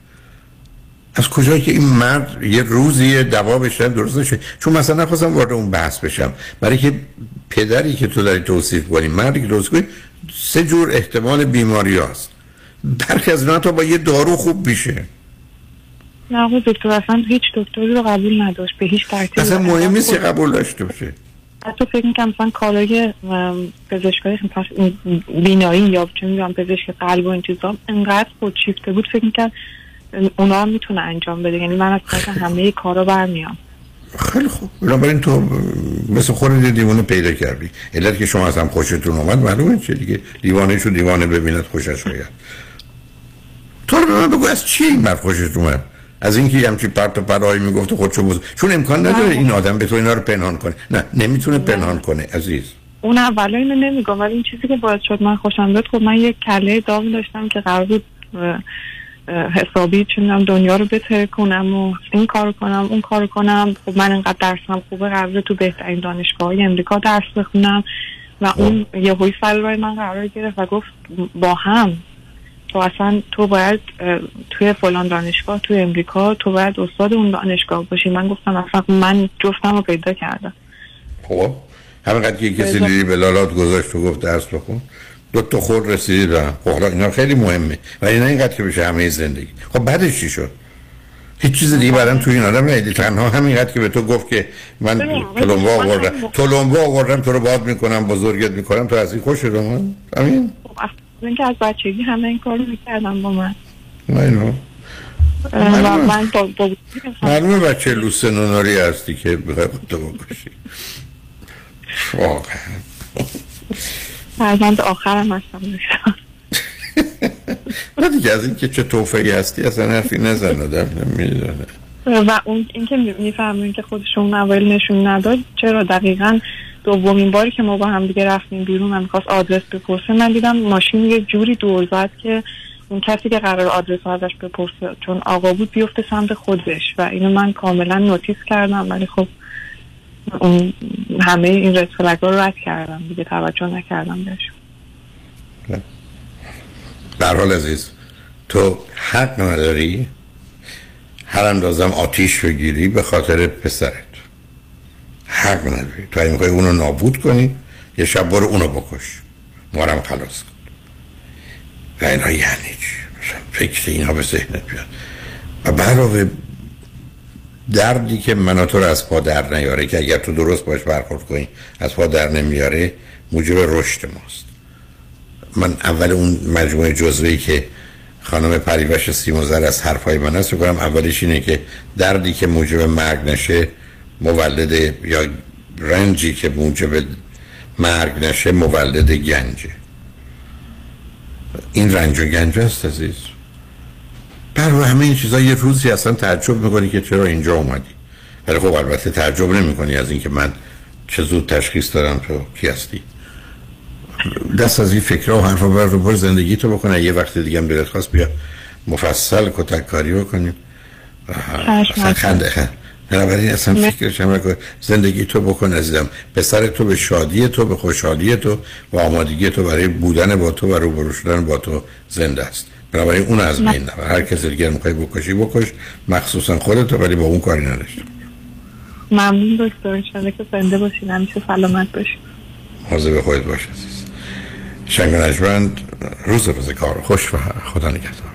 [SPEAKER 3] از کجایی که این مرد یه روزی دوا بشن درست نشه. چون مثلا نخواستم وارد اون بحث بشم. برای که پدری که تو داری توصیف کنی مردی که توصیف کنی سه جور احتمال بیماری هست برخی از تا با یه دارو خوب میشه.
[SPEAKER 30] نه آقا دکتر اصلا هیچ دکتری رو قبول نداشت. به هیچ ترتیبی
[SPEAKER 3] اصلا مهم نیست قبول داشته باشه.
[SPEAKER 30] حتی فکر می‌کنم مثلا کارای پزشکای بینایی یا چه می‌دونم پزشک قلب و این چیزا انقدر خود شیفته بود. فکر می‌کنم اونا هم می‌تونه انجام بده. یعنی من از همه کارا برمیام.
[SPEAKER 3] خیلی خوب. بنابراین تو مثل خود دیوانه پیدا کردی. علت که شما از هم خوشتون اومد معلومه چه دیگه؟ دیوانه شو دیوانه ببیند خوشش آید تو رو به من بگو از چی این خوشت اومد؟ از اینکه همچی پرت و پرایی می‌گفت خودشو بوز چون امکان نداره این آدم به تو اینا رو پنهان کنه. نه نمی‌تونه پنهان کنه عزیز.
[SPEAKER 30] اون اولا اینو نمیگم ولی این چیزی که باعث شد من خوشم بیاد خب من یک کله داغ داشتم که قرار بود حسابی چون دنیا رو بهتر کنم و این کار کنم اون کار کنم. خب من انقدر درسم خوبه قرار تو بهترین دانشگاه های امریکا درس بخونم. و اون یه هوی سر من قرار گرفت و گفت با هم. تو اصلا تو باید توی فلان دانشگاه توی امریکا تو باید استاد اون دانشگاه باشی. من گفتم اصلا من جفتم رو پیدا کردم.
[SPEAKER 3] خب. همینقدر که کسی دیدی به لالات گذاشت و گفت درس بخون. دو تا خور رسیدی و خب اینا خیلی مهمه. و اینا اینقدر که بشه همه زندگی. خب بعدش چی شد؟ هیچ چیز دیگه بعدم توی این آدم نیدی تنها همینقدر که به تو گفت که من تلمبا آوردم تلمبا آوردم تو رو باد می‌کنم بزرگت می‌کنم تو از این خوش همین
[SPEAKER 30] من که از بچگی همه این کار می‌کردم با من.
[SPEAKER 3] نه معلومه. بچه لوس نوناری هستی که بخوای خودتو بکشی. واقعا.
[SPEAKER 30] فرزند آخرم هستم
[SPEAKER 3] نه دیگه از این که چه توفهی هستی اصلا حرفی نزن آدم نمی‌دونه.
[SPEAKER 30] و اون اینکه می‌فهمین که خودشون اول نشون نداد چرا دقیقا دومین باری که ما با هم دیگه رفتیم بیرون من می‌خواست آدرس بپرسه من دیدم ماشین یه جوری دور زد که اون کسی که قرار آدرس رو ازش بپرسه چون آقا بود بیفته سمت خودش و اینو من کاملا نوتیس کردم ولی خب همه این رد ها رو رد کردم دیگه توجه نکردم بهشون
[SPEAKER 3] در حال عزیز تو حق نداری هر اندازم آتیش بگیری به خاطر پسرت. حق نداری. تو اگه می‌خوای اونو نابود کنی یه شب برو اونو بکش. مارم خلاص کن. و اینا یعنی چی؟ فکر اینا به ذهنت بیاد. و علاوه دردی که من تو رو از پا در نیاره که اگر تو درست باش برخورد کنی از پا در نمیاره موجب رشد ماست. من اول اون مجموعه جزوهی که خانم پریوش سیموزر از حرفای من هست کنم اولش اینه که دردی که موجب مرگ نشه مولد یا رنجی که موجب مرگ نشه مولد گنجه. این رنج و گنج است عزیز. بر همه این چیزا یه روزی اصلا تعجب می‌کنی که چرا اینجا اومدی. ولی خب البته تعجب نمی‌کنی از اینکه من چه زود تشخیص دارم تو کی هستی. دست از این فکرها و حرفا بر رو بر زندگی تو بکنه یه وقت دیگه هم دلت خواست بیا مفصل کتک کاری بکنیم اصلا خنده خنده. بنابراین اصلا فکرش هم نکن زندگی تو بکن عزیزم. پسر تو به شادی تو به خوشحالی تو و آمادگی تو برای بودن با تو و روبرو شدن با تو زنده است. بنابراین اون از بین نبر. هر کسی دیگر می‌خوای بکشی بکش. مخصوصا خودت ولی با اون کاری نداشته
[SPEAKER 30] ممنون دکتر. انشالله که زنده باشین. همیشه سلامت باشین.
[SPEAKER 3] حاضر به خودت باش عزیز. شنگ نجمند روز روز کار. خوش و خدا نگهدار.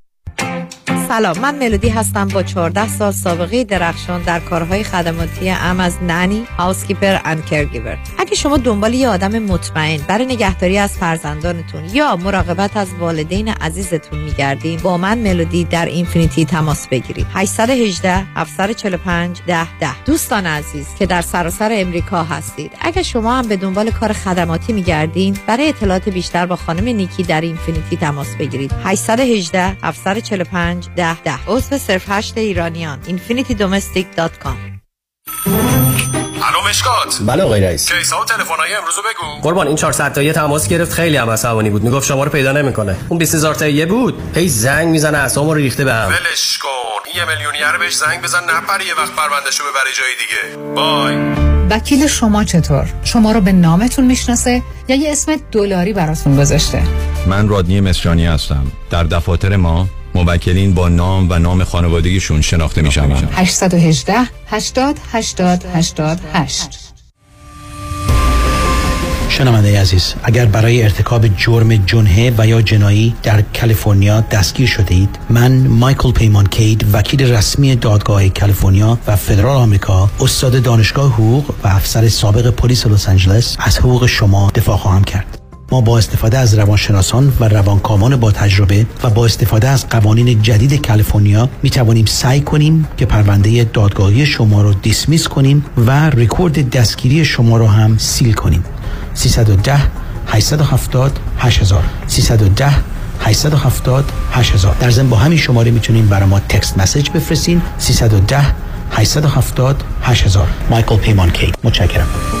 [SPEAKER 36] سلام من ملودی هستم با 14 سال سابقه درخشان در کارهای خدماتی ام از نانی، هاوسکیپر اند کرگیور. اگه شما دنبال یه آدم مطمئن برای نگهداری از فرزندانتون یا مراقبت از والدین عزیزتون میگردین با من ملودی در اینفینیتی تماس بگیرید. 818 745 10 10 دوستان عزیز که در سراسر امریکا هستید اگه شما هم به دنبال کار خدماتی میگردین برای اطلاعات بیشتر با خانم نیکی در اینفینیتی تماس بگیرید 818 745 ده. ده عضو صرف هشت ایرانیان. infinitydomestic.com
[SPEAKER 37] الو مشکات.
[SPEAKER 38] بله آقای رئیس.
[SPEAKER 37] کیسا و تلفن‌های امروز بگو.
[SPEAKER 38] قربان این 400 تایی تماس گرفت. خیلی هم عصبانی بود. می‌گفت شما رو پیدا نمی‌کنه. اون 20000 تایی بود. هی زنگ می‌زنه اسمو رو ریخته بهم
[SPEAKER 37] ولش کن. یه میلیونیر بهش زنگ بزن. نپره یه وقت پروندهشو ببره جای دیگه. بای.
[SPEAKER 29] وکیل شما چطور؟ شما رو به نامتون می‌شناسه یا یه اسم دلاری براتون گذاشته؟
[SPEAKER 39] من رادنی مصریانی هستم. در دفاتر ما موکلین با نام و نام خانوادگیشون شناخته می شوند
[SPEAKER 29] 818 80 80 88
[SPEAKER 40] شنونده عزیز اگر برای ارتکاب جرم جنحه و یا جنایی در کالیفرنیا دستگیر شده اید من مایکل پیمان کید وکیل رسمی دادگاه کالیفرنیا و فدرال آمریکا استاد دانشگاه حقوق و افسر سابق پلیس لس آنجلس از حقوق شما دفاع خواهم کرد. ما با استفاده از روانشناسان و روانکاوان با تجربه و با استفاده از قوانین جدید کالیفرنیا می توانیم سعی کنیم که پرونده دادگاهی شما را دیسمیس کنیم و رکورد دستگیری شما را هم سیل کنیم. 310 870 8000 310 870 8000 در ضمن با همین شماره می‌تونین برای ما تکست مسیج بفرستین. 310 870 8000 مایکل پیمان کی. متشکرم.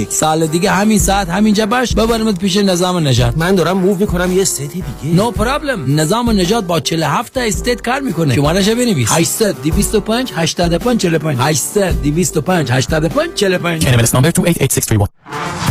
[SPEAKER 41] سال دیگه همین ساعت همینجا باش ببرمت پیش نظام نجات
[SPEAKER 42] من دارم move می‌کنم یه state دیگه.
[SPEAKER 41] no no problem نظام نجات با 47 تا state کار می‌کنه. شمارش بنویس. 800 225 85 45 800 225 85 45
[SPEAKER 43] NMLS number 288631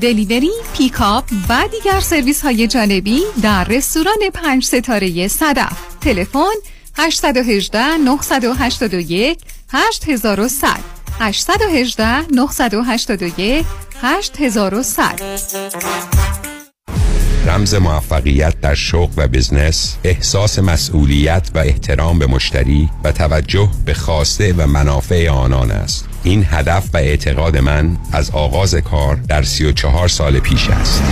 [SPEAKER 44] delivery، pickup و دیگر سرویس های جانبی در رستوران پنج ستاره صدف. تلفن 818 981 8100 818 981 8100
[SPEAKER 18] رمز موفقیت در شغل و business احساس مسئولیت و احترام به مشتری و توجه به خواسته و منافع آنان است. این هدف و اعتقاد من از آغاز کار در 34 سال پیش است.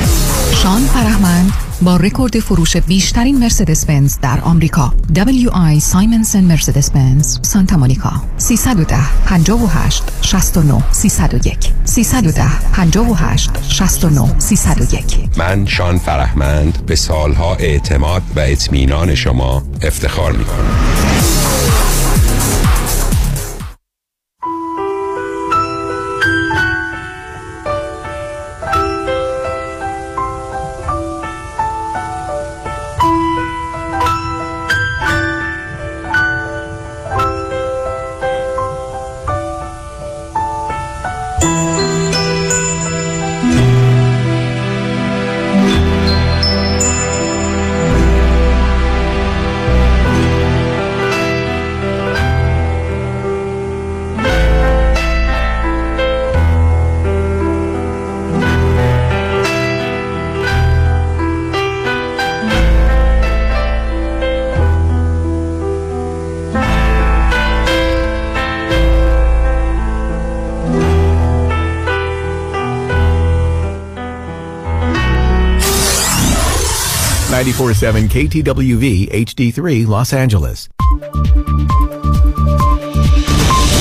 [SPEAKER 29] شان فرهمند با رکورد فروش بیشترین مرسدس بنز در آمریکا. WI سایمنسن مرسدس بنز سانتا مونیکا. 310 58 69 301 310 58 69 301
[SPEAKER 18] من شان فرهمند به سالها اعتماد و اطمینان شما افتخار می کنم
[SPEAKER 45] Seven KTWV HD3 Los Angeles.